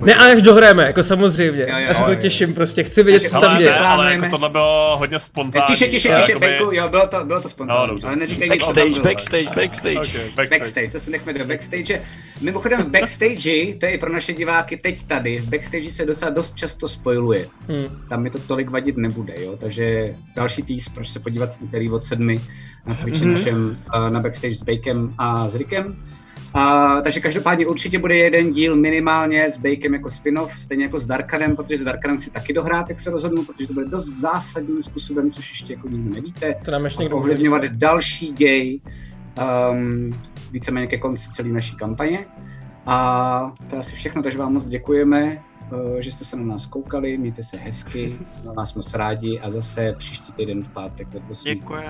ne, ale až dohrajeme, jako samozřejmě. Jo, jo, já se jo, to jo. těším prostě, chci vědět, co se tam Ale děje. ale jako tohle bylo hodně spontánní. Tiše, tiše, to tiše, jakoby- Bejku, jo, bylo to, bylo to No, spontánní, dobře. ale neříkej nic, co tam Backstage, bylo. backstage, backstage. Backstage, to se nechme do backstage. Mimochodem v backstage, to je i pro naše diváky teď tady, v backstage se docela dost často spojuje. Hmm. Tam mi to tolik vadit nebude, jo, takže další týz, proč se podívat v úterý od sedmi na Twitchi Mhm. našem, uh, na backstage s Bakem a s Rickem. A, takže každopádně určitě bude jeden díl minimálně s Bakem jako spin-off, stejně jako s Darkanem, protože s Darkanem chci taky dohrát, jak se rozhodnu, protože to bude dost zásadním způsobem, což ještě jako nikdo nevíte To nám ještě někdo ovlivňovat další děj um, víceméně ke konci celé naší kampaně. A to je asi všechno, takže vám moc děkujeme, uh, že jste se na nás koukali, mějte se hezky, <laughs> na vás moc rádi a zase příští týden v pátek ve. Děkujem.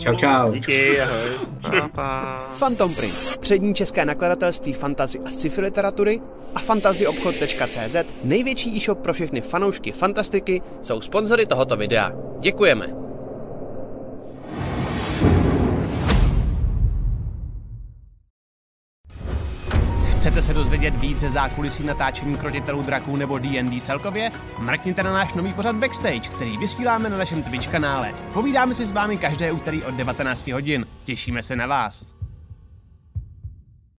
Čau, čau. Díky, ahoj. Pa, pa. Phantom Print, přední české nakladatelství fantasy a sci-fi literatury a fantazyobchod.cz, největší e-shop pro všechny fanoušky fantastiky, jsou sponzory tohoto videa. Děkujeme. Chcete se dozvědět víc ze zákulisí natáčení krotitelů draků nebo D&D celkově? Mrkněte na náš nový pořad Backstage, který vysíláme na našem Twitch kanále. Povídáme si s vámi každé úterý od 19 hodin. Těšíme se na vás.